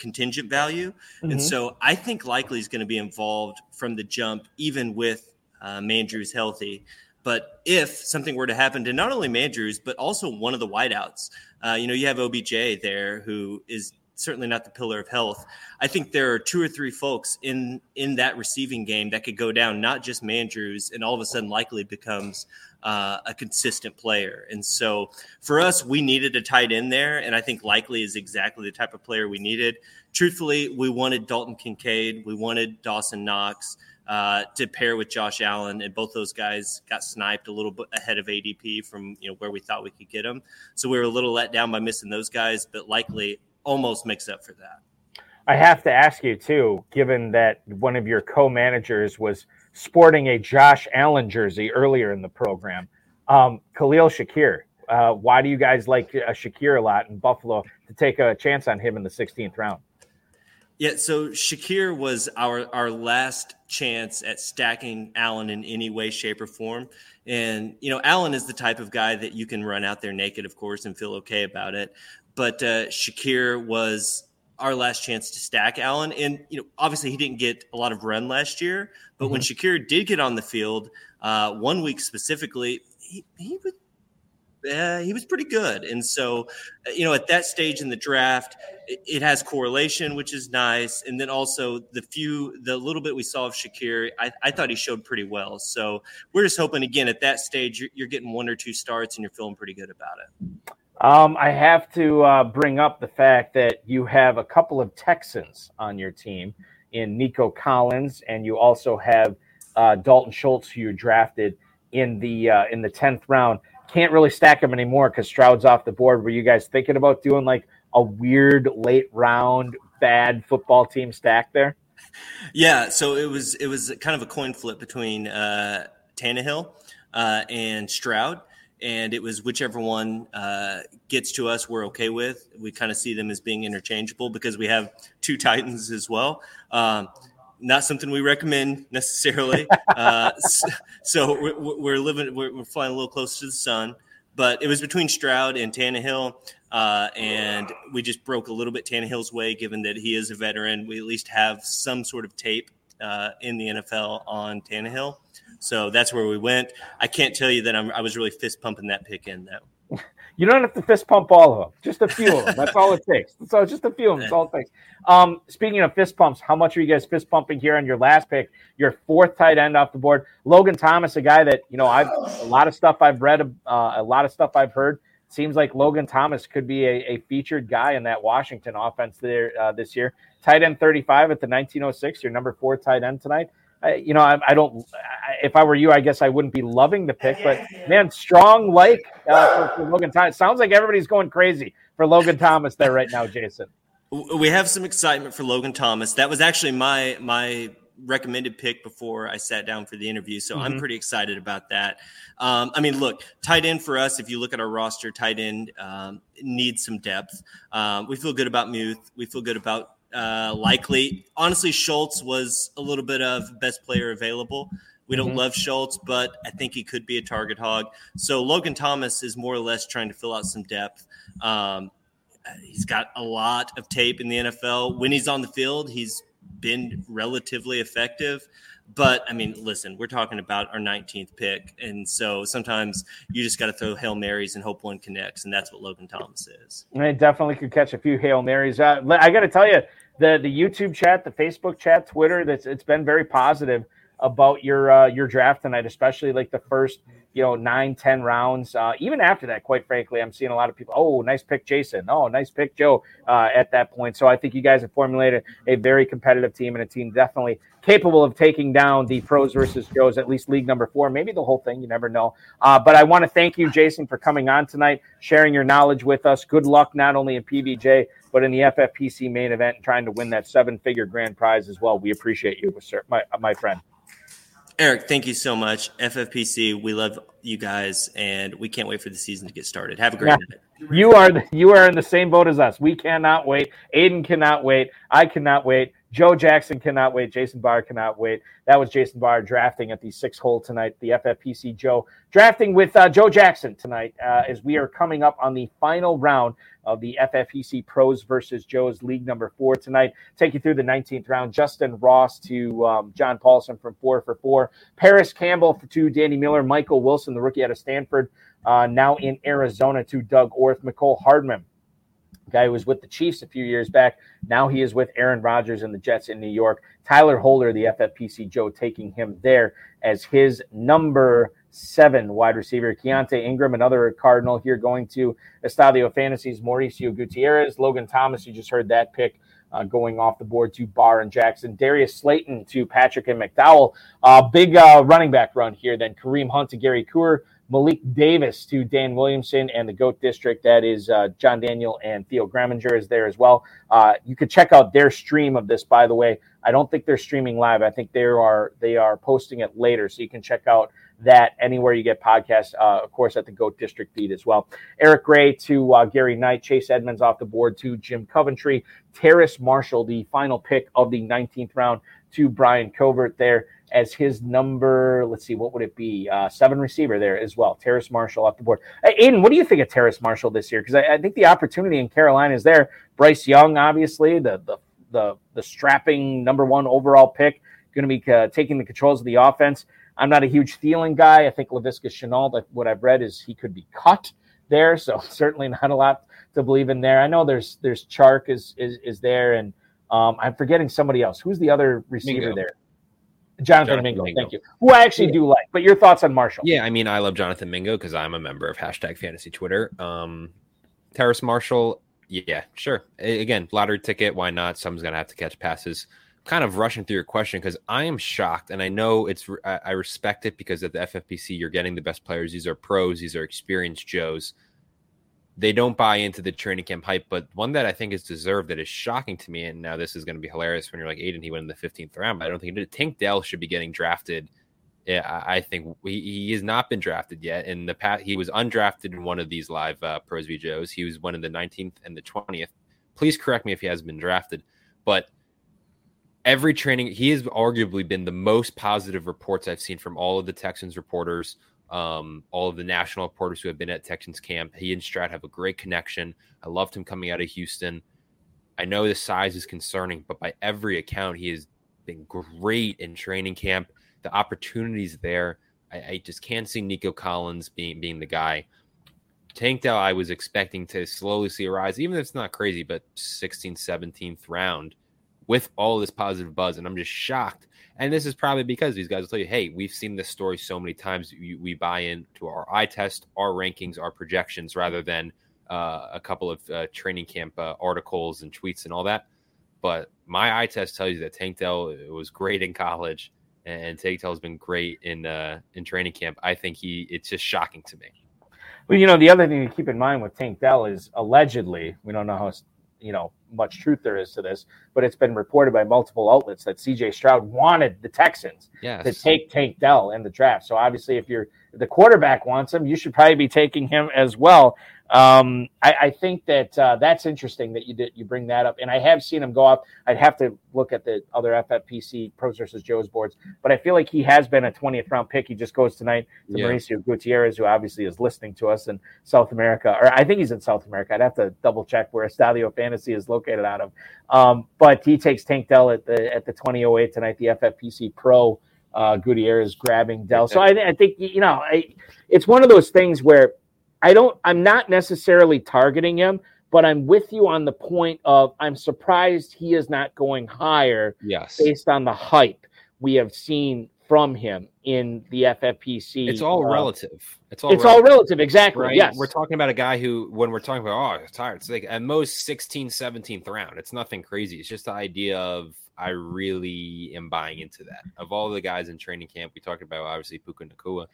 contingent value. Mm-hmm. And so I think likely is going to be involved from the jump, even with uh, Mandrews healthy. But if something were to happen to not only Mandrews, but also one of the wideouts, uh, you know, you have OBJ there who is certainly not the pillar of health. I think there are two or three folks in in that receiving game that could go down, not just Mandrews, and all of a sudden likely becomes uh, a consistent player. And so for us, we needed a tight end there, and I think likely is exactly the type of player we needed. Truthfully, we wanted Dalton Kincaid, we wanted Dawson Knox. Uh, to pair with Josh Allen, and both those guys got sniped a little bit ahead of ADP from you know where we thought we could get them. So we were a little let down by missing those guys, but likely almost makes up for that. I have to ask you too, given that one of your co-managers was sporting a Josh Allen jersey earlier in the program, um, Khalil Shakir. Uh, why do you guys like uh, Shakir a lot in Buffalo to take a chance on him in the 16th round? Yeah, so Shakir was our our last chance at stacking Allen in any way, shape, or form. And you know, Allen is the type of guy that you can run out there naked, of course, and feel okay about it but uh, Shakir was our last chance to stack Allen. And, you know, obviously he didn't get a lot of run last year, but mm-hmm. when Shakir did get on the field, uh, one week specifically, he, he was. Uh, he was pretty good. And so, uh, you know, at that stage in the draft, it, it, has correlation, which is nice. And then also the few, the little bit we saw of Shakir, I, I thought he showed pretty well. So we're just hoping, again, at that stage, you're, you're getting one or two starts and you're feeling pretty good about it. Um, I have to uh, bring up the fact that you have a couple of Texans on your team in Nico Collins, and you also have uh, Dalton Schultz, who you drafted in the uh, in the tenth round. Can't really stack them anymore because Stroud's off the board. Were you guys thinking about doing like a weird late round bad football team stack there? Yeah, so it was it was kind of a coin flip between uh, Tannehill uh, and Stroud and it was whichever one uh, gets to us, we're okay with. We kind of see them as being interchangeable because we have two Titans as well. Um, not something we recommend necessarily. uh, so we're, we're living, we're, we're, flying a little closer to the sun. But it was between Stroud and Tannehill, uh, and we just broke a little bit Tannehill's way, given that he is a veteran. We at least have some sort of tape uh, in the NFL on Tannehill. So that's where we went. I can't tell you that I'm, i was really fist pumping that pick in though. You don't have to fist pump all of them, just a few of them. That's all it takes. So just a few of them. That's all it takes. Um, speaking of fist pumps, how much are you guys fist pumping here on your last pick, your fourth tight end off the board? Logan Thomas, a guy that you know I've a lot of stuff I've read, uh, a lot of stuff I've heard. Seems like Logan Thomas could be a, a featured guy in that Washington offense there uh, this year. Tight end 35 at the 1906, your number four tight end tonight. I, you know, I, I don't. I, if I were you, I guess I wouldn't be loving the pick. But man, strong like uh, for, for, Logan Thomas. Sounds like everybody's going crazy for Logan Thomas there right now, Jason. We have some excitement for Logan Thomas. That was actually my my recommended pick before I sat down for the interview. So mm-hmm. I'm pretty excited about that. Um, I mean, look, tight end for us, if you look at our roster, tight end um, needs some depth. Um, we feel good about Muth. We feel good about uh, likely. Honestly, Schultz was a little bit of best player available. We don't mm-hmm. love Schultz, but I think he could be a target hog. So Logan Thomas is more or less trying to fill out some depth. Um, he's got a lot of tape in the NFL. When he's on the field, he's been relatively effective. But I mean, listen, we're talking about our 19th pick. And so sometimes you just got to throw Hail Marys and hope one connects. And that's what Logan Thomas is. I definitely could catch a few Hail Marys. Uh, I got to tell you, the, the YouTube chat, the Facebook chat, Twitter, that's it's been very positive about your uh, your draft tonight, especially like the first you know nine ten rounds. Uh, even after that, quite frankly, I'm seeing a lot of people. Oh, nice pick, Jason. Oh, nice pick, Joe. Uh, at that point, so I think you guys have formulated a very competitive team and a team definitely capable of taking down the pros versus Joes, at least league number four, maybe the whole thing. You never know. Uh, but I want to thank you, Jason, for coming on tonight, sharing your knowledge with us. Good luck not only in PBJ but in the FFPC main event, and trying to win that seven-figure grand prize as well. We appreciate you, sir, my my friend. Eric, thank you so much. FFPC, we love you guys, and we can't wait for the season to get started. Have a great yeah. You are the, you are in the same boat as us. We cannot wait. Aiden cannot wait. I cannot wait. Joe Jackson cannot wait. Jason Barr cannot wait. That was Jason Barr drafting at the six hole tonight. The FFPC Joe drafting with uh, Joe Jackson tonight uh, as we are coming up on the final round of the FFPC Pros versus Joe's League number four tonight. Take you through the 19th round. Justyn Ross to um, John Paulsen from four for four. Parris Campbell to Danny Miller. Michael Wilson, the rookie out of Stanford, uh, now in Arizona to Doug Orth. Mecole Hardman guy who was with the Chiefs a few years back. Now he is with Aaron Rodgers and the Jets in New York. Tyler Holder, the FFPC Joe, taking him there as his number seven wide receiver. Keaontay Ingram, another Cardinal here, going to Estadio Fantasies. Mauricio Gutierrez, Logan Thomas, you just heard that pick. Uh, going off the board to Barr and Jackson. Darius Slayton to Patrick and McDowell. Uh, big uh, running back run here. Then Kareem Hunt to Gary Kerr. Malik Davis to Dan Williamson and the GOAT District. That is uh, John Daniel and Theo Gremminger is there as well. Uh, you could check out their stream of this, by the way. I don't think they're streaming live. I think they are they are posting it later, so you can check out that anywhere you get podcasts. Uh, of course, at the GOAT District feed as well. Eric Gray to uh, Gary Knight, Chase Edmonds off the board to Jim Coventry, Terrace Marshall, the final pick of the 19th round to Brian Covert there as his number. Let's see, what would it be? Uh, seven receiver there as well. Terrace Marshall off the board. Aiden, what do you think of Terrace Marshall this year? Because I, I, think the opportunity in Carolina is there. Bryce Young, obviously, the the the, the strapping number one overall pick, going to be uh, taking the controls of the offense. I'm not a huge Thielen guy. I think Laviska Shenault, what I've read is he could be cut there, so certainly not a lot to believe in there. I know there's there's Chark is is, is there, and um, I'm forgetting somebody else. Who's the other receiver Mingo. there? Jonathan, Jonathan Mingo, Mingo, thank you. Who I actually do like. But your thoughts on Marshall? Yeah, I mean, I love Jonathan Mingo because I'm a member of hashtag Fantasy Twitter. Um, Terrace Marshall, yeah, sure. Again, lottery ticket. Why not? Someone's gonna have to catch passes. Kind of rushing through your question because I am shocked, and I know it's. I respect it because at the FFPC you're getting the best players. These are pros. These are experienced Joes they don't buy into the training camp hype. But one that I think is deserved that is shocking to me, and now this is going to be hilarious when you're like Aiden, he went in the 15th round, but I don't think he did. Tank Dell should be getting drafted. Yeah, I think he, he has not been drafted yet. In the past, he was undrafted in one of these live uh, pros v Joes. He was one in the 19th and the 20th. Please correct me if he hasn't been drafted, but every training he has arguably been the most positive reports I've seen from all of the Texans reporters um, all of the national reporters who have been at Texans camp. He and Stroud have a great connection. I loved him coming out of Houston. I know the size is concerning, but by every account, he has been great in training camp. The opportunities there. I, I just can't see Nico Collins being being the guy. Tank Dell, I was expecting to slowly see a rise, even if it's not crazy, but 16th, 17th round with all this positive buzz. And I'm just shocked and this is probably because these guys will tell you, hey, we've seen this story so many times. We, buy into our eye test, our rankings, our projections, rather than uh, a couple of uh, training camp uh, articles and tweets and all that. But my eye test tells you that Tank Dell was great in college, and Tank Dell has been great in uh, in training camp. I think he it's just shocking to me. Well, you know, the other thing to keep in mind with Tank Dell is allegedly, we don't know how you know much truth there is to this, but it's been reported by multiple outlets that CJ Stroud wanted the Texans yes. to take Tank Dell in the draft. So obviously, if you're the quarterback wants him, you should probably be taking him as well. Um, I, I, think that uh, that's interesting that you did you bring that up, and I have seen him go up. I'd have to look at the other FFPC pros versus Joe's boards, but I feel like he has been a 20th round pick. He just goes tonight to yeah. Mauricio Gutierrez, who obviously is listening to us in South America, or I think he's in South America. I'd have to double check where Estadio Fantasy is located out of. Um, but he takes Tank Dell at the at the 2008 tonight, the FFPC Pro. Uh, Gutierrez grabbing Dell. So I, I think you know I, it's one of those things where I don't, I'm not necessarily targeting him, but I'm with you on the point of I'm surprised he is not going higher. Yes. Based on the hype we have seen from him in the FFPC. It's all uh, relative. It's all it's relative. all relative. Exactly. Right? Yes. We're talking about a guy who, when we're talking about, oh, it's tired. It's like at most 16, 17th round. It's nothing crazy. It's just the idea of I really am buying into that. Of all the guys in training camp, we talked about obviously Puka Nacua.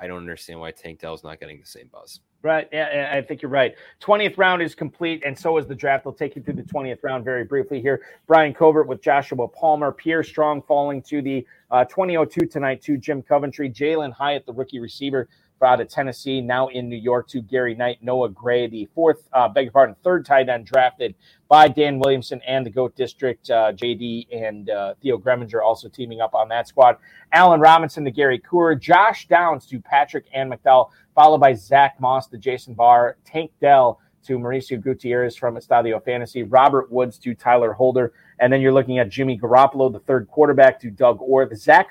I don't understand why Tank Dell's not getting the same buzz. Right. Yeah, I think you're right. 20th round is complete, and so is the draft. I'll take you through the 20th round very briefly here. Brian Covert with Joshua Palmer, Pierre Strong falling to the uh, 2002 tonight to Jim Coventry, Jalin Hyatt, the rookie receiver, out of Tennessee, now in New York, to Gary Knight, Noah Gray, the fourth, uh, beg your pardon, third tight end drafted by Dan Williamson and the GOAT District, uh, JD and uh, Theo Gremminger also teaming up on that squad. Allen Robinson to Gary Kerr, Josh Downs to Patrick and McDowell, followed by Zack Moss to Jason Barr, Tank Dell to Mauricio Gutierrez from Estadio Fantasy, Robert Woods to Tyler Holder, and then you're looking at Jimmy Garoppolo, the third quarterback, to Doug Orth, Zach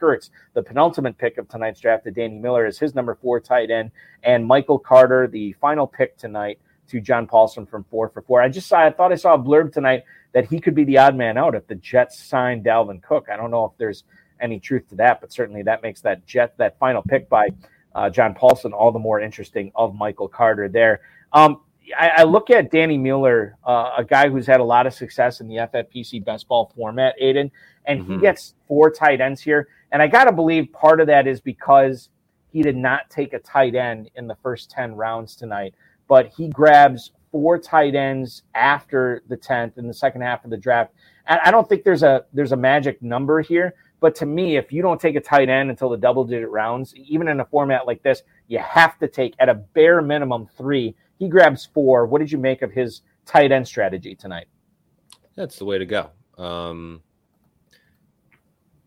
the penultimate pick of tonight's draft, to Danny Miller is his number four tight end, and Michael Carter, the final pick tonight, to John Paulsen from four for four. I just saw, I thought I saw a blurb tonight that he could be the odd man out if the Jets sign Dalvin Cook. I don't know if there's any truth to that, but certainly that makes that Jet that final pick by uh, John Paulsen all the more interesting of Michael Carter there. Um, I, I, look at Danny Mueller, uh, a guy who's had a lot of success in the FFPC best ball format, Aiden, and mm-hmm. he gets four tight ends here. And I got to believe part of that is because he did not take a tight end in the first 10 rounds tonight, but he grabs four tight ends after the 10th in the second half of the draft. And I don't think there's a there's a magic number here, but to me, if you don't take a tight end until the double digit rounds, even in a format like this, you have to take at a bare minimum three he grabs four. What did you make of his tight end strategy tonight? That's the way to go. Um,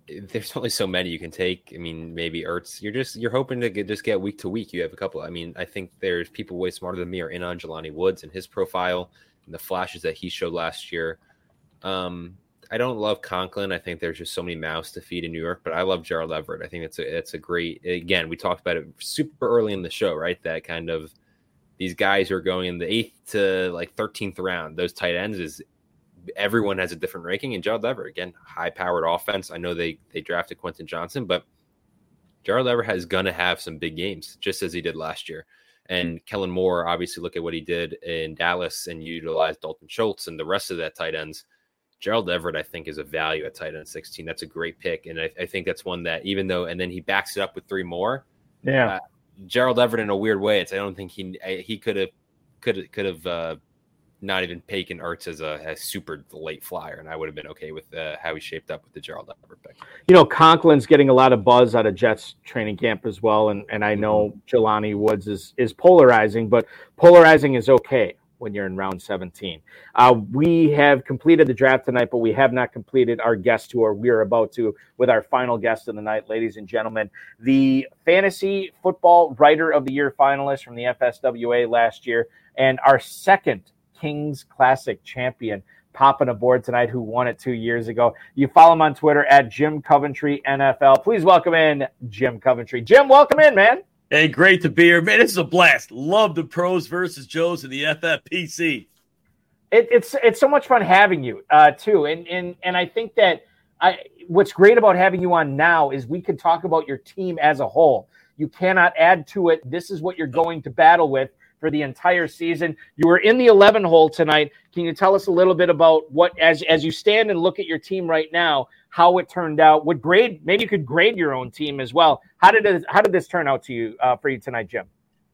there's only so many you can take. I mean, maybe Ertz. You're just you're hoping to get, just get week to week. You have a couple. I mean, I think there's people way smarter than me are in on Jelani Woods and his profile and the flashes that he showed last year. Um, I don't love Conklin. I think there's just so many mouths to feed in New York, but I love Gerald Everett. I think it's a it's a great. Again, we talked about it super early in the show, right? That kind of these guys who are going in the eighth to like 13th round, those tight ends is everyone has a different ranking. And Gerald Everett, again, high powered offense. I know they they drafted Quentin Johnston, but Gerald Everett is going to have some big games, just as he did last year. And Kellen Moore, obviously, look at what he did in Dallas and utilized Dalton Schultz and the rest of that tight ends. Gerald Everett, I think, is a value at tight end 16. That's a great pick. And I, I think that's one that, even though, and then he backs it up with three more. Yeah. Uh, Gerald Everett in a weird way. It's I don't think he he could have could could have uh, not even taken Ertz as a, a, super late flyer, and I would have been okay with uh, how he shaped up with the Gerald Everett pick. You know, Conklin's getting a lot of buzz out of Jets training camp as well, and and I know mm-hmm. Jelani Woods is is polarizing, but polarizing is okay when you're in round 17. Uh, we have completed the draft tonight, but we have not completed our guest tour. We are about to with our final guest of the night, ladies and gentlemen, the fantasy football writer of the year finalist from the FSWA last year, and our second Kings Classic champion popping aboard tonight who won it two years ago. You follow him on Twitter at Jim Coventry NFL. Please welcome in Jim Coventry. Jim, welcome in, man. Hey, great to be here, man. This is a blast. Love the pros versus Joes and the FFPC. It, it's it's so much fun having you uh, too, and and and I think that I what's great about having you on now is we can talk about your team as a whole. You cannot add to it. This is what you're going to battle with for the entire season. You were in the 11 hole tonight. Can you tell us a little bit about what, as as you stand and look at your team right now, how it turned out? What grade? Maybe you could grade your own team as well. How did it, how did this turn out to you uh, for you tonight, Jim?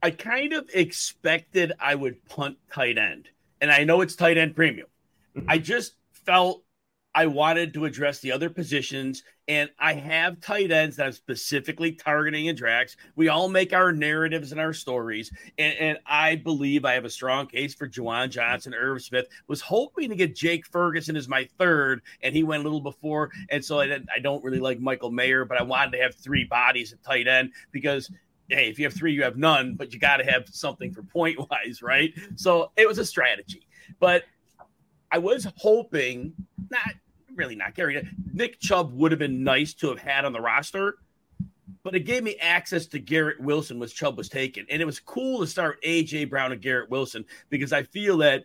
I kind of expected I would punt tight end, and I know it's tight end premium. Mm-hmm. I just felt I wanted to address the other positions, and I have tight ends that I'm specifically targeting in drafts. We all make our narratives and our stories, and, and I believe I have a strong case for Juwan Johnson, Irv Smith. Was hoping to get Jake Ferguson as my third, and he went a little before, and so I, I don't really like Michael Mayer, but I wanted to have three bodies at tight end because hey, if you have three, you have none, but you got to have something for point wise, right? So it was a strategy, but I was hoping, not really not Gary. Nick Chubb would have been nice to have had on the roster, but it gave me access to Garrett Wilson, which Chubb was taken. And it was cool to start AJ Brown and Garrett Wilson because I feel that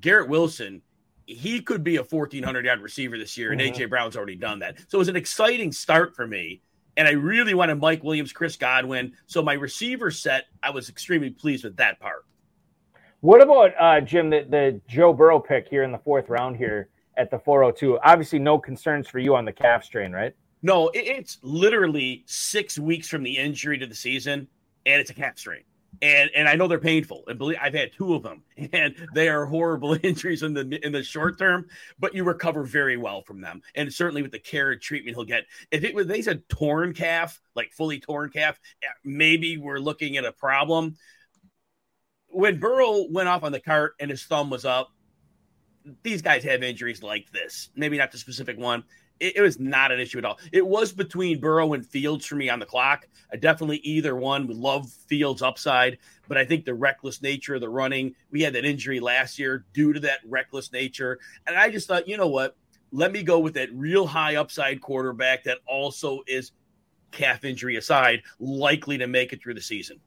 Garrett Wilson, he could be a 1,400 yard receiver this year, and mm-hmm. AJ Brown's already done that. So it was an exciting start for me. And I really wanted Mike Williams, Chris Godwin. So my receiver set, I was extremely pleased with that part. What about uh, Jim, the, the Joe Burrow pick here in the fourth round here at the 402? Obviously, no concerns for you on the calf strain, right? No, it's literally six weeks from the injury to the season, and it's a calf strain. and and I know they're painful. And believe I've had two of them, and they are horrible injuries in the in the short term. But you recover very well from them, and certainly with the care and treatment he'll get. If it was they said torn calf, like fully torn calf, eh, maybe we're looking at a problem. When Burrow went off on the cart and his thumb was up, these guys have injuries like this. Maybe not the specific one it, it, was not an issue at all. It was between Burrow and Fields for me on the clock. I definitely either one would love Fields upside, but I think the reckless nature of the running, we had that injury last year due to that reckless nature. And I just thought, you know what? Let me go with that real high upside quarterback that also is calf injury aside, likely to make it through the season.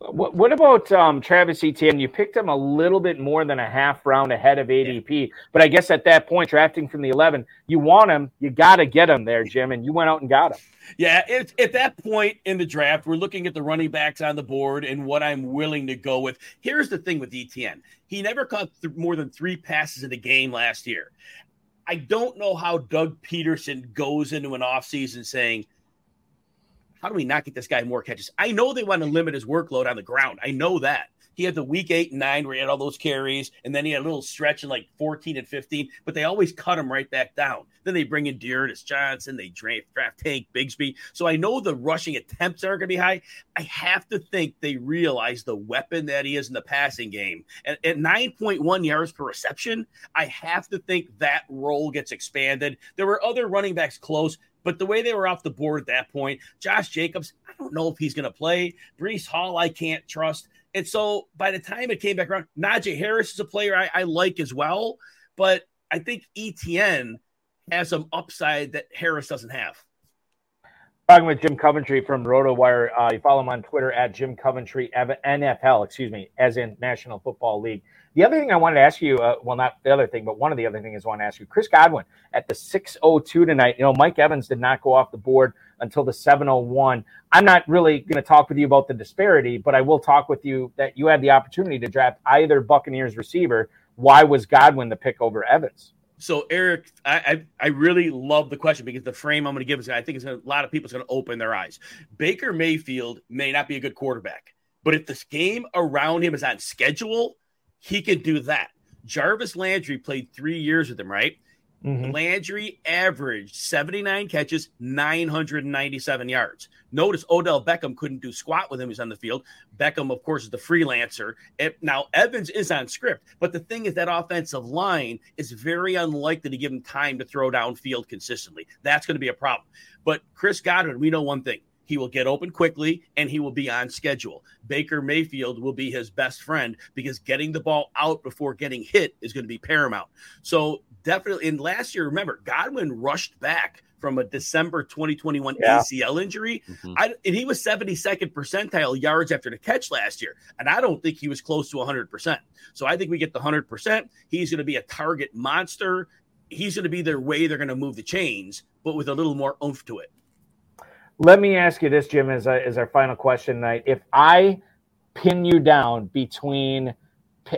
What, what about um, Travis Etienne? You picked him a little bit more than a half round ahead of ADP, yeah. but I guess at that point, drafting from the 11, you want him, you got to get him there, Jim, and you went out and got him. Yeah, it, at that point in the draft, we're looking at the running backs on the board and what I'm willing to go with. Here's the thing with Etienne he never caught th- more than three passes in a game last year. I don't know how Doug Pederson goes into an offseason saying – how do we not get this guy more catches? I know they want to limit his workload on the ground. I know that. He had the week eight and nine where he had all those carries, and then he had a little stretch in like 14 and 15, but they always cut him right back down. Then they bring in D'Ernest Johnson, they draft, draft Tank Bigsby. So I know the rushing attempts aren't going to be high. I have to think they realize the weapon that he is in the passing game. And at 9.1 yards per reception, I have to think that role gets expanded. There were other running backs close. But the way they were off the board at that point, Josh Jacobs, I don't know if he's going to play. Breece Hall, I can't trust. And so by the time it came back around, Najee Harris is a player I, I like as well. But I think Etienne has some upside that Harris doesn't have. Talking with Jim Coventry from RotoWire. Uh, you follow him on Twitter at Jim Coventry NFL, excuse me, as in National Football League. The other thing I wanted to ask you, uh, well, not the other thing, but one of the other things I want to ask you, Chris Godwin at the 602 tonight. You know, Mike Evans did not go off the board until the 701. I'm not really going to talk with you about the disparity, but I will talk with you that you had the opportunity to draft either Buccaneers receiver. Why was Godwin the pick over Evans? So Eric, I, I, I really love the question because the frame I'm going to give is I think it's a lot of people people's going to open their eyes. Baker Mayfield may not be a good quarterback, but if this game around him is on schedule, he could do that. Jarvis Landry played three years with him, right? Mm-hmm. Landry averaged 79 catches, 997 yards. Notice Odell Beckham couldn't do squat with him. He's on the field. Beckham, of course, is the freelancer. Now, Evans is on script, but the thing is that offensive line is very unlikely to give him time to throw downfield consistently. That's going to be a problem. But Chris Godwin, we know one thing he will get open quickly and he will be on schedule. Baker Mayfield will be his best friend because getting the ball out before getting hit is going to be paramount. So, definitely, in last year, remember, Godwin rushed back from a December 2021 yeah. ACL injury. Mm-hmm. I, and he was 72nd percentile yards after the catch last year. And I don't think he was close to 100%. So I think we get the 100%. He's going to be a target monster. He's going to be their way they're going to move the chains, but with a little more oomph to it. Let me ask you this, Jim, as, a, as our final question tonight. If I pin you down between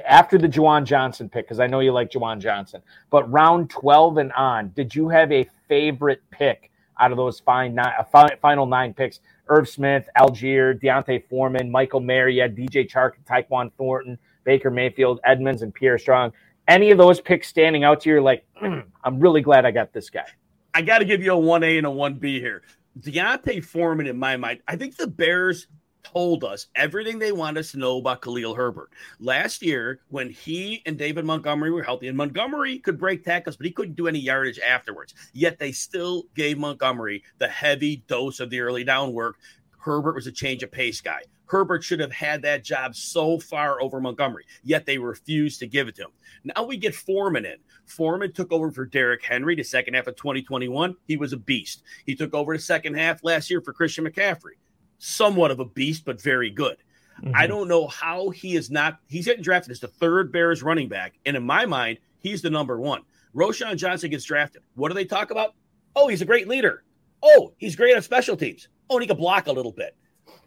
after the Juwan Johnson pick, because I know you like Juwan Johnson, but round 12 and on, did you have a favorite pick out of those fine nine, uh, final nine picks? Irv Smith, Allgeier, D'Onta Foreman, Michael had DJ Chark, Tyquan Thornton, Baker Mayfield, Edmonds, and Pierre Strong. Any of those picks standing out to you? Like, mm, I'm really glad I got this guy. I got to give you a 1A and a 1B here. D'Onta Foreman, in my mind, I think the Bears told us everything they want us to know about Khalil Herbert. Last year, when he and David Montgomery were healthy, and Montgomery could break tackles, but he couldn't do any yardage afterwards. Yet they still gave Montgomery the heavy dose of the early down work. Herbert was a change of pace guy. Herbert should have had that job so far over Montgomery, yet they refused to give it to him. Now we get Foreman in. Foreman took over for Derrick Henry the second half of 2021. He was a beast. He took over the second half last year for Christian McCaffrey. Somewhat of a beast, but very good. Mm-hmm. I don't know how he is not. He's getting drafted as the third Bears running back, and in my mind, he's the number one. Roschon Johnson gets drafted. What do they talk about? Oh, he's a great leader. Oh, he's great on special teams. Oh, and he can block a little bit.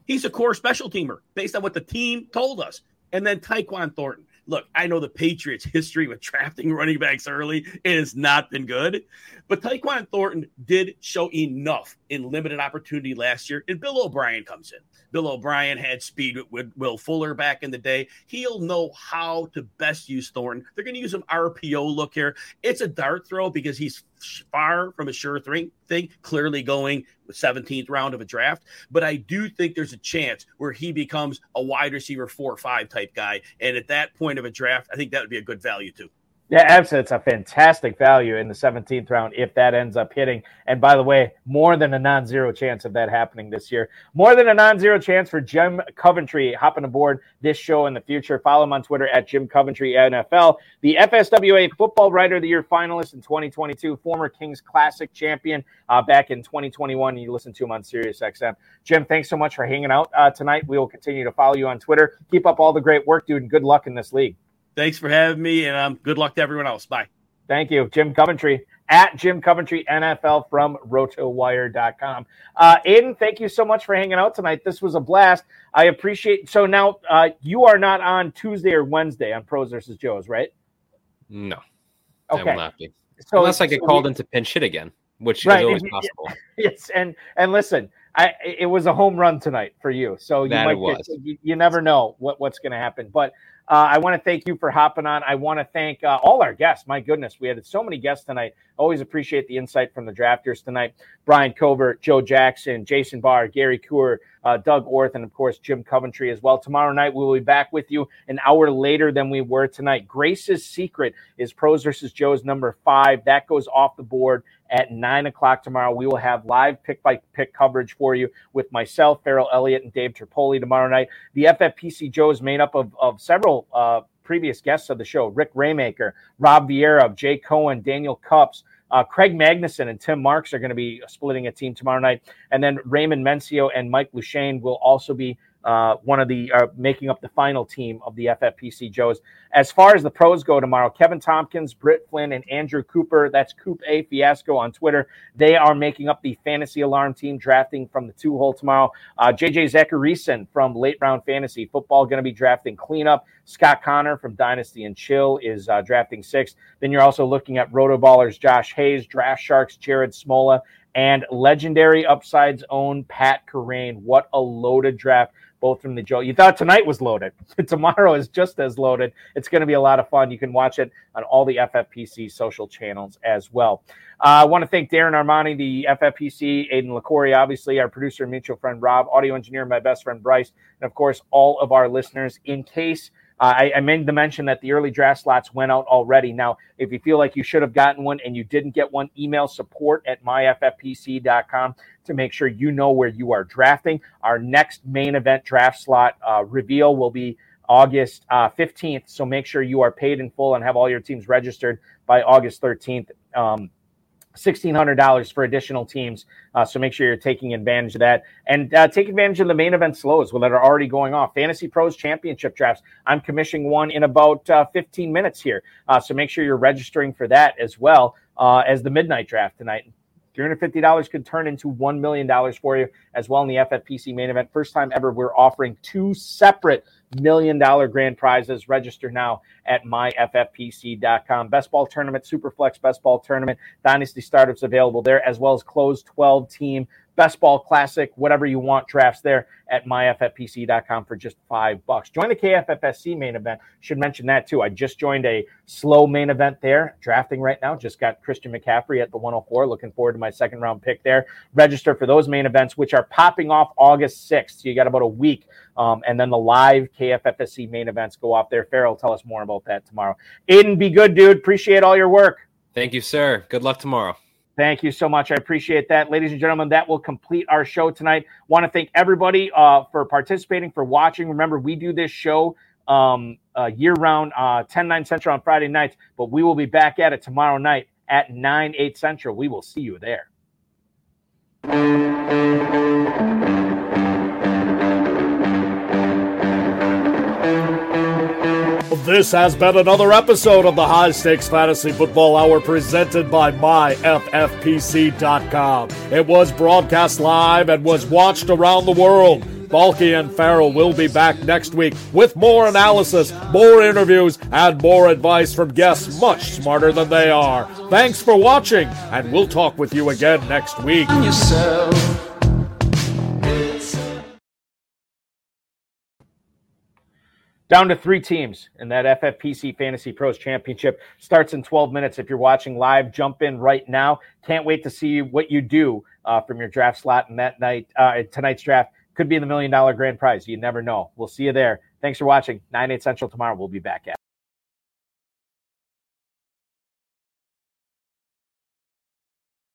He's a core special teamer based on what the team told us. And then Tyquan Thornton. Look, I know the Patriots' history with drafting running backs early. Has not been good. But Tyquan Thornton did show enough in limited opportunity last year, and Bill O'Brien comes in. Bill O'Brien had speed with Will Fuller back in the day. He'll know how to best use Thornton. They're going to use him RPO look here. It's a dart throw because he's far from a sure thing, thing clearly going with 17th round of a draft. But I do think there's a chance where he becomes a wide receiver four or five type guy. And at that point of a draft, I think that would be a good value too. Yeah, absolutely. It's a fantastic value in the 17th round if that ends up hitting. And by the way, more than a non zero chance of that happening this year. More than a non zero chance for Jim Coventry hopping aboard this show in the future. Follow him on Twitter at Jim Coventry NFL, the FSWA Football Writer of the Year finalist in 2022, former Kings Classic champion uh, back in 2021. You listen to him on Sirius XM. Jim, thanks so much for hanging out uh, tonight. We will continue to follow you on Twitter. Keep up all the great work, dude, and good luck in this league. Thanks for having me, and um, good luck to everyone else. Bye. Thank you, Jim Coventry at Jim Coventry NFL from rotowire.com. Uh, Aidan, thank you so much for hanging out tonight. This was a blast. I appreciate. So now uh, you are not on Tuesday or Wednesday on Pros versus Joes, right? No, okay. I will not be. So unless I get so called we, into pinch hit again, which right, is always possible. Yes, and and listen, I it was a home run tonight for you. So you that might get, you, you, never know what, what's going to happen. But uh, I want to thank you for hopping on. I want to thank uh, all our guests. My goodness, we had so many guests tonight. Always appreciate the insight from the drafters tonight. Brian Covert, Joe Jackson, Jason Barr, Gary Kerr, uh, Doug Orth, and of course Jim Coventry as well. Tomorrow night we will be back with you an hour later than we were tonight. Grace's Secret is Pros versus Joe's number five. That goes off the board at nine o'clock tomorrow. We will have live pick by pick coverage for you with myself, Farrell Elliott, and Dave Tripoli tomorrow night. The FFPC Joe is made up of, of several uh, previous guests of the show Rick Raymaker, Rob Vieira, Jay Cohen, Daniel Cups. Uh, Craig Magnuson and Tim Marks are going to be splitting a team tomorrow night. And then Raymond Mencio and Mike Lushane will also be uh, one of the uh, making up the final team of the FFPC Joes. As far as the pros go tomorrow, Kevin Tompkins, Britt Flynn, and Andrew Cooper, that's Coop A Fiasco on Twitter. They are making up the fantasy alarm team drafting from the two hole tomorrow. Uh, JJ Zachariason from late round fantasy football going to be drafting cleanup. Scott Connor from Dynasty and Chill is uh, drafting six. Then you're also looking at Rotoballers Josh Hayes, Draft Sharks Jared Smola, and legendary upsides own Pat Kerrane. What a loaded draft both from the Joe. You thought tonight was loaded. Tomorrow is just as loaded. It's going to be a lot of fun. You can watch it on all the FFPC social channels as well. Uh, I want to thank Darren Armani, the FFPC, Aidan Liquorie, obviously, our producer and mutual friend Rob, audio engineer, my best friend Bryce, and of course, all of our listeners. In case I, I, made the mention that the early draft slots went out already. Now, if you feel like you should have gotten one and you didn't get one, email support at myffpc.com to make sure you know where you are drafting. Our next main event draft slot uh, reveal will be August uh, 15th. So make sure you are paid in full and have all your teams registered by August 13th. Um, $1,600 for additional teams. Uh, so make sure you're taking advantage of that and uh, take advantage of the main event slows that are already going off. Fantasy Pros Championship drafts. I'm commissioning one in about uh, 15 minutes here. Uh, so make sure you're registering for that as well uh, as the midnight draft tonight. $350 could turn into $1 million for you as well in the FFPC main event. First time ever, we're offering two separate million dollar grand prizes. Register now at myffpc.com. Best ball tournament, Superflex best ball tournament, Dynasty startups available there, as well as closed 12 team best ball classic, whatever you want drafts there at myffpc.com for just five bucks. Join the KFFSC main event. Should mention that too. I just joined a slow main event there, drafting right now. Just got Christian McCaffrey at the 104. Looking forward to my second round pick there. Register for those main events, which are popping off August 6th. So you got about a week. Um, and then the live KFFSC main events go off there. Farrell, tell us more about that tomorrow. Aidan, be good, dude. Appreciate all your work. Thank you, sir. Good luck tomorrow. Thank you so much. I appreciate that. Ladies and gentlemen, that will complete our show tonight. Want to thank everybody uh, for participating, for watching. Remember, we do this show um, uh, year round, uh, 10, 9 Central on Friday nights, but we will be back at it tomorrow night at 9, 8 Central. We will see you there. This has been another episode of the High Stakes Fantasy Football Hour presented by MyFFPC.com. It was broadcast live and was watched around the world Balky and Farrell will be back next week with more analysis, more interviews, and more advice from guests much smarter than they are. Thanks for watching, and we'll talk with you again next week. Down to three teams in that FFPC Fantasy Pros Championship starts in 12 minutes. If you're watching live, jump in right now. Can't wait to see what you do uh, from your draft slot and that night. Uh, tonight's draft could be the million dollar grand prize. You never know. We'll see you there. Thanks for watching. 9 8 Central tomorrow. We'll be back at.